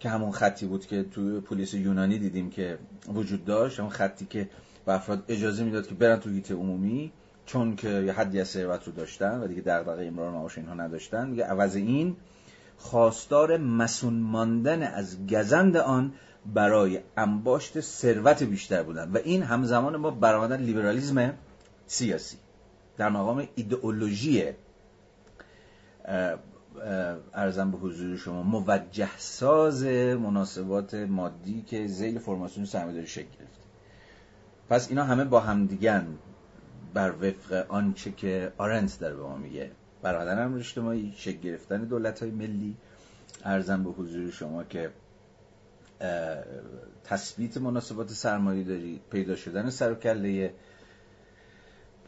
که همون خطی بود که توی پلیس یونانی دیدیم که وجود داشت همون خطی که به افراد اجازه می‌داد که برن تو هیته عمومی چون که یه حدی از ثروت رو داشتن و دیگه دغدغه امرار معاش اینها نداشتن میگه عوض این خواستار مسون ماندن از گزند آن برای انباشت ثروت بیشتر بودن. و این همزمان با برآمدن لیبرالیزم سیاسی. در مقام ایدئولوژی ارزم به حضور شما موجه ساز مناسبات مادی که زیل فرماسیون سرمایه‌داری شکل گرفته پس اینا همه با همدیگن بر وفق آنچه که آرنت داره به ما میگه. برادر امر اجتماعی شکل گرفتن دولت های ملی. ارزم به حضور شما که تثبیت مناسبات سرمایه داری پیدا شدن سر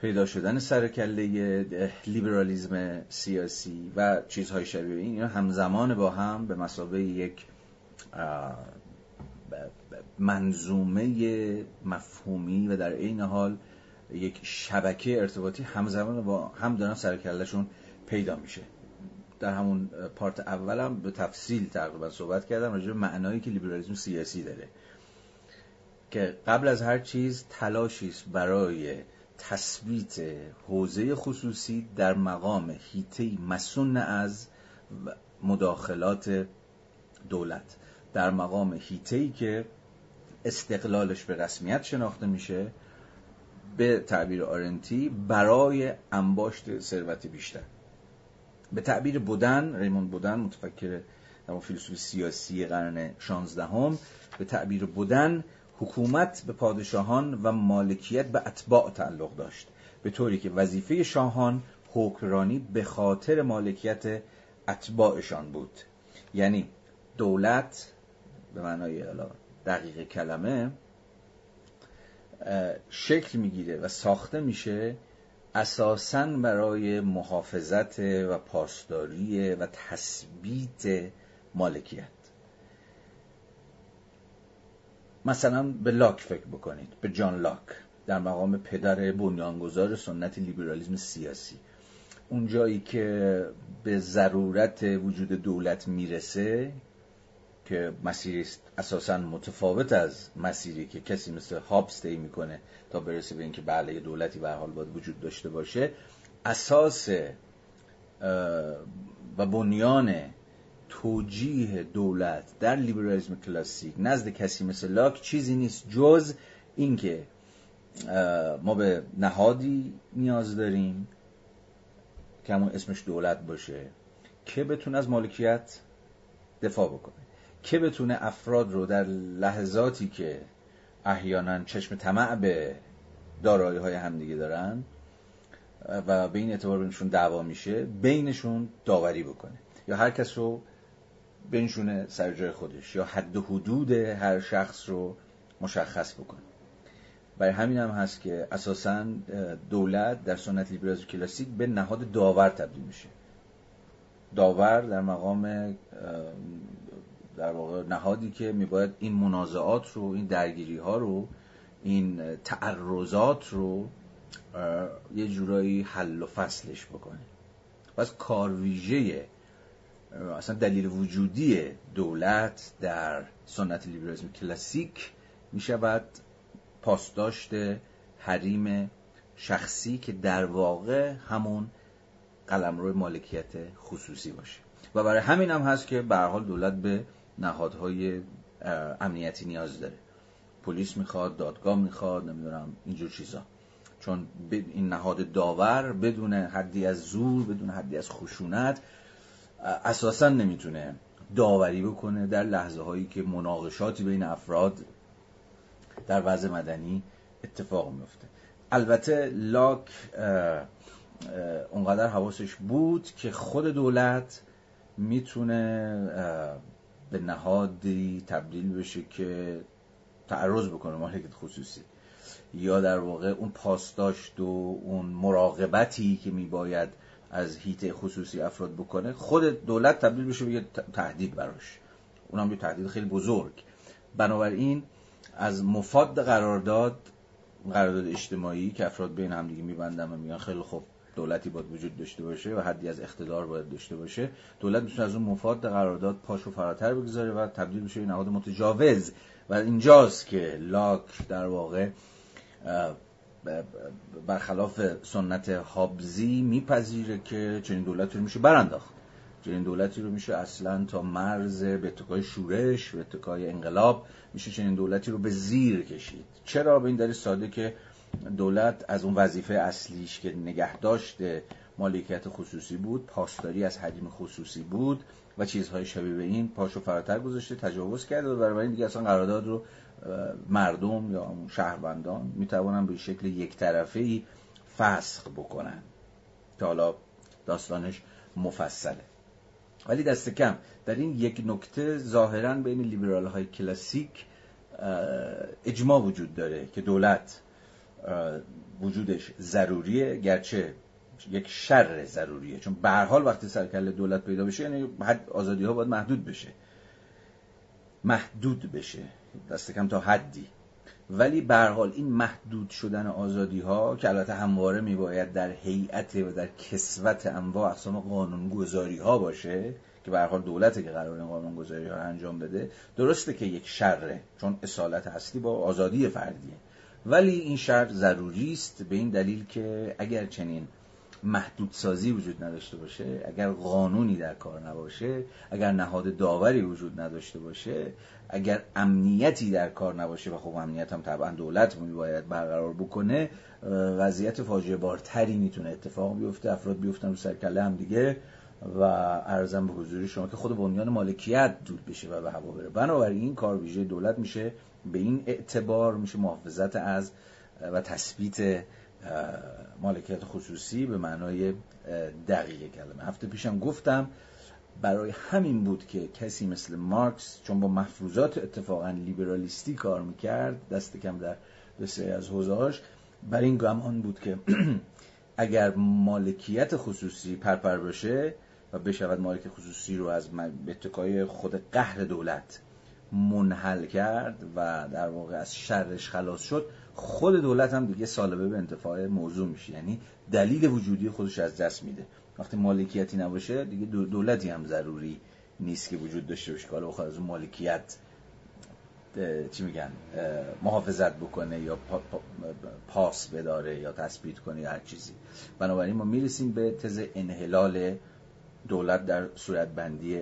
پیدا شدن سرکله لیبرالیزم سیاسی و چیزهای شبیه این. اینا همزمان با هم به مسابقه یک منظومه مفهومی و در عین حال یک شبکه ارتباطی همزمان با هم دارن سرکلشون پیدا میشه. در همون پارت اولم به تفصیل تقریبا صحبت کردم راجع به معنایی که لیبرالیسم سیاسی داره. که قبل از هر چیز تلاشی است برای تثبیت حوزه خصوصی در مقام هیته مسون از مداخلات دولت. در مقام هیته که استقلالش به رسمیت شناخته میشه به تعبیر آرنتی برای انباشت ثروت بیشتر. به تعبیر بودن ریمون بودن متفکر در فیلسوف سیاسی قرن 16 هم به تعبیر بودن حکومت به پادشاهان و مالکیت به اتباع تعلق داشت. به طوری که وظیفه شاهان حکمرانی به خاطر مالکیت اتباعشان بود. یعنی دولت به معنای دقیق کلمه شکل می‌گیره و ساخته میشه اساسا برای محافظت و پاسداری و تثبیت مالکیت. مثلا به لاک فکر بکنید به جان لاک در مقام پدر بنیانگذار سنت لیبرالیزم سیاسی. اون جایی که به ضرورت وجود دولت می‌رسه که مسیری اساسا متفاوت از مسیری که کسی مثل هابس طی می‌کنه تا برسه به اینکه بله دولتی به حال باید وجود داشته باشه اساس و بنیان توجیه دولت در لیبرالیسم کلاسیک نزد کسی مثل لاک چیزی نیست جز اینکه ما به نهادی نیاز داریم که همون اسمش دولت باشه که بتونه از مالکیت دفاع بکنه. که بتونه افراد رو در لحظاتی که احیانا چشم طمع به دارایی های همدیگه دارن و به این اعتبار بینشون دعوا میشه بینشون داوری بکنه. یا هر کس رو بنشونه سر جای خودش یا حد و حدود هر شخص رو مشخص بکنه. برای همین هم هست که اساسا دولت در سنت لیبرالیسم کلاسیک به نهاد داور تبدیل میشه. داور در مقام در واقع نهادی که میباید این منازعات رو این درگیری ها رو این تعرضات رو یه جورایی حل و فصلش بکنه. پس کار ویژه اصلا دلیل وجودی دولت در سنت لیبرالیسم کلاسیک می شود پاسداشت حریم شخصی که در واقع همون قلمرو مالکیت خصوصی باشه. و برای همین هم هست که به حال دولت به نهادهای امنیتی نیاز داره. پلیس می‌خواد دادگاه می‌خواد نمی‌دونم اینجور چیزا. چون این نهاد داور بدون حدی از زور بدون حدی از خشونت اساسا نمی‌تونه داوری بکنه در لحظه هایی که مناقشاتی بین افراد در وضع مدنی اتفاق میفته البته لاک اونقدر حواسش بود که خود دولت می‌تونه به نهادی تبدیل بشه که تعرض بکنه مالکت خصوصی. یا در واقع اون پاسداشت و اون مراقبتی که میباید از هیته خصوصی افراد بکنه خود دولت تبدیل بشه به یه تهدید براش. اونم یه تهدید خیلی بزرگ. بنابراین از مفاد قرارداد قرارداد اجتماعی که افراد بین هم دیگه میبندن و میگن خیلی خوب دولتی باید وجود داشته باشه و حدی از اقتدار باید داشته باشه دولت می‌تونه از اون مفاد قرارداد پاشو فراتر بگذاره و تبدیل بشه به نهاد متجاوز. و اینجاست که لاک در واقع برخلاف سنت هابزی میپذیره که چنین دولتی رو میشه برانداخت. چنین دولتی رو میشه اصلا تا مرز به اتکای شورش به اتکای انقلاب میشه چنین دولتی رو به زیر کشید. چرا؟ به این دلیل ساده که دولت از اون وظیفه اصلیش که نگه داشته مالکیت خصوصی بود پاسداری از حجم خصوصی بود و چیزهای شبیه به این پاشو فراتر گذاشته تجاوز کرده و برای دیگه اصلا قرارداد رو مردم یا شهروندان می‌توانن به شکل یک طرفه ای فسخ بکنن که حالا داستانش مفصله. ولی دست کم در این یک نکته ظاهرا بین لیبرال های کلاسیک اجماع وجود داره که دولت وجودش ضروریه گرچه یک شر ضروریه. چون به هر حال وقتی سرکل دولت پیدا بشه یعنی حد آزادی ها باید محدود بشه. محدود بشه. دست کم تا حدی. ولی به حال این محدود شدن آزادی ها که البته همواره میباید در هیئت و در کسوت انواع اقسام قانونگذاری ها باشه که به حال دولته که قرار این قانونگذاری ها انجام بده درسته که یک شره چون اصالت اصلی با آزادی فردیه. ولی این شر ضروری است به این دلیل که اگر چنین محدودسازی وجود نداشته باشه اگر قانونی در کار نباشه اگر نهاد داوری وجود نداشته باشه اگر امنیتی در کار نباشه و خب امنیت هم طبعا دولت باید برقرار بکنه وضعیت فاجعه بارتری می‌تونه اتفاق بیفته افراد بیفتن رو سرکله هم دیگه و ارزم به حضور شما که خود بنیان مالکیت دود بشه و به هوا بره. بنابراین این کار ویژه دولت میشه. به این اعتبار میشه محافظت از و تثبیت مالکیت خصوصی به معنای دقیق کلمه. هفته پیشم گفتم برای همین بود که کسی مثل مارکس چون با مفروضات اتفاقا لیبرالیستی کار می‌کرد دست کم در بسیاری از حوزهاش بر این گمان بود که اگر مالکیت خصوصی پرپر باشه و بشود مالک خصوصی رو از اتکای خود قهر دولت منحل کرد و در واقع از شرش خلاص شد. خود دولت هم دیگه سالبه به انتفاع موضوع میشه. یعنی دلیل وجودی خودش از دست میده. وقتی مالکیتی نباشه دیگه دولتی هم ضروری نیست که وجود داشته باشه. که حالا از اون مالکیت چی میگن؟ محافظت بکنه یا پاس بداره یا تثبیت کنه یا هر چیزی. بنابراین ما می‌رسیم به تز انحلال دولت در صورت بندی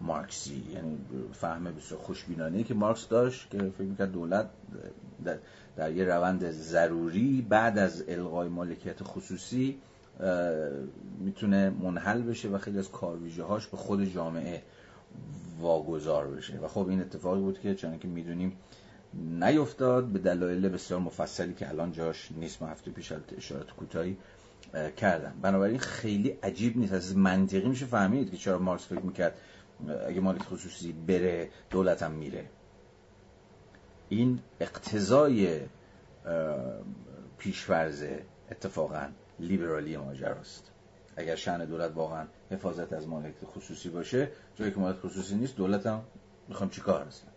مارکسی یعنی فهم بسیار خوشبینانه که مارکس داشت که فکر می‌کرد دولت در, در یه روند ضروری بعد از الغای مالکیت خصوصی می‌تونه منحل بشه و خیلی از کارویژه هاش به خود جامعه واگذار بشه. و خب این اتفاقی بود که چون که می‌دونیم نیفتاد به دلایل بسیار مفصلی که الان جاش نیست ما هفته پیش اشارات کوتاهی کردم. بنابراین خیلی عجیب نیست از منطقی میشه فهمید که چرا مارکس فکر می‌کرد اگه مالک خصوصی بره دولتم میره. این اقتضای پیشورز اتفاقا لیبرالی ماجراست اگر شأن دولت واقعا حفاظت از مالک خصوصی باشه جایی که مالک خصوصی نیست دولت هم می‌خوام چیکار هستن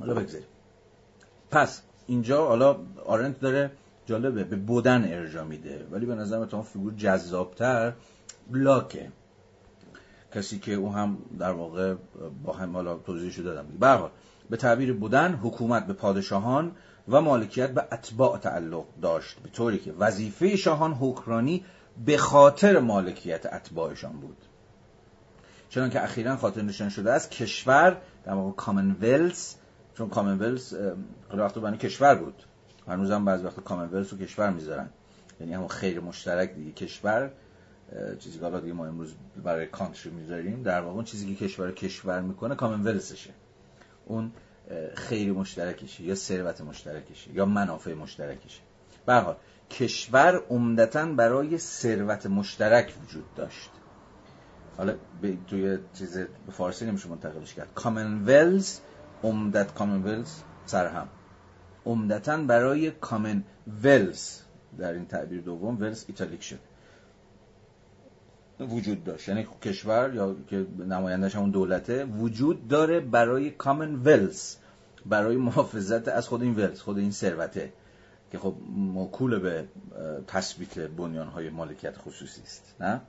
حالا بگذاریم. پس اینجا حالا آرنت داره جالبه به بودن ارجا میده. ولی به نظر من فیگور جذابتر بلاکه کسی که او هم در واقع با هم حالا دادم. به به تعبیر بودن حکومت به پادشاهان و مالکیت به اتباع تعلق داشت به طوری که وظیفه شاهان حکرانی به خاطر مالکیت اتباعشان بود. چون که اخیرا خاطر نشان شده است کشور در واقع کامنولز چون کامنولز خیلی وقت کشور بود. هنوز هم بعضی وقت کامنولز رو کشور می‌ذارن. یعنی همون خیر مشترک دیگه کشور چیزی که دیگه ما امروز برای کانتری می‌ذاریم در واقع اون چیزی که کشور کشور می‌کنه کامنولزشه اون خیر مشترکشه یا ثروت مشترکشه یا منافع مشترکشه. به کشور عمدتا برای ثروت مشترک وجود داشت. حالا به توی چیز به فارسی نمیشه منتقلش کرد. کامنولز عمدت کامنولز سرهم. عمدتا برای کامن ولز در این تعبیر دوم ولز ایتالیک شد. وجود داشت. یعنی کشور یا که نمایندش همون دولته وجود داره برای کامن ولز برای محافظت از خود این ولز خود این ثروته که خب موکول به تثبیت بنیان های مالکیت خصوصی است. نه؟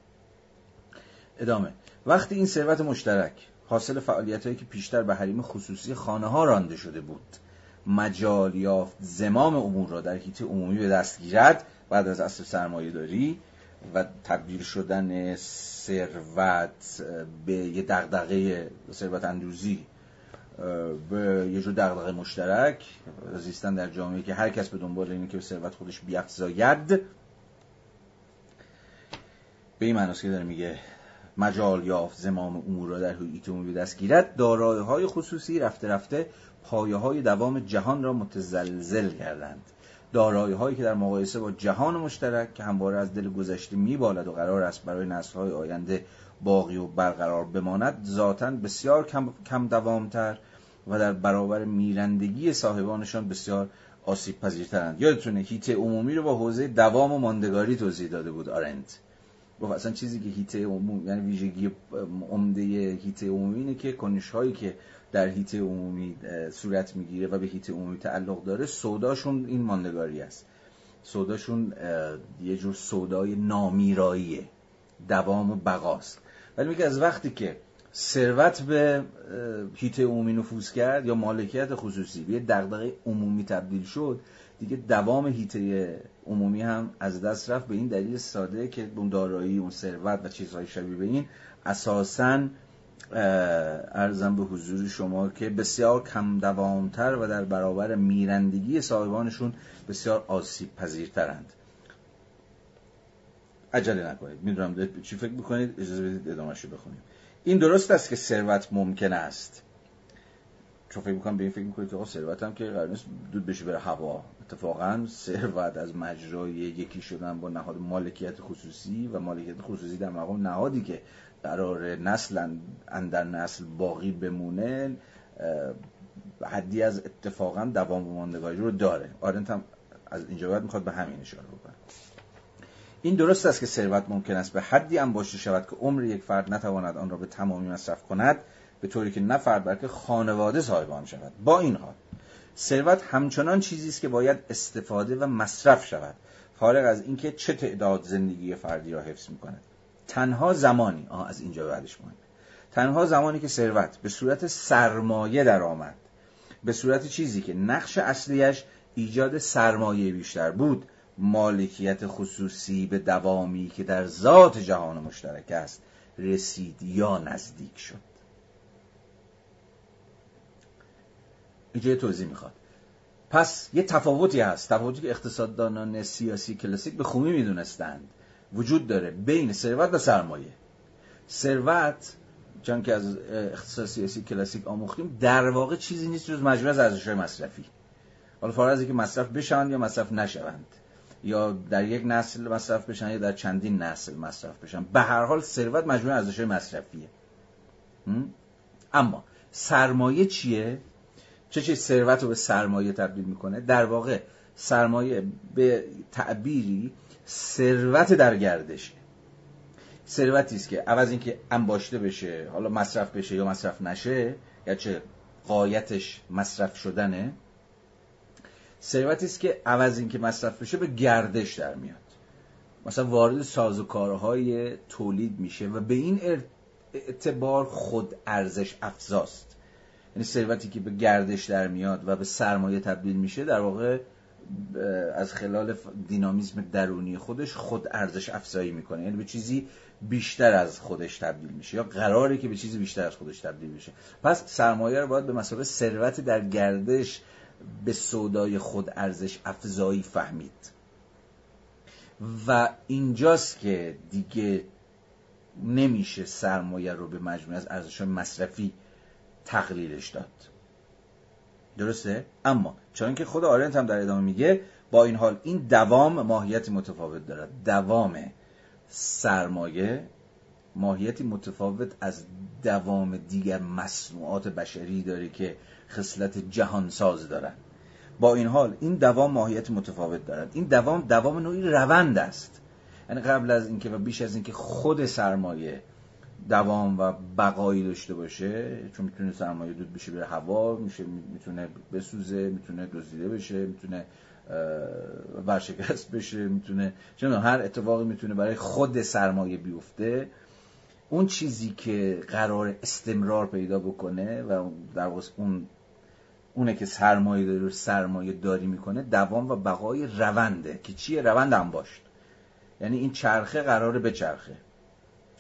ادامه. وقتی این ثروت مشترک حاصل فعالیت هایی که پیشتر به حریم خصوصی خانه ها رانده شده بود مجال یافت زمام امور را در حیطه عمومی به دست گیرد بعد از اصل سرمایه داری و تبدیل شدن ثروت به یه دغدغه ثروت اندوزی به یه جور دغدغه مشترک زیستن در جامعه که هر کس به دنبال اینه که به ثروت خودش بیافزاید. به این معناست که داره میگه مجال یافت زمام امور را در عمومی به دست گیرد. خصوصی رفته رفته پایه های دوام جهان را متزلزل کردند. دارایی هایی که در مقایسه با جهان مشترک که همواره از دل گذشته میبالد و قرار است برای نسل های آینده باقی و برقرار بماند ذاتا بسیار کم, کم دوامتر و در برابر میرندگی صاحبانشان بسیار آسیب پذیرترند یادتونه هیته عمومی رو با حوزه دوام و ماندگاری توضیح داده بود آرنت. گفت اصلا چیزی که هیته عمومی یعنی ویژگی عمده هیته عمومی اینه که کنش هایی که در هیته عمومی صورت می‌گیره و به هیته عمومی تعلق داره. سوداشون این ماندگاری است. سوداشون یه جور سودای نامیراییه. دوام و بقاست. ولی میگه از وقتی که ثروت به هیته عمومی نفوذ کرد یا مالکیت خصوصی به دغدغه عمومی تبدیل شد دیگه دوام هیته عمومی هم از دست رفت. به این دلیل ساده که اون دارایی اون ثروت و چیزهای شبیه به این اساساً ارزم به حضور شما که بسیار کم دوامتر و در برابر میرندگی صاحبانشون بسیار آسیب پذیرترند عجله نکنید. می‌دونم چی فکر می‌کنید؟ اجازه بدید ادامه بخونیم. این درست است که ثروت ممکن است. چون فکر می‌کنم به این فکر می‌کنید که ثروت هم که قرار نیست دود بشه بره هوا. اتفاقا ثروت از مجرای یکی شدن با نهاد مالکیت خصوصی و مالکیت خصوصی در مقام نهادی که قرار نسل اندر نسل باقی بمونه حدی از اتفاقا دوام ماندگاری رو داره. آرنت هم از اینجا باید می‌خواد به همین اشاره بکنه. این درست است که ثروت ممکن است به حدی انباشته شود که عمر یک فرد نتواند آن را به تمامی مصرف کند به طوری که نه فرد بلکه خانواده صاحب آن شود. با این حال ثروت همچنان چیزی است که باید استفاده و مصرف شود. فارغ از اینکه چه تعداد زندگی فردی را حفظ می‌کند. تنها زمانی آه از اینجا بعدش مهمه تنها زمانی که ثروت به صورت سرمایه در آمد. به صورت چیزی که نقش اصلیش ایجاد سرمایه بیشتر بود. مالکیت خصوصی به دوامی که در ذات جهان مشترک است رسید یا نزدیک شد. اینجا توضیح می‌خواد؟ پس یه تفاوتی هست. تفاوتی که اقتصاددانان سیاسی کلاسیک به خوبی می‌دونستند. وجود داره بین ثروت و سرمایه. ثروت چون که از اقتصاد سیاسی کلاسیک آموختیم در واقع چیزی نیست جز مجموعه از ارزش‌های مصرفی. حالا از اینکه مصرف بشن یا مصرف نشوند یا در یک نسل مصرف بشن یا در چندین نسل مصرف بشن به هر حال ثروت مجموعه ارزش‌های مصرفیه. اما سرمایه چیه؟ چه چیز ثروت رو به سرمایه تبدیل می‌کنه؟ در واقع سرمایه به تعبیری ثروت در گردشه. ثروتی است که عوض اینکه انباشته بشه حالا مصرف بشه یا مصرف نشه یا چه قایتش مصرف شدنه ثروتی است که عوض اینکه مصرف بشه به گردش در میاد. مثلا وارد سازوکارهای تولید میشه و به این اعتبار خود ارزش افزاست. یعنی ثروتی که به گردش در میاد و به سرمایه تبدیل میشه در واقع از خلال دینامیزم درونی خودش خود ارزش افزایی می‌کنه. یعنی به چیزی بیشتر از خودش تبدیل میشه یا قراره که به چیزی بیشتر از خودش تبدیل بشه. پس سرمایه رو باید به مسابقه ثروت در گردش به سودای خود ارزش افزایی فهمید. و اینجاست که دیگه نمیشه سرمایه رو به مجموعه از ارزش مصرفی تقلیلش داد. درسته؟ اما چون که خود آرنت هم در ادامه میگه با این حال این دوام ماهیتی متفاوت دارد. دوام سرمایه ماهیتی متفاوت از دوام دیگر مصنوعات بشری داره که خصلت جهانساز دارند با این حال این دوام ماهیت متفاوت دارد. این دوام دوام نوعی روند است. یعنی قبل از اینکه و بیش از اینکه خود سرمایه دوام و بقایی داشته باشه چون می‌تونه سرمایه دود بشه بره هوا میشه می‌تونه بسوزه می‌تونه دزدیده بشه می‌تونه ورشکست بشه می‌تونه چون هر اتفاقی می‌تونه برای خود سرمایه بیفته. اون چیزی که قرار استمرار پیدا بکنه و در اون اونه که سرمایه داری رو سرمایه داری می‌کنه دوام و بقای رونده که چیه؟ روند انباشت. یعنی این چرخه قراره به چرخه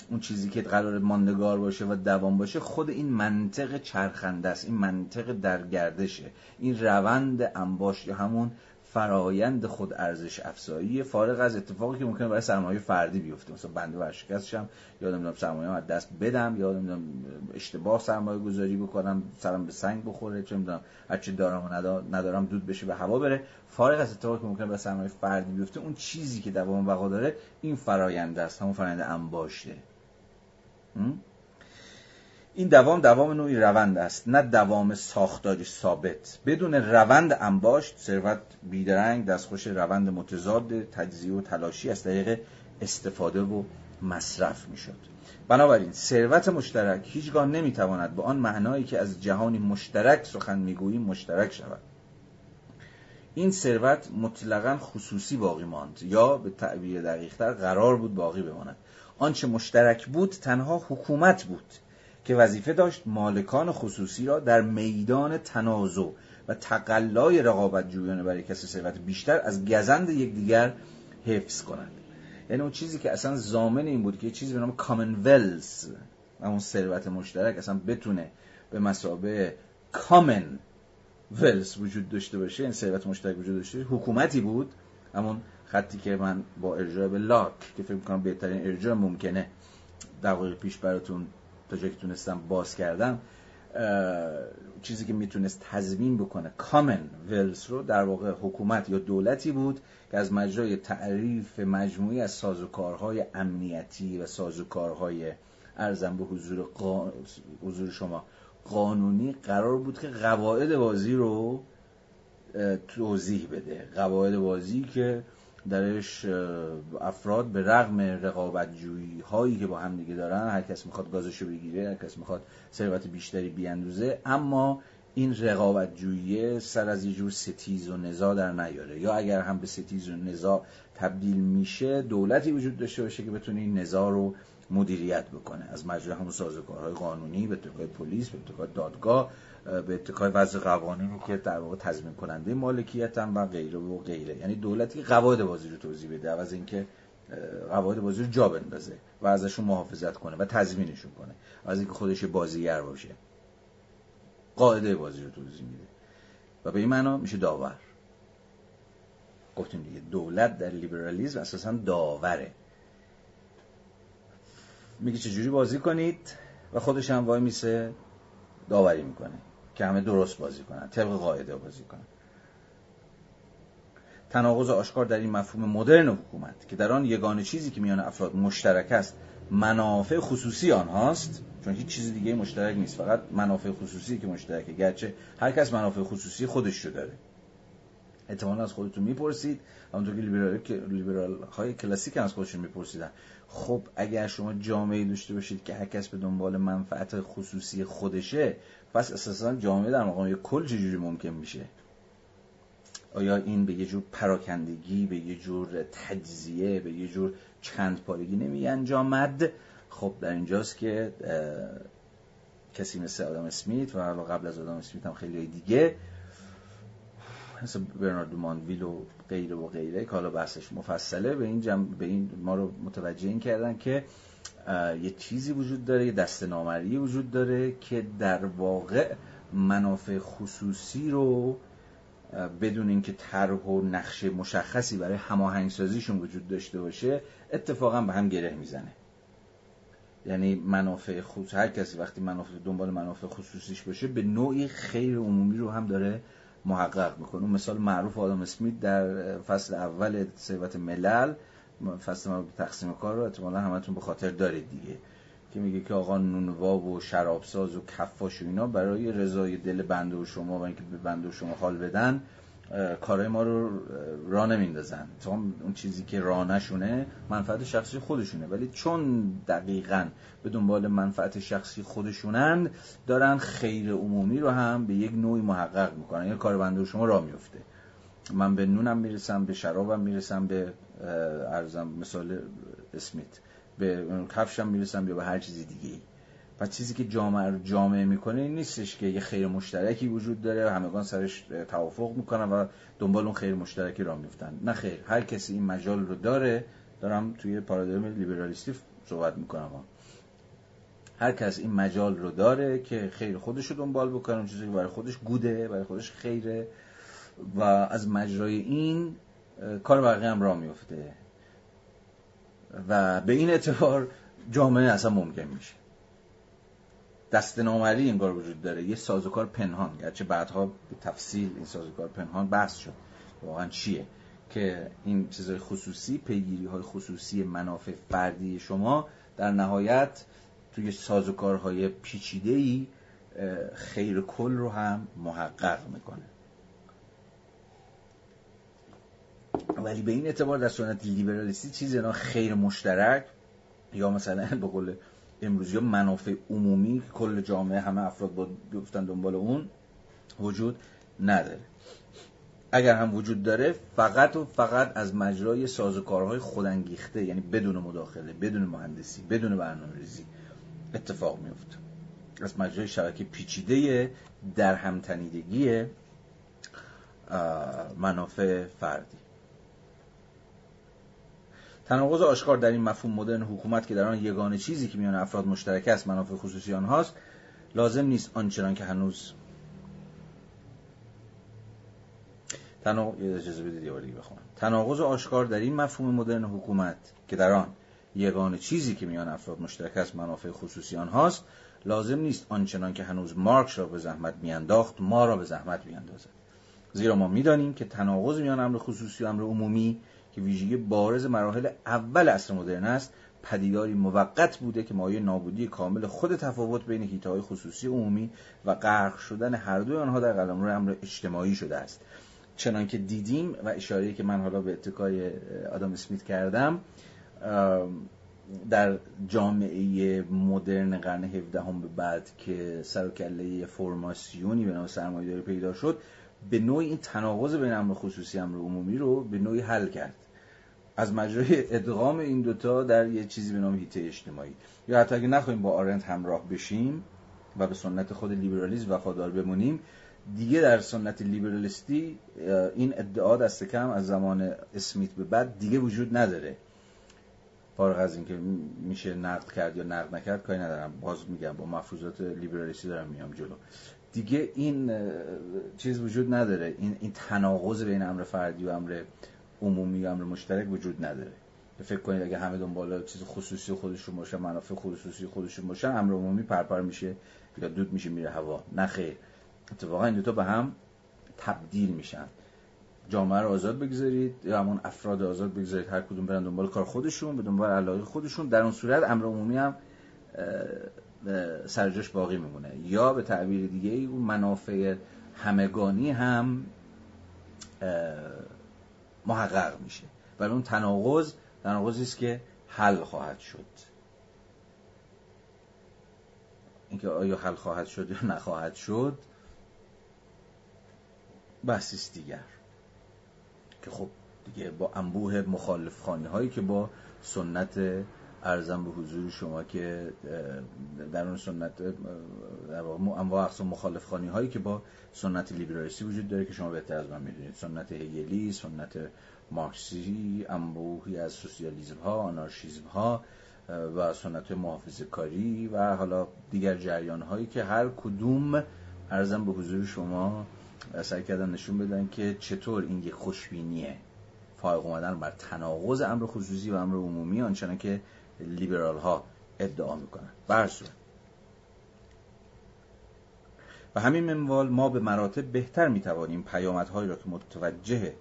اون چیزی که قرار ماندگار باشه و دوام باشه خود این منطق چرخنده است این منطق در گردشه. این روند انباشت یا همون فرایند خود ارزش افزایی فارغ از اتفاقی که ممکنه برای سرمایه فردی بیفته. مثلا بنده ورشکستشم یا نمی‌دونم سرمایه از دست بدم یا نمی‌دونم اشتباه سرمایه گذاری بکنم سرم به سنگ بخوره چه می‌دونم هرچی دارم و ندارم دود بشه به هوا بره. فارغ از اتفاقی که ممکنه برای سرمایه فردی بیفته اون چیزی که دوام بقا داره این فرایند است همون فرایند انباشته این دوام دوام نوعی روند است نه دوام ساختاری ثابت. بدون روند انباشت ثروت بیدرنگ دستخوش روند متضاد تجزیه و تلاشی از طریق استفاده و مصرف می‌شد. بنابراین ثروت مشترک هیچگاه نمی‌تواند به آن معنایی که از جهانی مشترک سخن می‌گوییم مشترک شود. این ثروت مطلقا خصوصی باقی ماند یا به تعبیر دقیقتر قرار بود باقی بماند. آنچه مشترک بود تنها حکومت بود که وظیفه داشت مالکان خصوصی را در میدان تنازع و تقلای رقابت جویانه برای کسی ثروت بیشتر از گزند یکدیگر حفظ کنند. یعنی اون چیزی که اصلا زامن این بود که یه چیزی به نام کامن ولز اون ثروت مشترک اصلا بتونه به مسابه کامن ولز وجود داشته باشه این ثروت مشترک وجود داشته حکومتی بود همون خطی که من با ارجاع به لاک که فکر کنم بهترین ارجاع ممکنه دقایق پیش براتون تا جایی که تونستم باز کردم چیزی که می‌تونست تضمین بکنه. کامن ولز رو در واقع حکومت یا دولتی بود که از مجرای تعریف مجموعی از سازوکارهای امنیتی و سازوکارهای ارزم به حضور, حضور شما قانونی قرار بود که قواعد بازی رو توضیح بده. قواعد بازی که درش افراد به رغم رقابت جویی هایی که با هم دیگه دارن هر کس می‌خواد گازشو بگیره هر کس می‌خواد ثروت بیشتری بیاندوزه اما این رقابت جویی سر از یه جور ستیز و نزاع در نیاره. یا اگر هم به ستیز و نزاع تبدیل میشه دولتی وجود داشته باشه که بتونه این نزاع رو مدیریت بکنه. از مجرای همون سازوکارهای قانونی به اتکای پلیس به اتکای دادگاه به اتکای وضع قوانینی که در واقع تضمین کننده مالکیت هم و غیره و غیره. یعنی دولتی قواعد بازی رو توضیح بده از اینکه قواعد بازی رو جا بندازه و ازشون محافظت کنه و تضمینشون کنه. از اینکه خودش بازیگر باشه. قاعده بازی رو توضیح میده. و به این معنا میشه داور. گفتیم دیگه دولت در لیبرالیزم اساسا داوره. میگه چجوری بازی کنید؟ و خودش هم وای میسه داوری می‌کنه. که همه درست بازی کنن طبق قاعده بازی کنن. تناقض آشکار در این مفهوم مدرن حکومت که در آن یگانه چیزی که میان افراد مشترک است منافع خصوصی آنهاست چون هیچ چیز دیگه مشترک نیست فقط منافع خصوصی که مشترکه. گرچه هر کس منافع خصوصی خودش رو داره. احتمالا از خودتون می‌پرسید همونطور که لیبرال, لیبرال های کلاسیک از خودشون میپرسیدن. خب اگر شما جامعه داشته باشید که هر کس به دنبال منفعت خصوصی خودشه پس اساسا جامعه در مقام یک کل چجوری ممکن میشه؟ آیا این به یه جور پراکندگی به یه جور تجزیه به یه جور چند پارگی نمی انجامد؟ خب در اینجاست که کسی مثل آدم اسمیت و حالا قبل از آدم اسمیت هم خیلی دیگه مثل برنارد مانویل و غیره و غیره که حالا بحثش مفصله به این, جمع به این ما رو متوجه این کردن که یه چیزی وجود داره یه دست نامری وجود داره که در واقع منافع خصوصی رو بدون اینکه طرح و نقشه مشخصی برای هماهنگسازیشون وجود داشته باشه اتفاقا به هم گره می‌زنه. یعنی منافع خصوص هر کسی وقتی منافع دنبال منافع خصوصیش باشه به نوعی خیر عمومی رو هم داره محقق می‌کنه. مثال معروف آدم اسمیت در فصل اول ثروت ملل فصل ما تقسیم کار رو احتمالا همتون به خاطر دارید دیگه. که میگه که آقا نونوا و شرابساز و کفاش و اینا برای رضای دل بنده و شما و اینکه به بنده و شما حال بدن کارهای ما رو را نمیندازن. تا اون چیزی که را نشونه منفعت شخصی خودشونه. ولی چون دقیقا به دنبال منفعت شخصی خودشونن دارن خیر عمومی رو هم به یک نوعی محقق می‌کنن. یعنی کار بنده و شما را میفته من به نونم می‌رسم به شرابم می‌رسم به ارزم مثال اسمیت. به کفشم می‌رسم یا به هر چیزی دیگه و چیزی که جامعه رو جامعه می‌کنه نیستش که یه خیر مشترکی وجود داره و همگان سرش توافق می‌کنن و دنبال اون خیر مشترکی را میفتن نه خیر هر کسی این مجال رو داره. دارم توی پارادایم لیبرالیستی صحبت می‌کنم. هر کس این مجال رو داره که خیر خودش رو دنبال بکنه چیزی برای خودش گوده برای خودش خیره. و از مجرای این کار بقیه هم را میفته و به این اعتبار جامعه اصلا ممکن میشه. دست نامری انگار وجود داره. یه سازوکار پنهان. گرچه بعدها به تفصیل این سازوکار پنهان بحث شد. واقعا چیه؟ که این چیزهای خصوصی پیگیری های خصوصی منافع فردی شما در نهایت توی سازوکارهای پیچیده ای خیر کل رو هم محقق می‌کنه. ولی به این اعتبار در سنت لیبرالیستی چیزی خیر مشترک یا مثلا به قول امروزی منافع عمومی کل جامعه همه افراد با گفتن دنبال اون وجود نداره. اگر هم وجود داره فقط و فقط از مجرای سازوکارهای خودانگیخته یعنی بدون مداخله بدون مهندسی بدون برنامه ریزی اتفاق میفته از مجرای شبکه پیچیده در همتنیدگی منافع فردی. تناقض آشکار در این مفهوم مدرن حکومت که در آن یگانه چیزی که میان افراد مشترک است منافع خصوصی آنهاست لازم نیست آنچنان که هنوز. تناقض آشکار در این مفهوم مدرن حکومت که در آن یگانه چیزی که میان افراد مشترک است منافع خصوصی آنهاست لازم نیست آنچنان که هنوز مارکس را به زحمت میانداخت ما را به زحمت میاندازد. زیرا ما می‌دانیم که تناقض میان امر خصوصی و امر عمومی که ویژگی بارز مراحل اول عصر مدرن است پدیداری موقت بوده که مایه نابودی کامل خود تفاوت بین هیته خصوصی عمومی و غرق شدن هر دوی آنها در قلمرو امر اجتماعی شده است. چنان که دیدیم و اشاره که من حالا به اتکای آدم اسمیت کردم در جامعه مدرن قرن 17 هم به بعد که سر و کله فرماسیونی به نام سرمایه‌داری پیدا شد به نوعی این تناقض بین امر خصوصی امر عمومی رو به نوعی حل کرد. از مجرای ادغام این دوتا در یه چیزی به نام هیته اجتماعی. یا حتی اگه نخواهیم با آرنت همراه بشیم و به سنت خود لیبرالیسم وفادار بمونیم دیگه در سنت لیبرالیستی این ادعا دست کم از زمان اسمیت به بعد دیگه وجود نداره. فارغ از اینکه میشه نقد کرد یا نقد نکرد کاری ندارم. باز میگم با مفروضات لیبرالیستی دارم میام جلو. دیگه این چیز وجود نداره. این این تناقض بین امر فردی و امر عمومی امر مشترک وجود نداره. فکر کنید اگه همه دنبال چیز خصوصی خودشون باشن منافع خصوصی خودشون باشن امر عمومی پرپر میشه یا دود میشه میره هوا. نه خیر. اتفاقا این دوتا به هم تبدیل میشن. جامعه رو آزاد بگذارید یا همون افراد آزاد بگذارید. هر کدوم برن دنبال کار خودشون به دنبال علاقه خودشون. در اون صورت امر عمومی هم سرجاش باقی میمونه. یا به تعبیر دیگه اون منافع همگانی هم محقق میشه. ولی اون تناقض تناقضی است که حل خواهد شد. اینکه آیا حل خواهد شد یا نخواهد شد بحثی دیگر. که خب دیگه با انبوه مخالف خانه هایی که با سنت ارزم به حضور شما که در اون سنت در انواع اقسام مخالف خانی هایی که با سنت لیبرالیستی وجود داره که شما بهتر از من می‌دونید. سنت هگلی سنت مارکسی انبوهی از سوسیالیسم ها آنارشیزم ها و سنت محافظه کاری و حالا دیگر جریان هایی که هر کدوم ارزم به حضور شما سعی کردن نشون بدن که چطور این خوشبینیه فائق اومدن بر تناقض امر خصوصی و امر عمومی آنچنان که لیبرال ها ادعا می‌کنن. برصورت و همین منوال ما به مراتب بهتر می‌توانیم پیامدهایی را که متوجه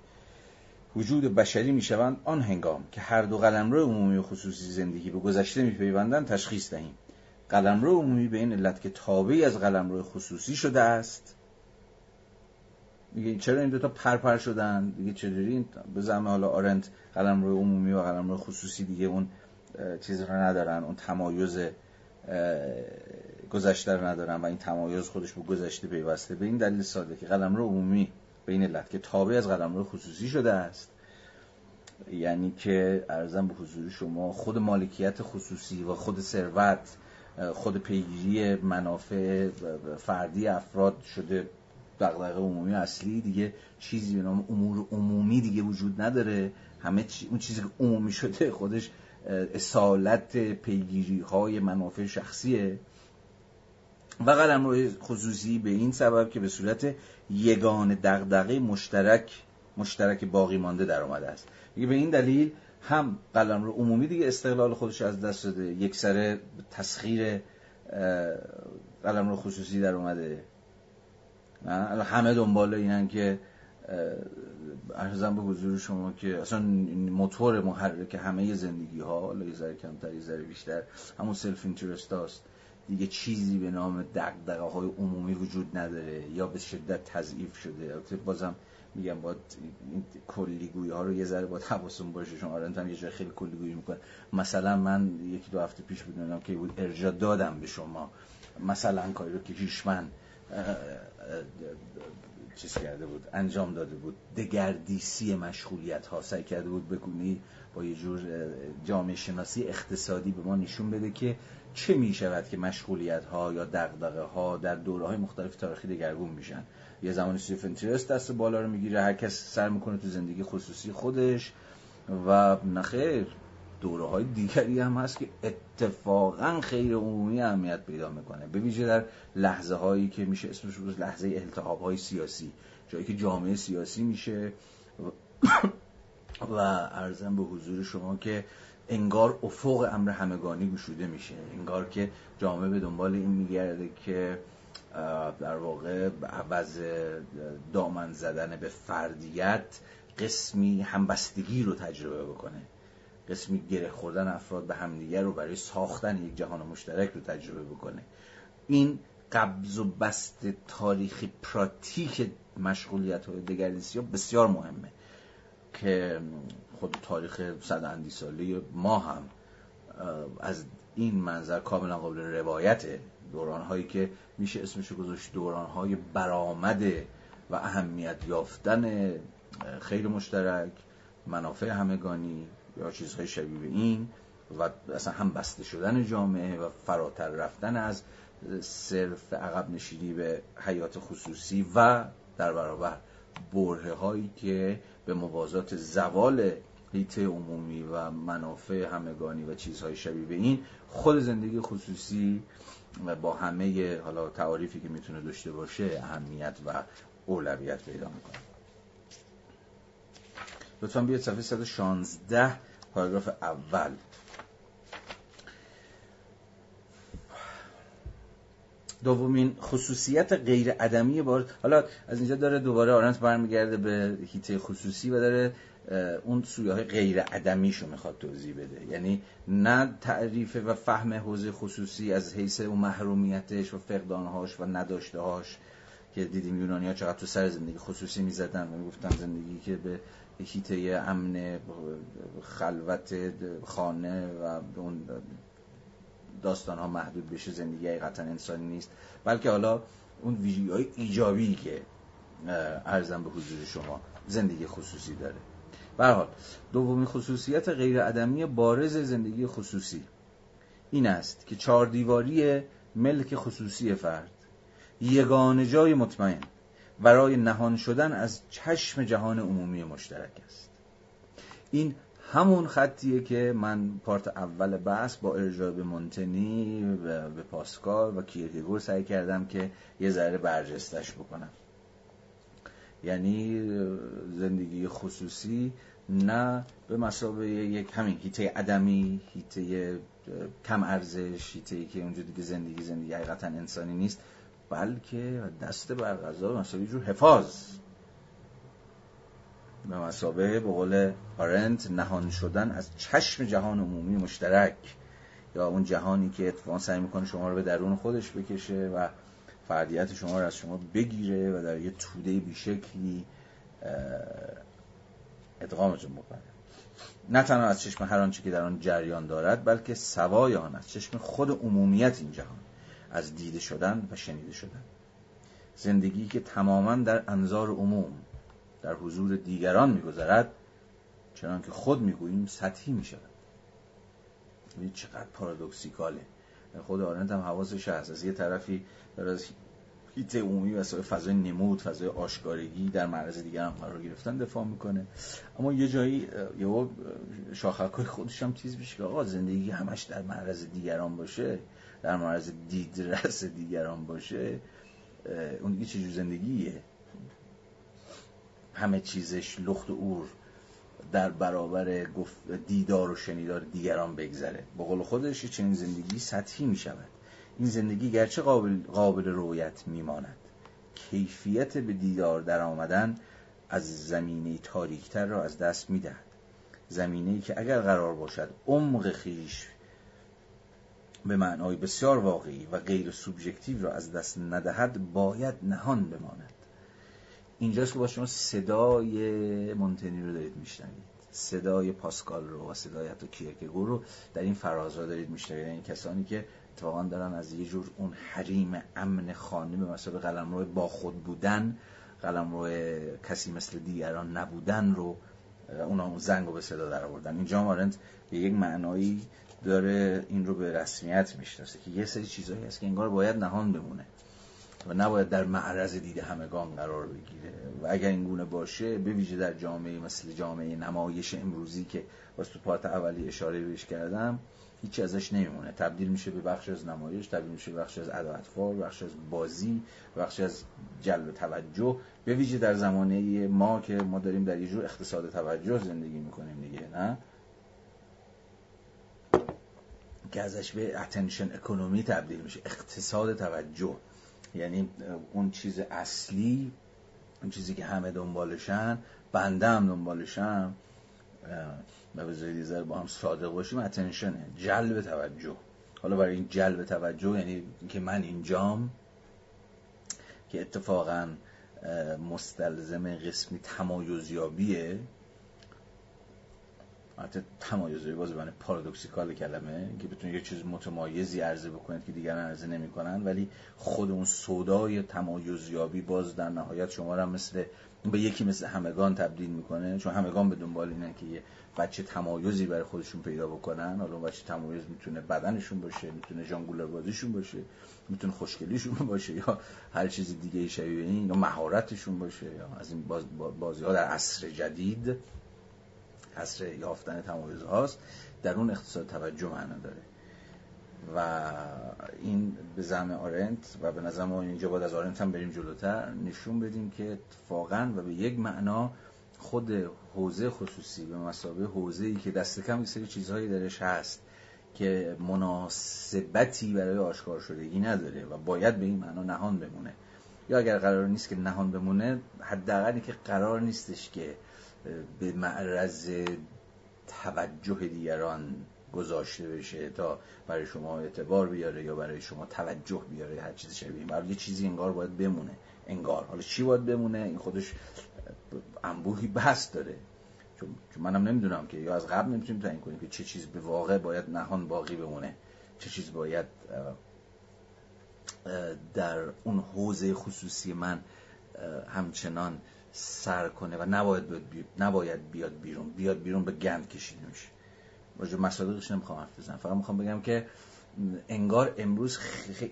وجود بشری می‌شوند آن هنگام که هر دو قلمرو عمومی و خصوصی زندگی به گذشته میپیوندند تشخیص دهیم. قلمرو عمومی به این علت که تابعی از قلمرو خصوصی شده است. میگه چرا این دوتا پرپر شدن؟ دیگه چجوری؟ به زعم حالا آرنت قلمرو عمومی و قلمرو خصوصی دیگه اون چیز رو ندارن اون تمایز گذشته رو ندارن و این تمایز خودش به گذشته پیوسته. به این دلیل ساده که قلمرو عمومی به این علت که تابع از قلمرو خصوصی شده است. یعنی که ارزم به حضور شما خود مالکیت خصوصی و خود ثروت خود پیگیری منافع فردی افراد شده دغدغه عمومی اصلی دیگه چیزی به نام امور عمومی دیگه وجود نداره. همه اون چیزی که عمومی شده خودش اصالت پیگیری های منافع شخصیه. و قلم خصوصی به این سبب که به صورت یگان دغدغه مشترک مشترک باقی مانده در آمده است. به این دلیل هم قلم رو عمومی دیگه استقلال خودش از دست داده یک سر تسخیر قلمرو خصوصی در اومده. همه دنبال اینن که عرضم به حضور شما که اصلا موتور محرک همه زندگی ها حالا یه ذره کمتر بیشتر همون self-interest هاست. دیگه چیزی به نام دغدغه های عمومی وجود نداره یا به شدت تضعیف شده. البته بازم میگم باید این کلیگویی ها رو یه ذره باید حواسمون باشه. شما آرنت هم یه جای خیلی کلیگویی می‌کنه. مثلا من یکی دو هفته پیش بودم که بود ارجا دادم به شما. مثلا کاری رو که هیشمن چیز کرده بود انجام داده بود. دگردیسی مشغولیت ها سعی کرده بود بگونی با یه جور جامعه شناسی اقتصادی به ما نشون بده که چه می شود که مشغولیت ها یا دغدغه ها در دوره های مختلف تاریخی دگرگون میشن. یه زمانی سیف انترست دست بالا رو می‌گیره هر کس سر می‌کنه تو زندگی خصوصی خودش و نخیر دوره های دیگری هم هست که اتفاقا خیر عمومی اهمیت پیدا می‌کنه. به ویژه در لحظه هایی که میشه اسمش رو لحظه التحاب های سیاسی جایی که جامعه سیاسی میشه و ارزم به حضور شما که انگار افق امر همگانی گشوده میشه. انگار که جامعه به دنبال این میگرده که در واقع عوض دامن زدن به فردیت قسمی همبستگی رو تجربه بکنه. قسمی گره خوردن افراد به همدیگر رو برای ساختن یک جهان مشترک رو تجربه بکنه. این قبض و بست تاریخی پراتیک مشغولیت های دگردیسی ها بسیار مهمه که خود تاریخ صد اندی ما هم از این منظر کاملا قابل روایت دوران هایی که میشه اسمش گذاشت دوران های برآمده و اهمیت یافتن خیلی مشترک منافع همگانی یا چیزهای شبیه به این و اصلا هم بسته شدن جامعه و فراتر رفتن از صرف عقب نشینی به حیات خصوصی و در برابر بره هایی که به موازات زوال هیته عمومی و منافع همگانی و چیزهای شبیه به این خود زندگی خصوصی با همه حالا تعاریفی که می‌تونه داشته باشه اهمیت و اولویت پیدا می‌کنه. لطفا بیاید صفحه 116 پاراگراف اول. دومین خصوصیت غیر ادمی بار حالا از اینجا داره دوباره آرنت برمیگرده به هیته خصوصی و داره اون سویه های غیر ادمیشو می‌خواد توضیح بده. یعنی نه تعریف و فهم حوزه خصوصی از حیث اون محرومیتش و فقدانهاش و نداشتهاش که دیدیم یونانی ها چقدر تو سر زندگی خصوصی می‌زدن و می‌گفتن زندگی که به هیته امن خلوت خانه و اون داستان ها محدود بشه زندگی حقیقتا انسانی نیست. بلکه حالا اون ویژگی های ایجابی که ارزم به حضور شما زندگی خصوصی داره. حال دومین خصوصیت غیر ادمی بارز زندگی خصوصی این است که چهار دیواری ملک خصوصی فرد. یگان جای مطمئن. برای نهان شدن از چشم جهان عمومی مشترک است. این همون خطیه که من پارت اول بحث با ارجاع به مونتنی به پاسکال و کیرکگور سعی کردم که یه ذره برجستش بکنم. یعنی زندگی خصوصی نه به مسابقه یک همین هیته عدمی هیته کم ارزش هیته که اونجا دیگه زندگی زندگی حقیقتا انسانی نیست. بلکه دست بر غذا به مسابقه جور حفاظ. به مسابقه به قول آرنت نهان شدن از چشم جهان عمومی مشترک. یا اون جهانی که اتفاقا سعی می‌کنه شما رو به درون خودش بکشه و فردیت شما رو از شما بگیره و در یه توده بیشکلی ادغامتون بکنه. نه تنها از چشم هر آنچه که در آن جریان دارد بلکه سوای آن از چشم خود عمومیت این جهان. از دیده شدن و شنیده شدن. زندگی که تماما در انظار عموم در حضور دیگران میگذرد چنان که خود می‌گوییم سطحی می‌شود. این چقدر پارادوکسیکاله. خود آرنت هم حواسش هست. از یه طرفی در از هیت عمومی و فضای نمود فضای آشکارگی در معرض دیگران قرار گرفتن دفاع می‌کنه. اما یه جایی یه شاخکای خودش هم تیز میشه که آقا زندگی همش در معرض دیگران باشه. در معرض دیدرس دیگران باشه اون دیگه چه زندگیه؟ همه چیزش لخت و اور در برابر دیدار و شنیدار دیگران بگذره. به قول خودش چنین زندگی سطحی می شود این زندگی گرچه قابل, قابل رویت میماند. کیفیت به دیدار در آمدن از زمینه تاریکتر را از دست می‌دهد. زمینه که اگر قرار باشد عمق خیش به معنای بسیار واقعی و غیر سوبژکتیو را از دست ندهد باید نهان بماند. اینجاست که با شما صدای مونتنی رو دارید میشنوید. صدای پاسکال رو و صدای حتی کیرکگور رو در این فرازها دارید میشنوید. این یعنی کسانی که اتفاقا دارن از یه جور اون حریم امن خانه به مسابقه قلمرو با خود بودن قلمرو کسی مثل دیگران نبودن رو اونا اون زنگ رو به صدا در آوردن اینجا مارنت به یک معنایی داره این رو به رسمیت می‌شناسه که یه سری چیزهایی هست که انگار باید نهان بمونه و نباید در معرض دید همگان قرار بگیره و اگر این گونه باشه به ویژه در جامعه مثل جامعه نمایش امروزی که باز تو پارت اولی اشاره بهش کردم هیچی ازش نمیمونه. تبدیل میشه به بخش از نمایش تبدیل میشه به بخش از اداطفال بخش از بازی بخش از جلب توجه. به ویژه در زمانه ما که ما داریم در یه جور اقتصاد توجه زندگی می‌کنیم دیگه نه؟ که ازش به اتنشن اکونومی تبدیل میشه اقتصاد توجه. یعنی اون چیز اصلی اون چیزی که همه دنبالشن بنده هم دنبالشم و به با هم صادق باشیم اتنشنه جلب توجه. حالا برای این جلب توجه یعنی که من اینجام که اتفاقا مستلزم قسمی تمایزیابیه البته تمایزی باز به پارادوکسیکال کلمه که بتونید یه چیز متمایزی عرضه بکنید که دیگران عرضه نمی‌کنن ولی خود اون سودای تمایزیابی باز در نهایت شما را مثل به یکی مثل همگان تبدیل می‌کنه. چون همگان به دنبال اینه که یه بچه تمایزی برای خودشون پیدا بکنن. حالا بچه تمایز می‌تونه بدنشون باشه می‌تونه جانگولر بازیشون باشه می‌تونه خوشگلیشون باشه یا هر چیز دیگه شبیه این یا مهارتشون باشه یا از این باز بازی ها در عصر جدید حسر یافتن تمایز هاست در اون اقتصاد توجه معنا داره. و این به زم آرنت و به نظر ما اینجا باید از آرنت هم بریم جلوتر نشون بدیم که اتفاقا و به یک معنا خود حوزه خصوصی به مسابقه حوزه ای که دست کم یک سری چیزهایی درش هست که مناسبتی برای آشکار شدگی نداره و باید به این معنا نهان بمونه. یا اگر قرار نیست که نهان بمونه حداقلی که قرار نیستش که به معرض توجه دیگران گذاشته بشه تا برای شما اعتبار بیاره یا برای شما توجه بیاره هر چیز شبیه برای یه چیزی انگار باید بمونه. انگار. حالا چی باید بمونه؟ این خودش انبوهی بحث داره. چون منم نمی‌دونم که یا از قبل نمی‌تونیم تعیین کنیم که چه چیز به واقع باید نهان باقی بمونه. چه چیز باید در اون حوزه خصوصی من همچنان سر کنه و نباید بیاد, نباید بیاد بیرون. بیاد بیرون به گند کشیده میشه راجع مصادیقش نمی‌خوام حرف بزنم. فقط می‌خوام بگم که انگار امروز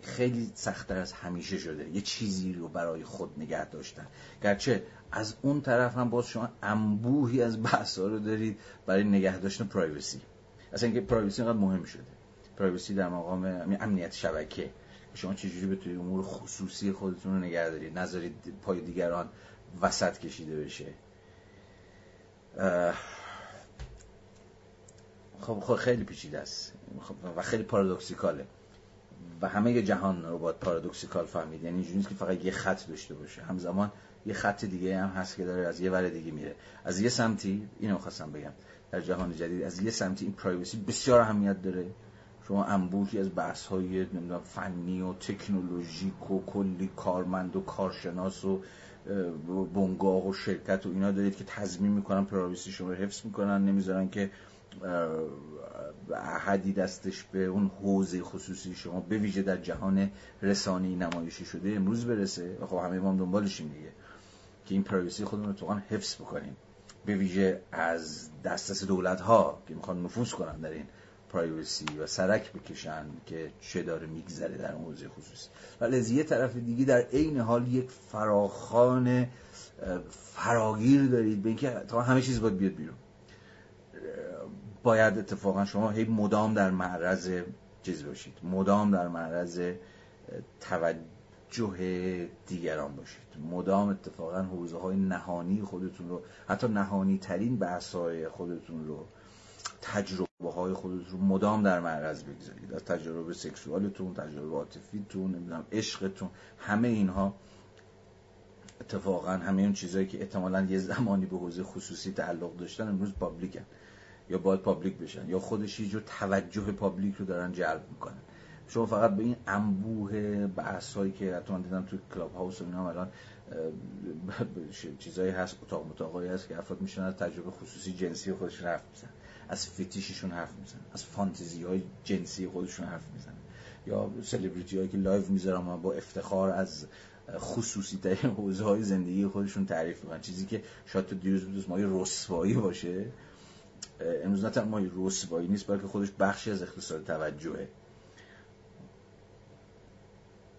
خیلی سختتر از همیشه شده. یه چیزی رو برای خود نگه داشتن. گرچه از اون طرف هم باز شما انبوهی از بحث رو دارید برای نگه داشتن privacy. اصلا اینکه privacy اینقدر مهم شده. privacy در مقام امنیت شبکه. شما چجوری بتونید امور خصوصی خودتون رو نگه دارید؟ نذارید پای دیگران وسط کشیده بشه. خب, خب خیلی پیچیده است. خب و خیلی paradoxical ه. و همه جهان رو باید paradoxical فهمید. یعنی اینجوری نیست که فقط یه خط داشته باشه. همزمان یه خط دیگه هم هست که داره از یه ور دیگه میره. از یه سمتی اینو خواستم بگم. در جهان جدید از یه سمتی این پرایوسی بسیار اهمیت داره. شما انبوهی از بحث های فنی و تکنولوژیک و کلی کارمند و کارشناس و بنگاه و شرکت و اینا دارید که تضمین می‌کنن پرایوسی شما رو حفظ می‌کنن نمی‌ذارن که احدی دستش به اون حوزه خصوصی شما به ویژه در جهان رسانی نمایشی شده امروز برسه. و خب همه ما هم دنبالشیم دیگه که این پرایوسی خودمون رو حفظ بکنیم. به ویژه از دسترس دولت ها که می‌خوان نفوذ کنن در این پرایوسی و سرک بکشن که چه داره میگذره در حوزه خصوصی. ولی از یه طرف دیگه در عین حال یک فراخان فراگیر دارید به اینکه تا همه چیز باید بیاد بیرون. باید اتفاقا شما هی مدام در معرض چیز باشید. مدام در معرض توجه دیگران باشید. مدام اتفاقا حوزه های نهانی خودتون رو حتی نهانی ترین بحث های خودتون رو تجربه های خودتون رو مدام در معرض بگذارید. از تجربه سکسوالتون تجربه عاطفیتون نمی‌دونم عشقتون همه اینها اتفاقا همه اون چیزهایی که احتمالا یه زمانی به حوزه خصوصی تعلق داشتن امروز پابلیکن. یا باید public بشن. یا خودش یه جور توجه public رو دارن جلب می‌کنن. شما فقط به این انبوه بحثایی که حتما دیدین توی Clubhouse و اینا الان چیزایی هست اتاق اتاقایی هست که افراد میشینن از تجربه خصوصی جنسی خودش حرف میزن از فتیششون حرف میزن از فانتزی های جنسی خودشون حرف میزن یا سلبریتی هایی که live می‌ذارن با افتخار از خصوصی ترین حوزه های زندگی خودشون تعریف می‌کنن. چیزی که شاید تو دیروز بود مایه رسوایی باشه امروز نه تنها رسوایی نیست بلکه خودش بخشی از اقتصاد توجهه.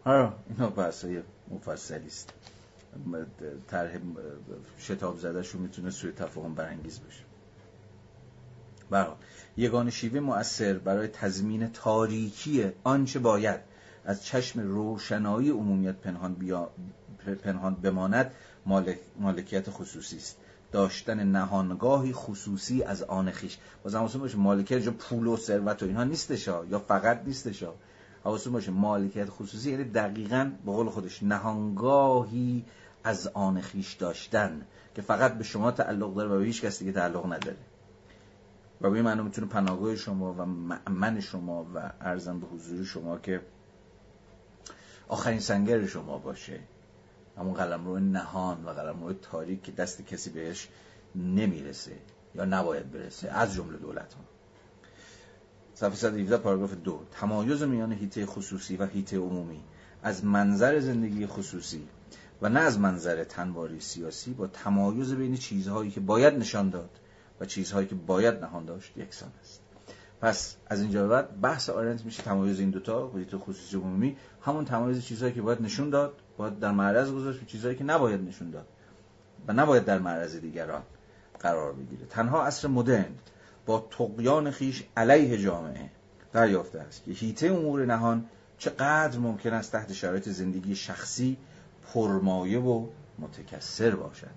ها اینا بحثای مفصلی است طرح شتاب زدهشون می‌تونه سوی تفاهم برانگیز بشه. برای یگان شیوه مؤثر برای تضمین تاریکی آنچه باید از چشم روشنایی عمومیت پنهان, بیا... پنهان بماند مالک... مالکیت خصوصی است. داشتن نهانگاهی خصوصی از آن خیش. باز حواستون باشه مالکیت جو پول و ثروت و اینها نیستش یا فقط نیستش حواستون باشه مالکیت خصوصی یعنی دقیقا به قول خودش نهانگاهی از آن خیش داشتن که فقط به شما تعلق داره و به هیچ کس دیگه تعلق نداره. و به معنی می‌تونه پناهگاه شما و من شما و ارزم به حضور شما که آخرین سنگر شما باشه. همون قلم روی نهان و قلم روی تاریک که دست کسی بهش نمی‌رسه یا نباید برسه از جمله دولت ها صفحه 117 پاراگراف دو. تمایز میان هیته خصوصی و هیته عمومی. از منظر زندگی خصوصی و نه از منظر تنواری سیاسی با تمایز بین چیزهایی که باید نشان داد و چیزهایی که باید نهان داشت یکسان است. پس از اینجا بعد بحث آرنت میشه تمایز این دوتا هیته خصوصی عمومی. همون تمایز چیزهایی که باید نشون داد باید در معرض گذاشت به چیزهایی که نباید نشون داد و نباید در معرض دیگران قرار بگیره. تنها عصر مدرن با تقیان خیش علیه جامعه دریافته است که هیته امور نهان چقدر ممکن است تحت شرایط زندگی شخصی پرمایه و متکثر باشد.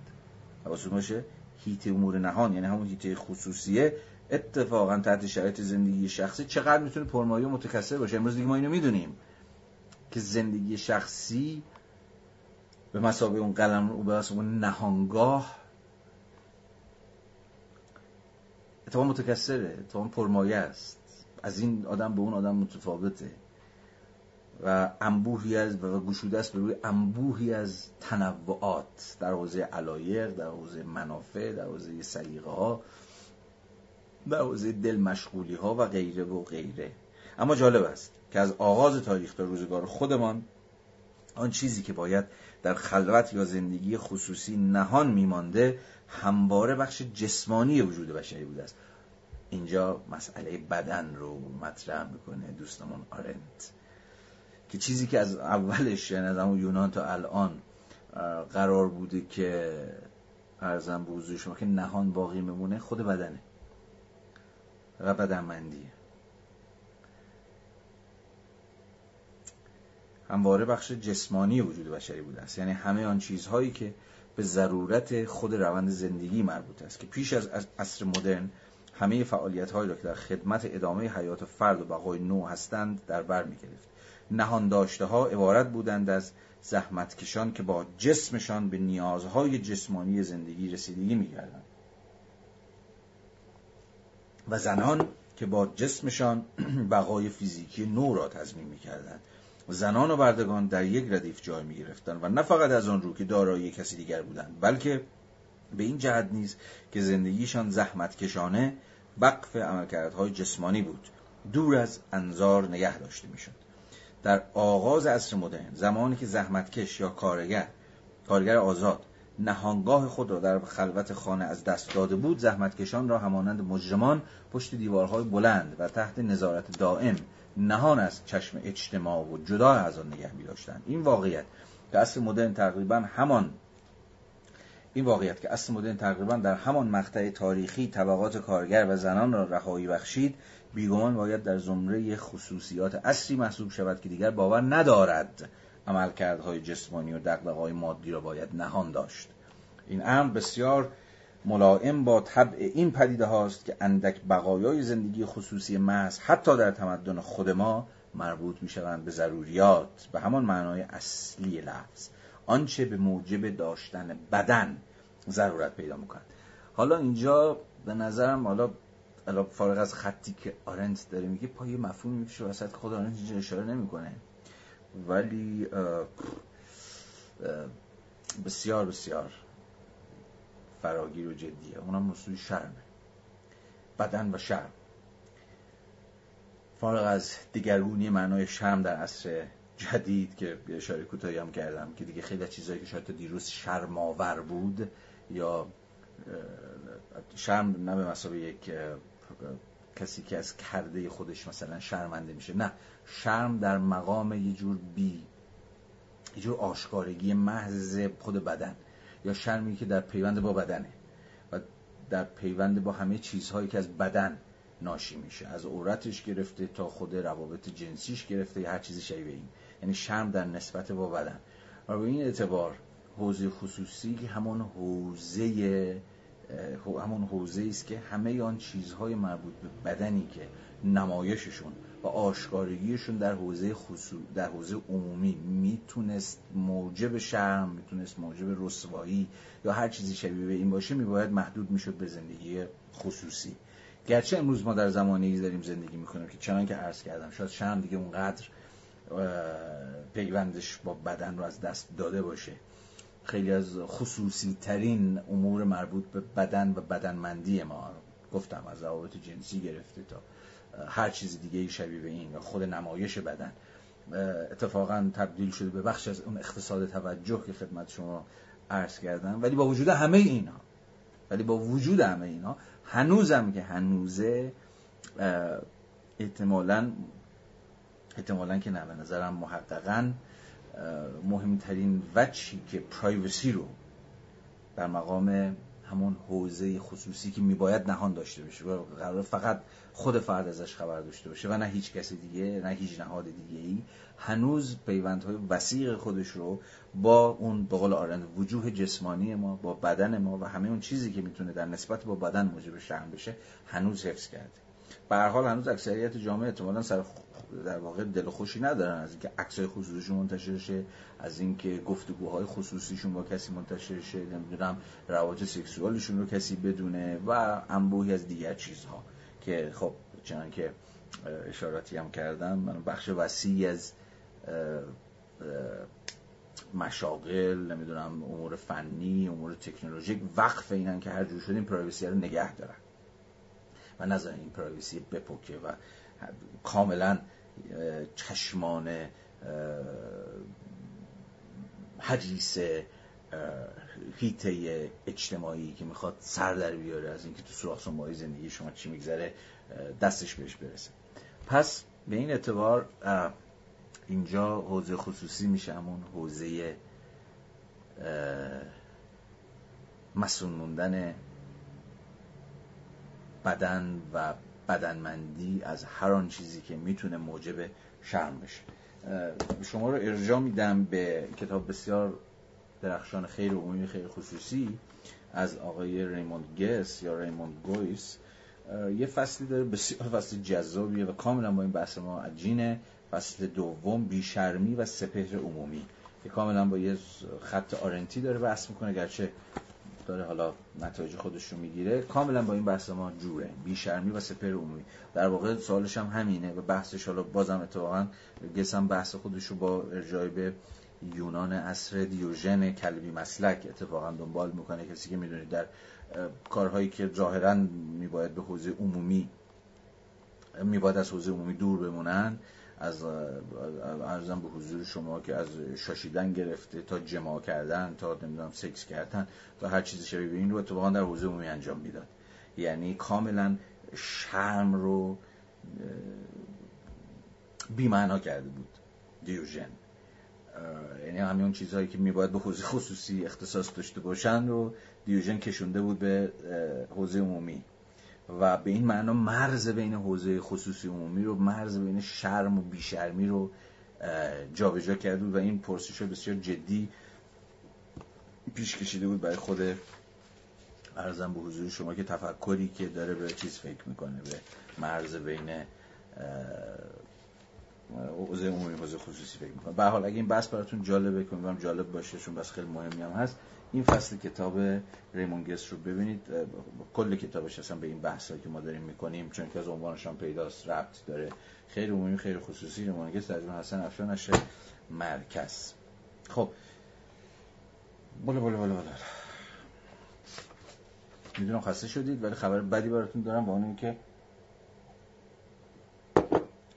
حواستون باشه هیت امور نهان یعنی همون هیته خصوصیه اتفاقا تحت شرایط زندگی شخصی چقدر می‌تونه پرمایه و متکثر باشه؟ امروز دیگه ما اینو می‌دونیم که زندگی شخصی به مسابقه اون قلم رو به اون نهانگاه اتفاق متکثره اتفاق پرمایه است. از این آدم به اون آدم متفاوته. و انبوهی از و گشوده است به روی انبوهی از تنوعات در حوزه علایق در حوزه منافع در حوزه سلیقه ها در حوزه دل مشغولی ها و غیره و غیره. اما جالب است که از آغاز تاریخ تا روزگار خودمان آن چیزی که باید در خلوت یا زندگی خصوصی نهان میمانده همواره بخش جسمانی وجود بشری بوده است. اینجا مسئله بدن رو مطرح می‌کنه دوستمون آرنت. که چیزی که از اولش یعنی از همون یونان تا الان قرار بوده که ارزم به حضور که نهان باقی میمونه خود بدنه. و بدنمندیه. همواره بخش جسمانی وجود بشری بوده است. یعنی همه آن چیزهایی که به ضرورت خود روند زندگی مربوط است. که پیش از عصر مدرن همه فعالیت هایی را که در خدمت ادامه حیات فرد و بقای نو هستند در بر می نهان داشته ها عبارت بودند از زحمتکشان که با جسمشان به نیازهای جسمانی زندگی رسیدگی می کردند و زنان که با جسمشان بقای فیزیکی نو را تضمین می کردند زنان و بردگان در یک ردیف جای می گرفتند و نه فقط از آن رو که دارایی کسی دیگر بودند بلکه به این جهت نیز که زندگیشان زحمت کشانه بقف عملکردهای جسمانی بود دور از انظار نگه داشته می‌شد. در آغاز عصر مدرن زمانی که زحمتکش یا کارگر کارگر آزاد نهانگاه خود را در خلوت خانه از دست داده بود زحمتکشان را همانند مجرمان پشت دیوارهای بلند و تحت نظارت دائم نهان از چشم اجتماع و جدا از آن نگه می داشتند این واقعیت که عصر مدرن تقریبا همان این واقعیت که اصل مدرن تقریبا در همان مقطع تاریخی طبقات کارگر و زنان را رهایی بخشید بیگمان باید در زمره خصوصیات اصلی محسوب شود که دیگر باور ندارد عملکردهای جسمانی و دقدقه‌های مادی را باید نهان داشت. این امر بسیار ملائم با طبع این پدیده هاست که اندک بقایای زندگی خصوصی محض حتی در تمدن خود ما مربوط می شوند به ضروریات به همان معنای اصلی لفظ. آنچه به موجب داشتن بدن ضرورت پیدا می‌کنند حالا اینجا به نظرم حالا الان فارغ از خطی که آرنت داره میگه پای مفهوم میشه وسط خود آرنت اینجا اشاره نمی‌کنه. ولی بسیار بسیار فراگیر و جدیه. اونم مسئول شرمه بدن و شرم. فارغ از دیگرگونی معنای شرم در عصر جدید که اشاره کوتاهی هم کردم که دیگه خیلی چیزایی که شاید تا دیروز شرماور بود یا شرم نه به مسابقه یک کسی که از کرده خودش مثلا شرمنده میشه. نه شرم در مقام یه جور بی یه جور آشکارگی محض خود بدن یا شرمی که در پیوند با بدنه و در پیوند با همه چیزهایی که از بدن ناشی میشه. از عورتش گرفته تا خود روابط جنسیش گرفته یا هر چیزی شبیه این. یعنی شرم در نسبت با بدن. و به این اعتبار حوزه خصوصی همون حوزه همون حوزه است که همه آن چیزهای مربوط به بدنی که نمایششون و آشکارگیشون در حوزه خصوص در حوزه عمومی می‌تونست موجب شرم می‌تونست موجب رسوایی یا هر چیزی شبیه به این باشه میباید محدود می‌شد به زندگی خصوصی. گرچه امروز ما در زمانی داریم زندگی می‌کنیم که چنان که عرض کردم شاید شرم دیگه اونقدر پیوندش با بدن رو از دست داده باشه. خیلی از خصوصی ترین امور مربوط به بدن و بدنمندی ما گفتم از روابط جنسی گرفته تا هر چیز دیگه شبیه به این و خود نمایش بدن. اتفاقا تبدیل شده به بخش از اون اقتصاد توجه که خدمت شما عرض کردم. ولی با وجود همه اینا ولی با وجود همه اینا هنوزم که هنوزه احتمالا احتمالا که نه به نظرم محققا مهمترین وچی که پرایوسی رو در مقام همون حوزه خصوصی که میباید نهان داشته باشه و قرار فقط خود فرد ازش خبر داشته باشه و نه هیچ کسی دیگه نه هیچ نهاد دیگه ای هنوز پیوندهای وسیق خودش رو با اون به قول آرند وجوه جسمانی ما با بدن ما و همه اون چیزی که می‌تونه در نسبت با بدن موجب شرم بشه هنوز حفظ کرده. به حال هنوز اکثریت جامعه احتمالاً سر در واقع دل خوشی ندارن از اینکه عکسای خصوصیشون منتشر شه از اینکه گفتگوهای خصوصیشون با کسی منتشر شه نمی‌دونم رواج سکسوالشون رو کسی بدونه و انبوهی از دیگر چیزها. که خب چنان که اشاراتی هم کردم من بخش وسیعی از مشاغل نمی‌دونم امور فنی امور تکنولوژیک وقف اینن که هر جور شدیم پرایوسی رو نگه دارن. و نذارن این پرایوسی بپکه و کاملا چشمان حدیث هیته اجتماعی که می‌خواد سر در بیاره از اینکه تو سراخ ماهی زندگی شما چی میگذره دستش بهش برسه. پس به این اعتبار اینجا حوزه خصوصی میشه همون حوزه مسئول موندن بدن و بدنمندی از هر آن چیزی که می‌تونه موجب شرم بشه. شما رو ارجاع میدم به کتاب بسیار درخشان خیر عمومی خیر خصوصی از آقای ریموند گس یا ریموند گویس. یه فصلی داره بسیار فصل جذابیه و کاملا با این بحث ما عجینه. فصل دوم بیشرمی و سپهر عمومی. که کاملا با یه خط آرنتی داره بحث می‌کنه گرچه داره حالا نتایج خودش رو می‌گیره کاملا با این بحث ما جوره بیشرمی و سپر عمومی. در واقع سوالش هم همینه و بحثش حالا بازم اتفاقا گسم بحث خودش رو با ارجای به یونان اصر دیوژن کلبی مسلک اتفاقا دنبال می‌کنه. کسی که می‌دونید در کارهایی که ظاهرا میباید به حوزه عمومی میباید از حوزه عمومی دور بمونن از ارزم به حضور شما که از شاشیدن گرفته تا جماع کردن تا نمی‌دونم سکس کردن تا هر چیزی شبیه این رو اتفاقا در حوزه عمومی انجام می‌داد. یعنی کاملا شرم رو بیمعنا کرده بود دیوژن. یعنی همین چیزهایی که میباید به حوزه خصوصی اختصاص داشته باشن رو دیوژن کشونده بود به حوزه عمومی. و به این معنا مرز بین حوزه خصوصی عمومی رو مرز بین شرم و بیشرمی رو جابجا کرده بود و این پرسش بسیار جدی پیش کشیده بود برای خود ارزم به حضور شما که تفکری که داره به چیز فکر می‌کنه به مرز بین حوزه عمومی حوزه خصوصی فکر می‌کنه. به حال اگه این بحث براتون جالبه کنم جالب باشه چون بس خیلی مهمی هم هست این فصل کتاب ریمونگس رو ببینید کل کتابش اصلا به این بحث که ما داریم می‌کنیم چون که از عنوانش هم پیداست ربط داره. خیر عمومی خیر خصوصی ریمونگس در حسن افشان نشه مرکز. خب. بله بله بله بله می‌دونم خسته شدید ولی خبر بدی براتون دارم با اون که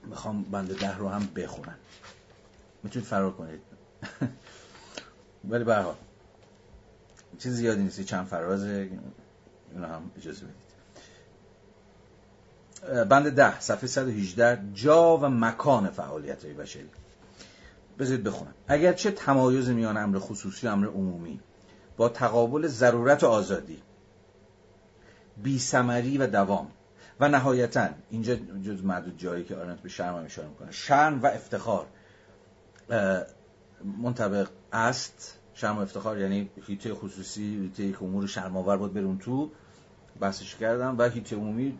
می‌خوام بنده ده رو هم بخونم. می‌تونید فرار کنید. ولی به چیز زیادی نیست چند فرازه اینو هم اجازه بدید. بند ده صفحه 118 جا و مکان فعالیت های بشری. بذارید بخونم. اگرچه تمایز میان امر خصوصی و امر عمومی با تقابل ضرورت و آزادی بیسمری و دوام و نهایتا اینجا جز معدود جایی که آرنت به شرم هم اشاره می‌کنه شرم و افتخار منطبق است شرم افتخار یعنی هیته خصوصی هیته که امور شرماور بود برون تو بحثش کردم. و هیته عمومی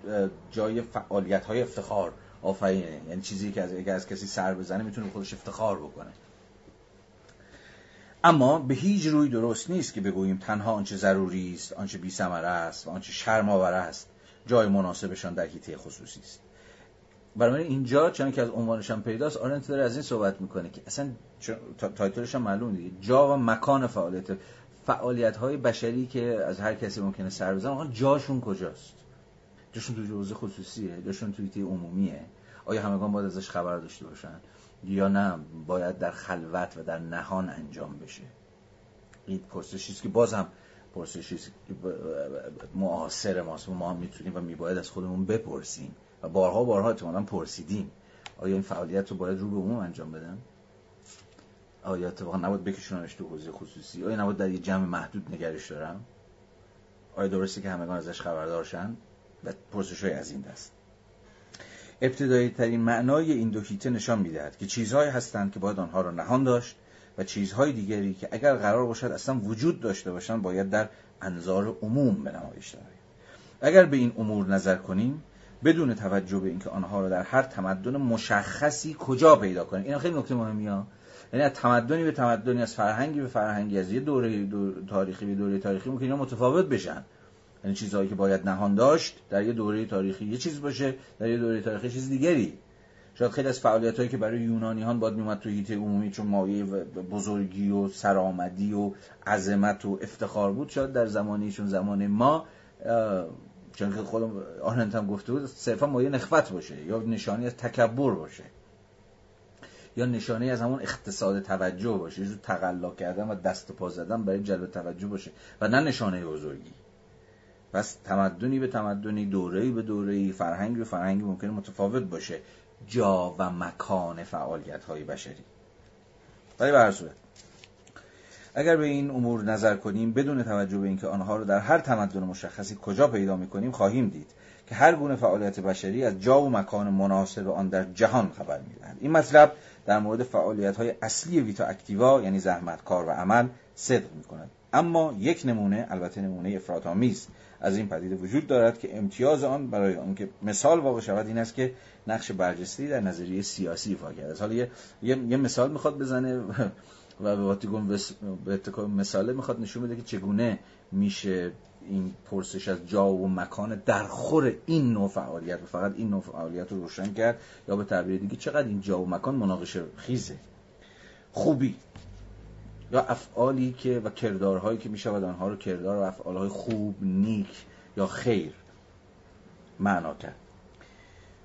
جای فعالیت های افتخار آفرینه. یعنی چیزی که از, از کسی سر بزنه می‌تونه خودش افتخار بکنه. اما به هیچ روی درست نیست که بگوییم تنها آنچه ضروری است آنچه بی است و آنچه شرماور است جای مناسبشان در هیته خصوصی است. برای اینجا چون که از عنوانش هم پیداست آرنت داره از این صحبت می‌کنه که اصلا تایتلش هم معلوم دیگه. جا و مکان فعالیت. فعالیت های بشری که از هر کسی ممکنه سر بزنن جاشون کجاست؟ جاشون تو جوزه خصوصیه جاشون توی عمومیه. آیا همگان باید ازش خبر داشته باشن؟ یا نه باید در خلوت و در نهان انجام بشه. این پرسشی که باز هم که معاصر ماست. ما هم می‌تونیم و میباید از خودمون بپرسیم. و بارها بارها اتمالا پرسیدیم. آیا این فعالیت رو باید رو به عموم انجام بدن؟ آیا اتفاقا نباید بکشونمش تو حوزه خصوصی؟ آیا نباید در یه جمع محدود نگرش دارم؟ آیا درسته که همگان ازش خبردارشن و پرسش های از این دست. ابتدایی ترین معنای این دو هیته نشان می‌دهد که چیزهایی هستند که باید آنها را نهان داشت و چیزهای دیگری که اگر قرار باشد اصلا وجود داشته باشند باید در انظار عموم به نمایش اگر به این امور نظر کنیم بدون توجه به اینکه آنها را در هر تمدن مشخصی کجا پیدا کنیم. این خیلی نکته مهمی ها. یعنی از تمدنی به تمدنی از فرهنگی به فرهنگی از یه دوره تاریخی به دوره تاریخی ممکن اینا متفاوت بشن. یعنی چیزهایی که باید نهان داشت در یه دوره تاریخی یه چیز باشه در یه دوره تاریخی چیز دیگری. شاید خیلی از فعالیت هایی که برای یونانیان باید میومد تو هیته عمومی چون مایه بزرگی و سرآمدی و عظمت و افتخار بود شاید در زمانیشون زمان ما چون که خودم آننت هم گفته بود صرفا مایه نخفت باشه یا نشانی از تکبر باشه یا نشانه از همون اقتصاد توجه باشه یه تقلا کردن و دست پا زدن برای جلب توجه باشه و نه نشانه بزرگی. پس تمدنی به تمدنی دوره‌ای به دوره‌ای فرهنگی به فرهنگی ممکنه متفاوت باشه. جا و مکان فعالیت های بشری. ولی به صورت اگر به این امور نظر کنیم بدون توجه به اینکه آنها رو در هر تمدن مشخصی کجا پیدا می‌کنیم خواهیم دید که هر گونه فعالیت بشری از جا و مکان مناسب آن در جهان خبر می‌دهد. این مطلب در مورد فعالیت های اصلی ویتا اکتیوا یعنی زحمت کار و عمل صدق می کند اما یک نمونه البته نمونه افراط‌آمیز از این پدیده وجود دارد که امتیاز آن برای آنکه مثال واقع شود این است که نقش برجسته در نظریه سیاسی ایفا کرده حالا یه،, یه،, مثال می‌خواد بزنه. و به واتیگون به مثاله می‌خواد نشون بده که چگونه میشه این پرسش از جا و مکان درخور این نوع فعالیت و فقط این نوع فعالیت رو روشن کرد یا به تعبیر دیگه چقدر این جا و مکان مناقشه خیزه. خوبی. یا افعالی که و کردارهایی که می‌شود آنها رو کردار و افعالهای خوب نیک یا خیر معنا کرد.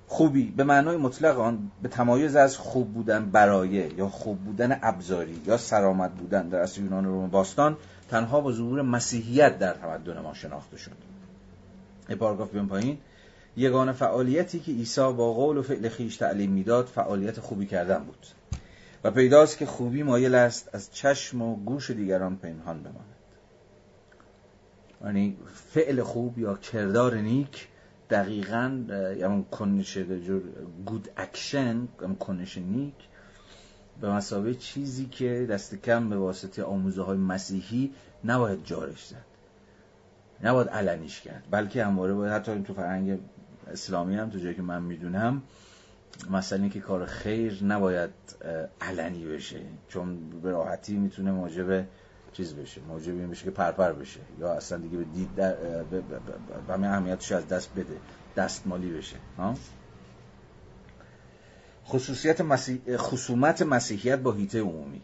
خوبی به معنای مطلق آن به تمایز از خوب بودن برایه یا خوب بودن ابزاری یا سرآمد بودن در اصل یونان روم باستان تنها با ظهور مسیحیت در تمدن ما شناخته شد. پاراگراف بیاین پایین. یگانه فعالیتی که عیسی با قول و فعل خویش تعلیم می‌داد فعالیت خوبی کردن بود. و پیداست که خوبی مایل است از چشم و گوش دیگران پنهان بماند. یعنی فعل خوب یا کردار نیک دقیقا یا کنش جور good action کنش نیک به مثابه چیزی که دست کم به واسطه آموزه های مسیحی نباید جارش زد. نباید علنیش کرد. بلکه همواره باید حتی تو فرهنگ اسلامی هم تو جایی که من می‌دونم مثلا که کار خیر نباید علنی بشه. چون به راحتی می‌تونه موجب چیز بشه موجب این بشه که پرپر بشه. یا اصلا دیگه به دید در همین اهمیتش از دست بده دستمالی بشه. ها؟ خصوصیت مسیح... خصومت مسیحیت با هیته عمومی.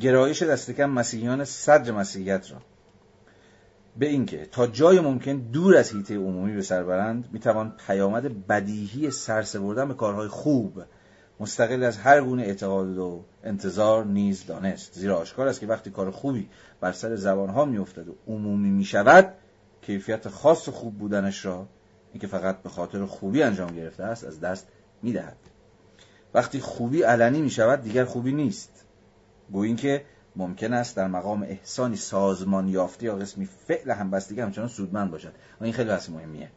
گرایش دستکم مسیحیان صدر مسیحیت را. به اینکه تا جای ممکن دور از هیته عمومی به سر برند می‌توان پیامد بدیهی سرسه بردن به کارهای خوب مستقل از هر گونه اعتقاد و انتظار نیز دانست. زیرا آشکار است که وقتی کار خوبی بر سر زبانها میافتد و عمومی می‌شود کیفیت خاص خوب بودنش را اینکه فقط به خاطر خوبی انجام گرفته است از دست می‌دهد. وقتی خوبی علنی می شود دیگر خوبی نیست. گویین که ممکن است در مقام احسانی سازمان یافته یا قسمی فعل همبستگی همچنان سودمند باشد. و این خیلی بحث مهمیه.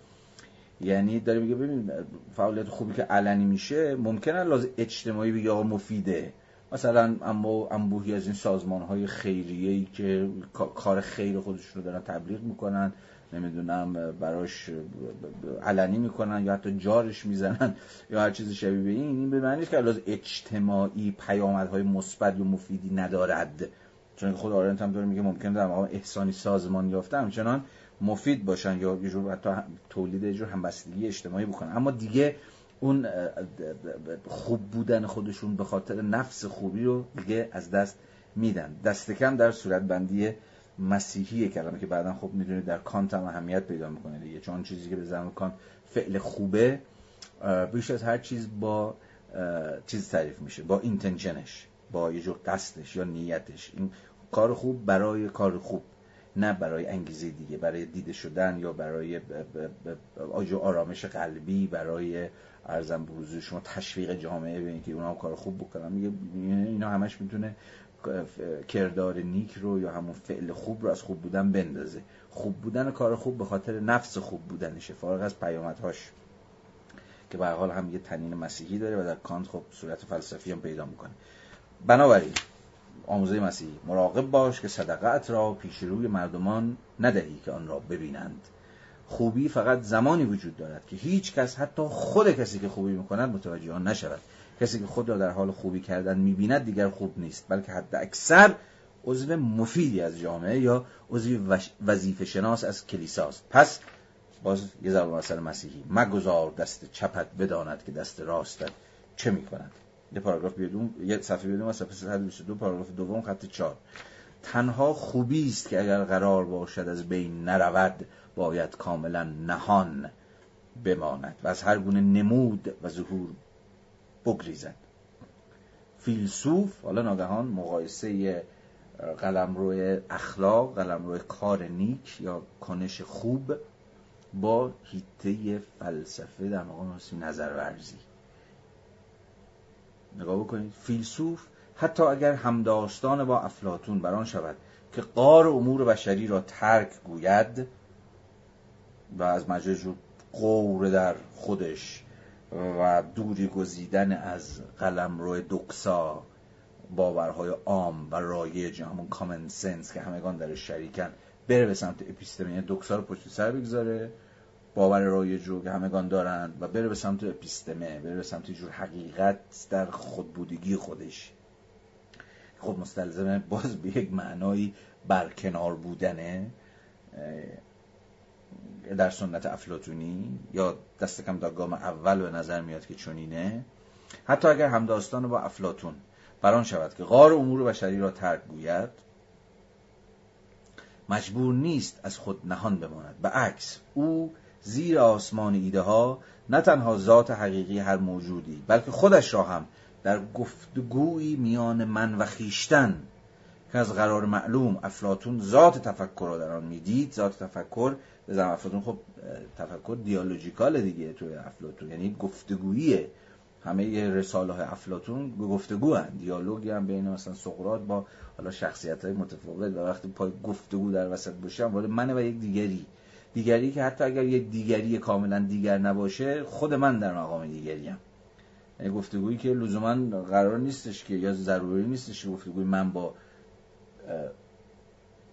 یعنی داره میگه ببین فعالیت خوبی که علنی میشه ممکنه لازم اجتماعی بگه آقا مفیده. مثلا اما انبوهی از این سازمان های خیریه ای که کار خیر خودشون رو دارن تبلیغ می‌کنن نمی‌دونم براش علنی می‌کنن یا حتی جارش می‌زنن یا هر چیز شبیه به این این به معنی که لازم اجتماعی پیامدهای مثبت یا مفیدی ندارد. چون خود آرنت هم داره میگه ممکن در مقام احسانی سازمان یافته. همچنان مفید باشن یا یه جور حتی تولید یه جور همبستگی اجتماعی بکنن. اما دیگه اون خوب بودن خودشون به خاطر نفس خوبی رو دیگه از دست میدن. دست کم در صورت بندی مسیحی کلمه که بعدا خب می‌دونید در کانت هم اهمیت پیدا می‌کنه دیگه. چون چیزی که به زمان کانت فعل خوبه بیش از هر چیز با چیز تعریف میشه. با اینتنشنش با یه جور قصدش یا نیتش. این کار خوب برای کار خوب. نه برای انگیزه دیگه برای دیده شدن یا برای آرامش قلبی برای ارزم بروز شما تشویق جامعه به اینکه اونا کار خوب بکنن. میگه اینا همش می‌تونه کردار نیک رو یا همون فعل خوب رو از خوب بودن بندازه. خوب بودن کار خوب به خاطر نفس خوب بودنشه. فارغ از پیامدهاش. که به حال هم یه تنین مسیحی داره و در کانت خب صورت فلسفی هم پیدا می‌کنه. بنابراین آموزه مسیحی مراقب باش که صدقت را پیش روی مردمان ندهی که آن را ببینند. خوبی فقط زمانی وجود دارد که هیچ کس حتی خود کسی که خوبی می‌کند متوجه آن نشود. کسی که خود را در حال خوبی کردن می‌بیند دیگر خوب نیست بلکه حد اکثر عضو مفیدی از جامعه یا عضو وظیفه شناس از کلیساست. پس باز یه ضرب مسیحی مگذار دست چپت بداند که دست راستت چه می‌کند. یه پاراگراف بیادون یه صفحه بیادون صفحه 122 پاراگراف دوم خط 4 تنها خوبی است که اگر قرار باشد از بین نرود باید کاملا نهان بماند و از هر گونه نمود و ظهور بگریزد. فیلسوف حالا ناگهان مقایسه قلمرو اخلاق قلمرو کار نیک یا کنش خوب با هیته فلسفه در مقام نظر ورزی نگاه بکنید فیلسوف حتی اگر همداستان با افلاتون بران شود که قار امور بشری را ترک گوید و از مجرد قور در خودش و دوری گزیدن از قلم روی دکسا باورهای عام و رایج همون کامن سنس که همگان در شریکن بره به سمت اپیستمه یعنی دکسا رو پشت سر بگذاره. باور رایج رو که همگان دارند و بره به سمت اپیستمه بره به سمت جور حقیقت در خودبودگی خودش. خب مستلزمه باز به یک معنایی برکنار بودنه در سنت افلاتونی یا دست کم در گام اول به نظر میاد که چنینه. حتی اگر همداستان با افلاتون بران شود که غار امور بشری را ترک گوید مجبور نیست از خود نهان بماند. به عکس او زیر آسمان ایده ها نه تنها ذات حقیقی هر موجودی بلکه خودش را هم در گفتگویی میان من و خیشتن که از قرار معلوم افلاتون ذات تفکر را در آن می‌دید ذات تفکر بزن افلاتون خب تفکر دیالوژیکال دیگه توی افلاتون یعنی گفتگوییه همه رساله های افلاتون گفتگو هن. دیالوگی هم بین مثلا سقراط با حالا شخصیت های متفاوت و وقتی پای گفتگو در وسط باشه ولی من و یک دیگری دیگری که حتی اگر یک دیگری کاملا دیگر نباشه خود من در مقام دیگری هم یعنی گفتگویی که لزوما قرار نیستش که یا ضروری نیستش که گفتگوی من با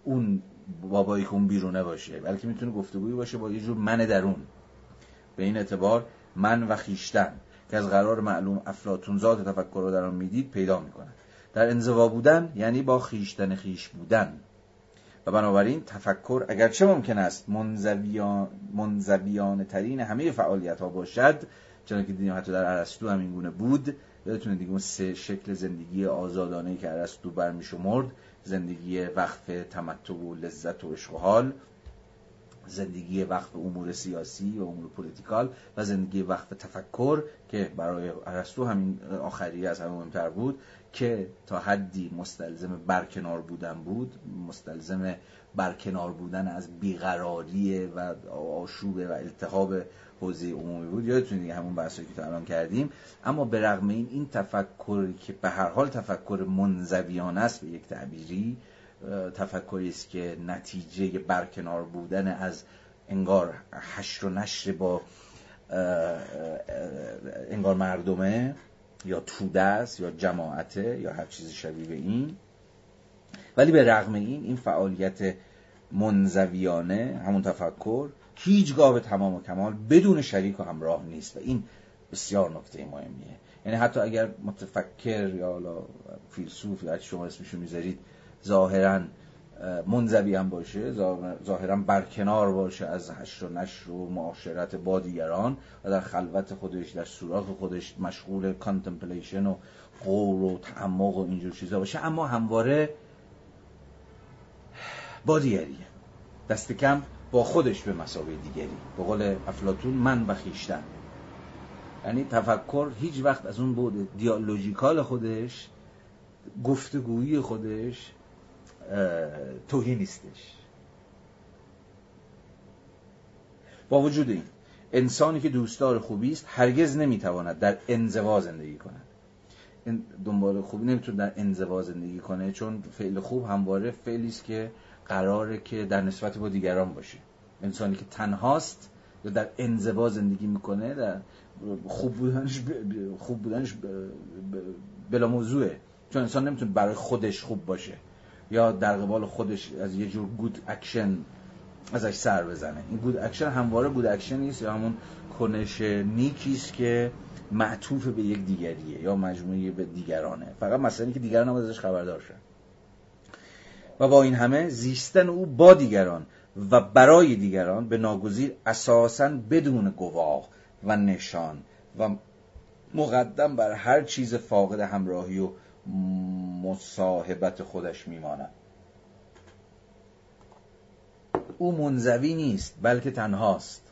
اون بابایی که اون بیرونه باشه بلکه می‌تونه گفتگویی باشه با یه جور من درون. به این اعتبار من و خیشتن که از قرار معلوم افلاتون ذات تفکر رو در آن می‌دید پیدا می‌کنن در انزوا بودن یعنی با خیشتن خیش بودن. و بنابراین تفکر اگرچه ممکن است منزویان, منزویان ترین همه فعالیت ها باشد چون که دیدیم حتی در عرستو هم این گونه بود یادتونه دیگه سه شکل زندگی آزادانه که عرستو برمیشمرد زندگی وقف تمتع و لذت و عشق و حال. زندگی وقف امور سیاسی و امور پولیتیکال و زندگی وقف تفکر که برای ارسطو همین آخری از همه مهمتر بود که تا حدی مستلزم برکنار بودن بود مستلزم برکنار بودن از بیقراری و آشوب و التهاب حوزه عمومی بود. یادتون همون بحثی که تا الان کردیم. اما به رغم این این تفکر که به هر حال تفکر منزویان است به یک تعبیری تفکری است که نتیجه برکنار بودن از انگار حشر و نشر با انگار مردمه یا توده است یا جماعته یا هر چیزی شبیه به این. ولی به رغم این این فعالیت منزویانه همون تفکر هیچگاه به تمام و کمال بدون شریک و همراه نیست و این بسیار نکته مهمیه. یعنی حتی اگر متفکر یا فیلسوف یا شما اسمشو می‌ذارید ظاهرا منزوی هم باشه ظاهرا برکنار باشه از حشر و نشر و معاشرت با دیگران و در خلوت خودش در سوراخ خودش مشغول contemplation و قور و تعمق و اینجور چیزا باشه. اما همواره با دیگریه دست کم با خودش به مسابقه دیگری. به قول افلاتون من و خیشتن. یعنی تفکر هیچ وقت از اون بود دیالوژیکال خودش گفتگویی خودش توهی نیستش. با وجود این انسانی که دوستدار خوبی است هرگز نمی‌تواند در انزوا زندگی کند. دنبال خوبی نمی‌تونه در انزوا زندگی کنه چون فعل خوب همواره فعلی است که قراره که در نسبت با دیگران باشه. انسانی که تنهاست یا در انزوا زندگی می‌کنه در خوب بودنش خوب بودنش بلا موضوعه. چون انسان نمی‌تونه برای خودش خوب باشه. یا در قبال خودش از یه جور good action ازش سر بزنه. این good action همواره good action نیست یا همون کنش نیکی است که معطوف به یک دیگریه یا مجموعه به دیگرانه. فقط مثلا که دیگران هم ازش خبردار شن. و با این همه زیستن او با دیگران و برای دیگران به ناگزیر اساسا بدون گواه و نشان و مقدم بر هر چیز فاقد همراهی و مصاحبت خودش میماند. او منزوی نیست بلکه تنهاست.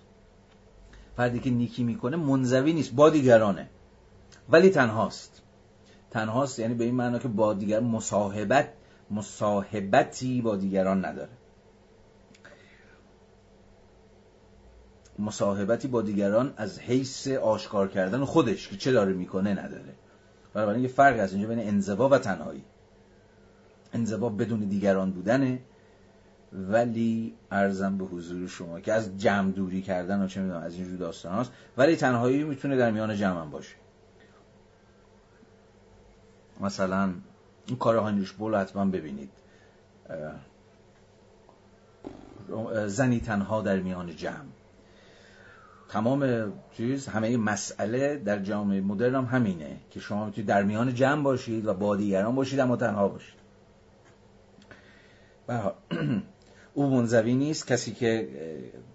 فردی که نیکی می‌کنه منزوی نیست با دیگرانه. ولی تنهاست. تنهاست یعنی به این معنا که با دیگر مصاحبت مصاحبتی با دیگران نداره. مصاحبتی با دیگران از حیث آشکار کردن خودش که چه داره می‌کنه نداره. بنابراین یه فرق هست اینجا بین انزوا و تنهایی. انزوا بدون دیگران بودنه ولی ارزم به حضور شما که از جمع دوری کردن و چه می‌دونم از اینجور داستان هاست ولی تنهایی می‌تونه در میان جمع هم باشه. مثلا این کار هاینریش بول حتما ببینید. زنی تنها در میان جمع. تمام چیز همه مسئله در جامعه مدرن هم همینه که شما می‌تونید در میان جمع باشید و با دیگران باشید اما تنها باشید. او منزوی نیست کسی که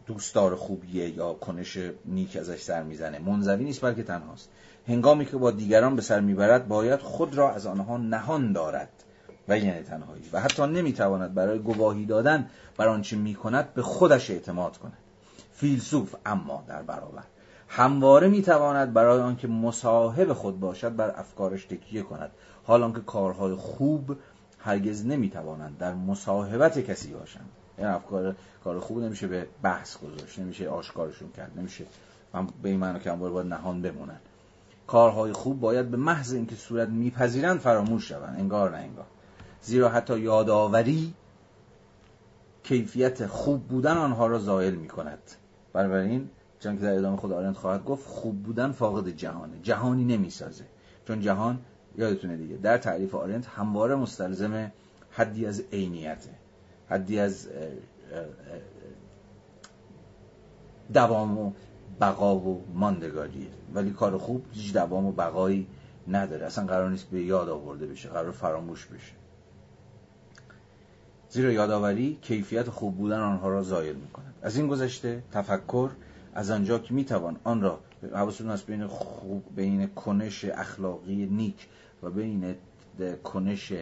دوستدار خوبیه یا کنش نیک ازش سر می‌زنه. منزوی نیست بلکه تنهاست. هنگامی که با دیگران به سر می‌برد باید خود را از آنها نهان دارد. و یعنی تنهایی. و حتی نمی‌تواند برای گواهی دادن بر آنچه می‌کند به خودش اعتماد کند. فیلسوف اما در برابر. همواره می‌تواند برای آنکه مصاحب خود باشد بر افکارش تکیه کند. حال که کارهای خوب هرگز نمی‌توانند در مصاحبت کسی باشند. این افکار کار خوب نمیشه به بحث گذاشت نمیشه آشکارشون کرد نمیشه به این معنی که همواره باید نهان بمونن. کارهای خوب باید به محض اینکه صورت میپذیرند فراموش شوند. انگار نه انگار. زیرا حتی یادآوری کیفیت خوب بودن آنها را زائل می کند بنابراین چون که در ادامه خود آرنت خواهد گفت خوب بودن فاقد جهانه. جهانی نمی‌سازه. چون جهان یادتونه دیگه در تعریف آرنت همواره مستلزم حدی از عینیته. حدی از دوام و بقا و ماندگاریه. ولی کار خوب هیچ دوام و بقایی نداره. اصلا قرار نیست به یاد آورده بشه قرار فراموش بشه. زیرا یادآوری کیفیت خوب بودن آنها را زایل می کند از این گذشته تفکر از آنجا که می‌توان آن را حواستون هست بین خوب بین کنش اخلاقی نیک و بین کنش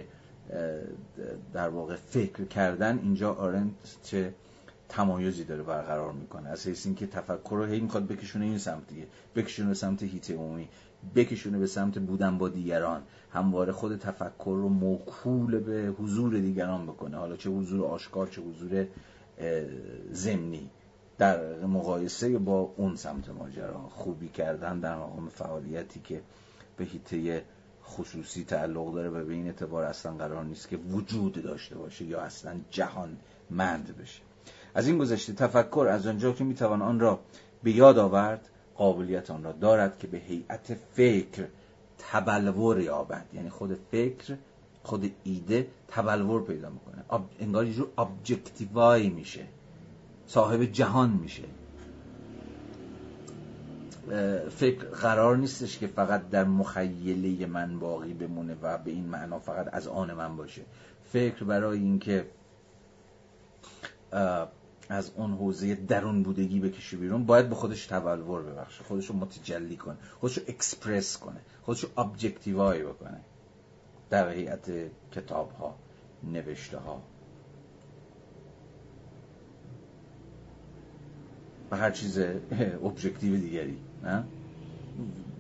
در واقع فکر کردن اینجا آرنت چه تمایزی داره برقرار می‌کنه. از حیث اینکه تفکر رو هی می‌خواد بکشونه این سمت دیگه بکشونه به سمت هیت عمومی بکشونه به سمت بودن با دیگران. همواره خود تفکر رو موکول به حضور دیگران بکنه. حالا چه حضور آشکار چه حضور زمینی در مقایسه با اون سمت ماجرا خوبی کردن در مقام فعالیتی که به هیته خصوصی تعلق داره و به این اعتبار اصلا قرار نیست که وجود داشته باشه یا اصلا جهان مند بشه. از این گذشته تفکر از آنجا که می‌توان آن را به یاد آورد قابلیت آن را دارد که به هیئت فکر تبلور یابد. یعنی خود فکر خود ایده تبلور پیدا می‌کنه. انگار یه جور objectify میشه. صاحب جهان میشه. فکر قرار نیستش که فقط در مخیله من باقی بمونه و به این معنا فقط از آن من باشه. فکر برای اینکه از اون حوزه درون بودگی بکشه بیرون باید به خودش تبلور ببخشه. خودش رو متجلی کنه. خودش رو اکسپرس کنه. خودش رو objectify بکنه. در هیئت کتاب ها نوشته ها و هر چیز ابجکتیو دیگری نه؟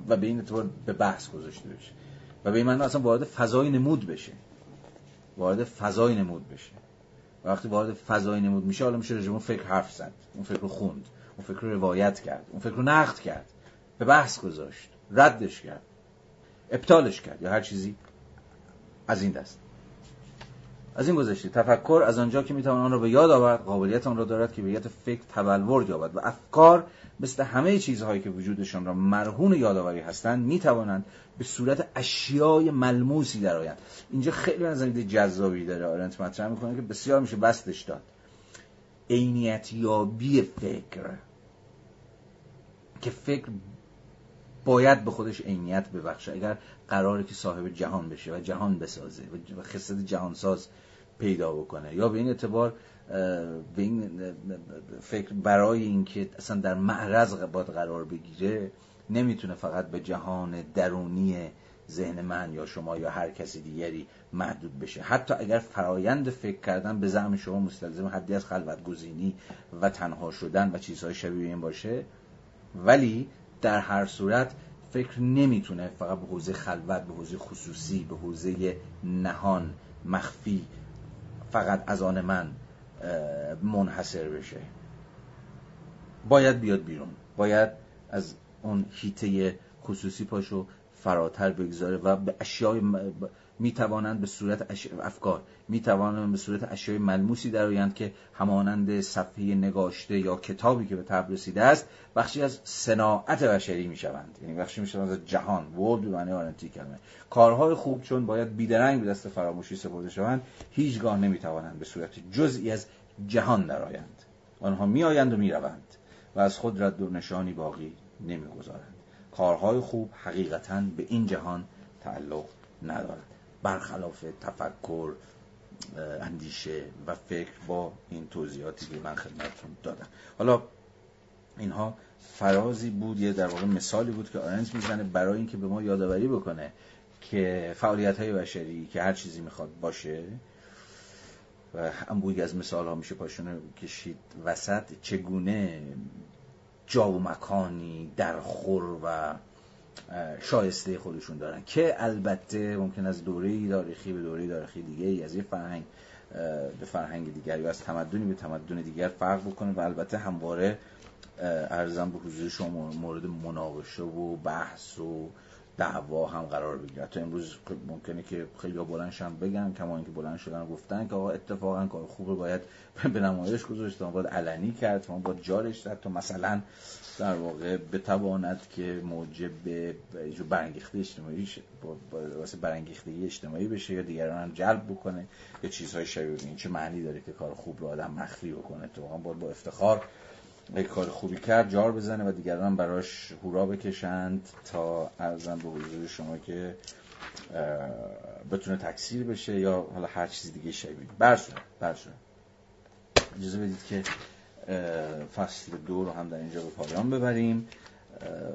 و به این اعتبار به بحث گذاشته بشه. و به این معنی اصلا وارد فضای نمود بشه. وارد فضای نمود بشه. وقتی وارد فضای نمود میشه حالا میشه رجمون فکر حرف زد اون فکر رو خوند اون فکر رو روایت کرد اون فکر رو نقد کرد به بحث گذاشت ردش کرد ابطالش کرد یا هر چیزی. از این دست. از این گذشته تفکر از آنجا که می‌توان آن را به یاد آورد قابلیت آن را دارد که به یاد فکر تبلور یابد و افکار مثل همه چیزهایی که وجودشان را مرهون یادآوری هستند می‌توانند به صورت اشیای ملموسی درآیند. اینجا خیلی از جذابی داره آرنت مطرح می‌کنه که بسیار میشه بستش داد. عینیت یابی فکر. که فکر باید به خودش عینیت ببخشه. اگر قراره که صاحب جهان بشه و جهان بسازه و خصلت جهانساز پیدا بکنه. یا به این اعتبار به این فکر برای اینکه اصلا در معرض باید قرار بگیره نمی‌تونه فقط به جهان درونی ذهن من یا شما یا هر کسی دیگری محدود بشه. حتی اگر فرایند فکر کردن به زعم شما مستلزم حدی از خلوت گزینی و تنها شدن و چیزهای شبیه این باشه ولی در هر صورت فکر نمی‌تونه فقط به حوزه خلوت به حوزه خصوصی به حوزه نهان مخفی فقط از آن من منحصر بشه. باید بیاد بیرون. باید از اون هیته خصوصی پاشو فراتر بگذاره و به اشیای می‌توانند به صورت افکار می‌توانند به صورت اشیای ملموسی درآیند که همانند صفحه نگاشته یا کتابی که به تب رسیده است بخشی از صناعت بشری می‌شوند. یعنی بخشی می‌شوند از جهان ورد به معنی کارهای خوب چون باید بیدرنگ به دست فراموشی سپرده شوند هیچگاه نمی‌توانند به صورت جزئی از جهان درآیند آنها میآیند و می‌روند و از خود رد و نشانی باقی نمی‌گذارند. کارهای خوب حقیقتا به این جهان تعلق ندارد. برخلاف تفکر اندیشه و فکر با این توضیحاتی که من خدمتتون دادم. حالا اینها فرازی بود یه در واقع مثالی بود که آرنز می‌زنه برای اینکه به ما یادآوری بکنه که فعالیت های بشری که هر چیزی می‌خواد باشه و انبوهی از مثال ها میشه پاشونه کشید وسط چگونه جا و مکانی در خور و شایسته خودشون دارن که البته ممکن از دوره تاریخی به دوره تاریخی دیگه ای از یه فرهنگ به فرهنگ دیگر یا از تمدنی به تمدن دیگر فرق بکنه و البته همواره ارزم به حضور شما مورد مناقشه و بحث و دعوا هم قرار بگیره. تا امروز ممکنه که خیلی بلند شن بگن کما اینکه بلند شدن گفتن که آقا اتفاقا کار خوبه باید به نمایش گذاشت باید علنی کرد باید جارش داد تا مثلا در واقع بتواند که موجب برانگیخته اجتماعی واسه برانگیختگی اجتماعی بشه یا دیگران هم جلب بکنه یا چیزهای شبیه این چه معنی داره که کار خوب رو آدم مخفی بکنه. تو باید با افتخار یک کار خوبی کرد جار بزنه و دیگران براش هورا بکشند تا ارزم به حضور شما که بتونه تکثیر بشه یا حالا هر چیز دیگه شبیه. برشون برشون اجازه بدید که فصل دو رو هم در اینجا به پایان ببریم.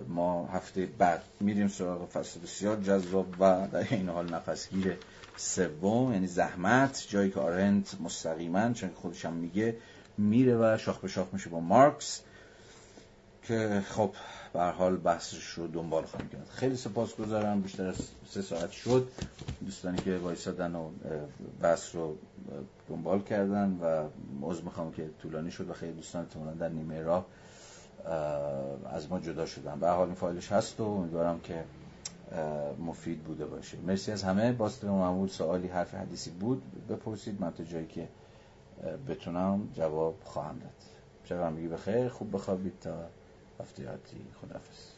ما هفته بعد میریم سراغ فصل بسیار جذاب و در این حال نفسگیر سوم یعنی زحمت جایی که آرنت مستقیما چون خودش هم میگه میره و شاخ به شاخ میشه با مارکس که خب به حال بحثش رو دنبال خواهیم کرد. خیلی سپاسگزارم بیشتر از سه ساعت شد. دوستانی که وایسادن و بحث رو دنبال کردن و عضو می‌خوام که طولانی شد و خیلی دوستان احتمالاً در نیمه راه از ما جدا شدن. به حال این فایلش هست و امیدوارم که مفید بوده باشه. مرسی از همه. باز معمول سوالی حرف حدیثی بود بپرسید. من تا جایی که بتونم جواب خواهم داد. شب همگی بخیر. خوب بخوابید تا هفته خدافز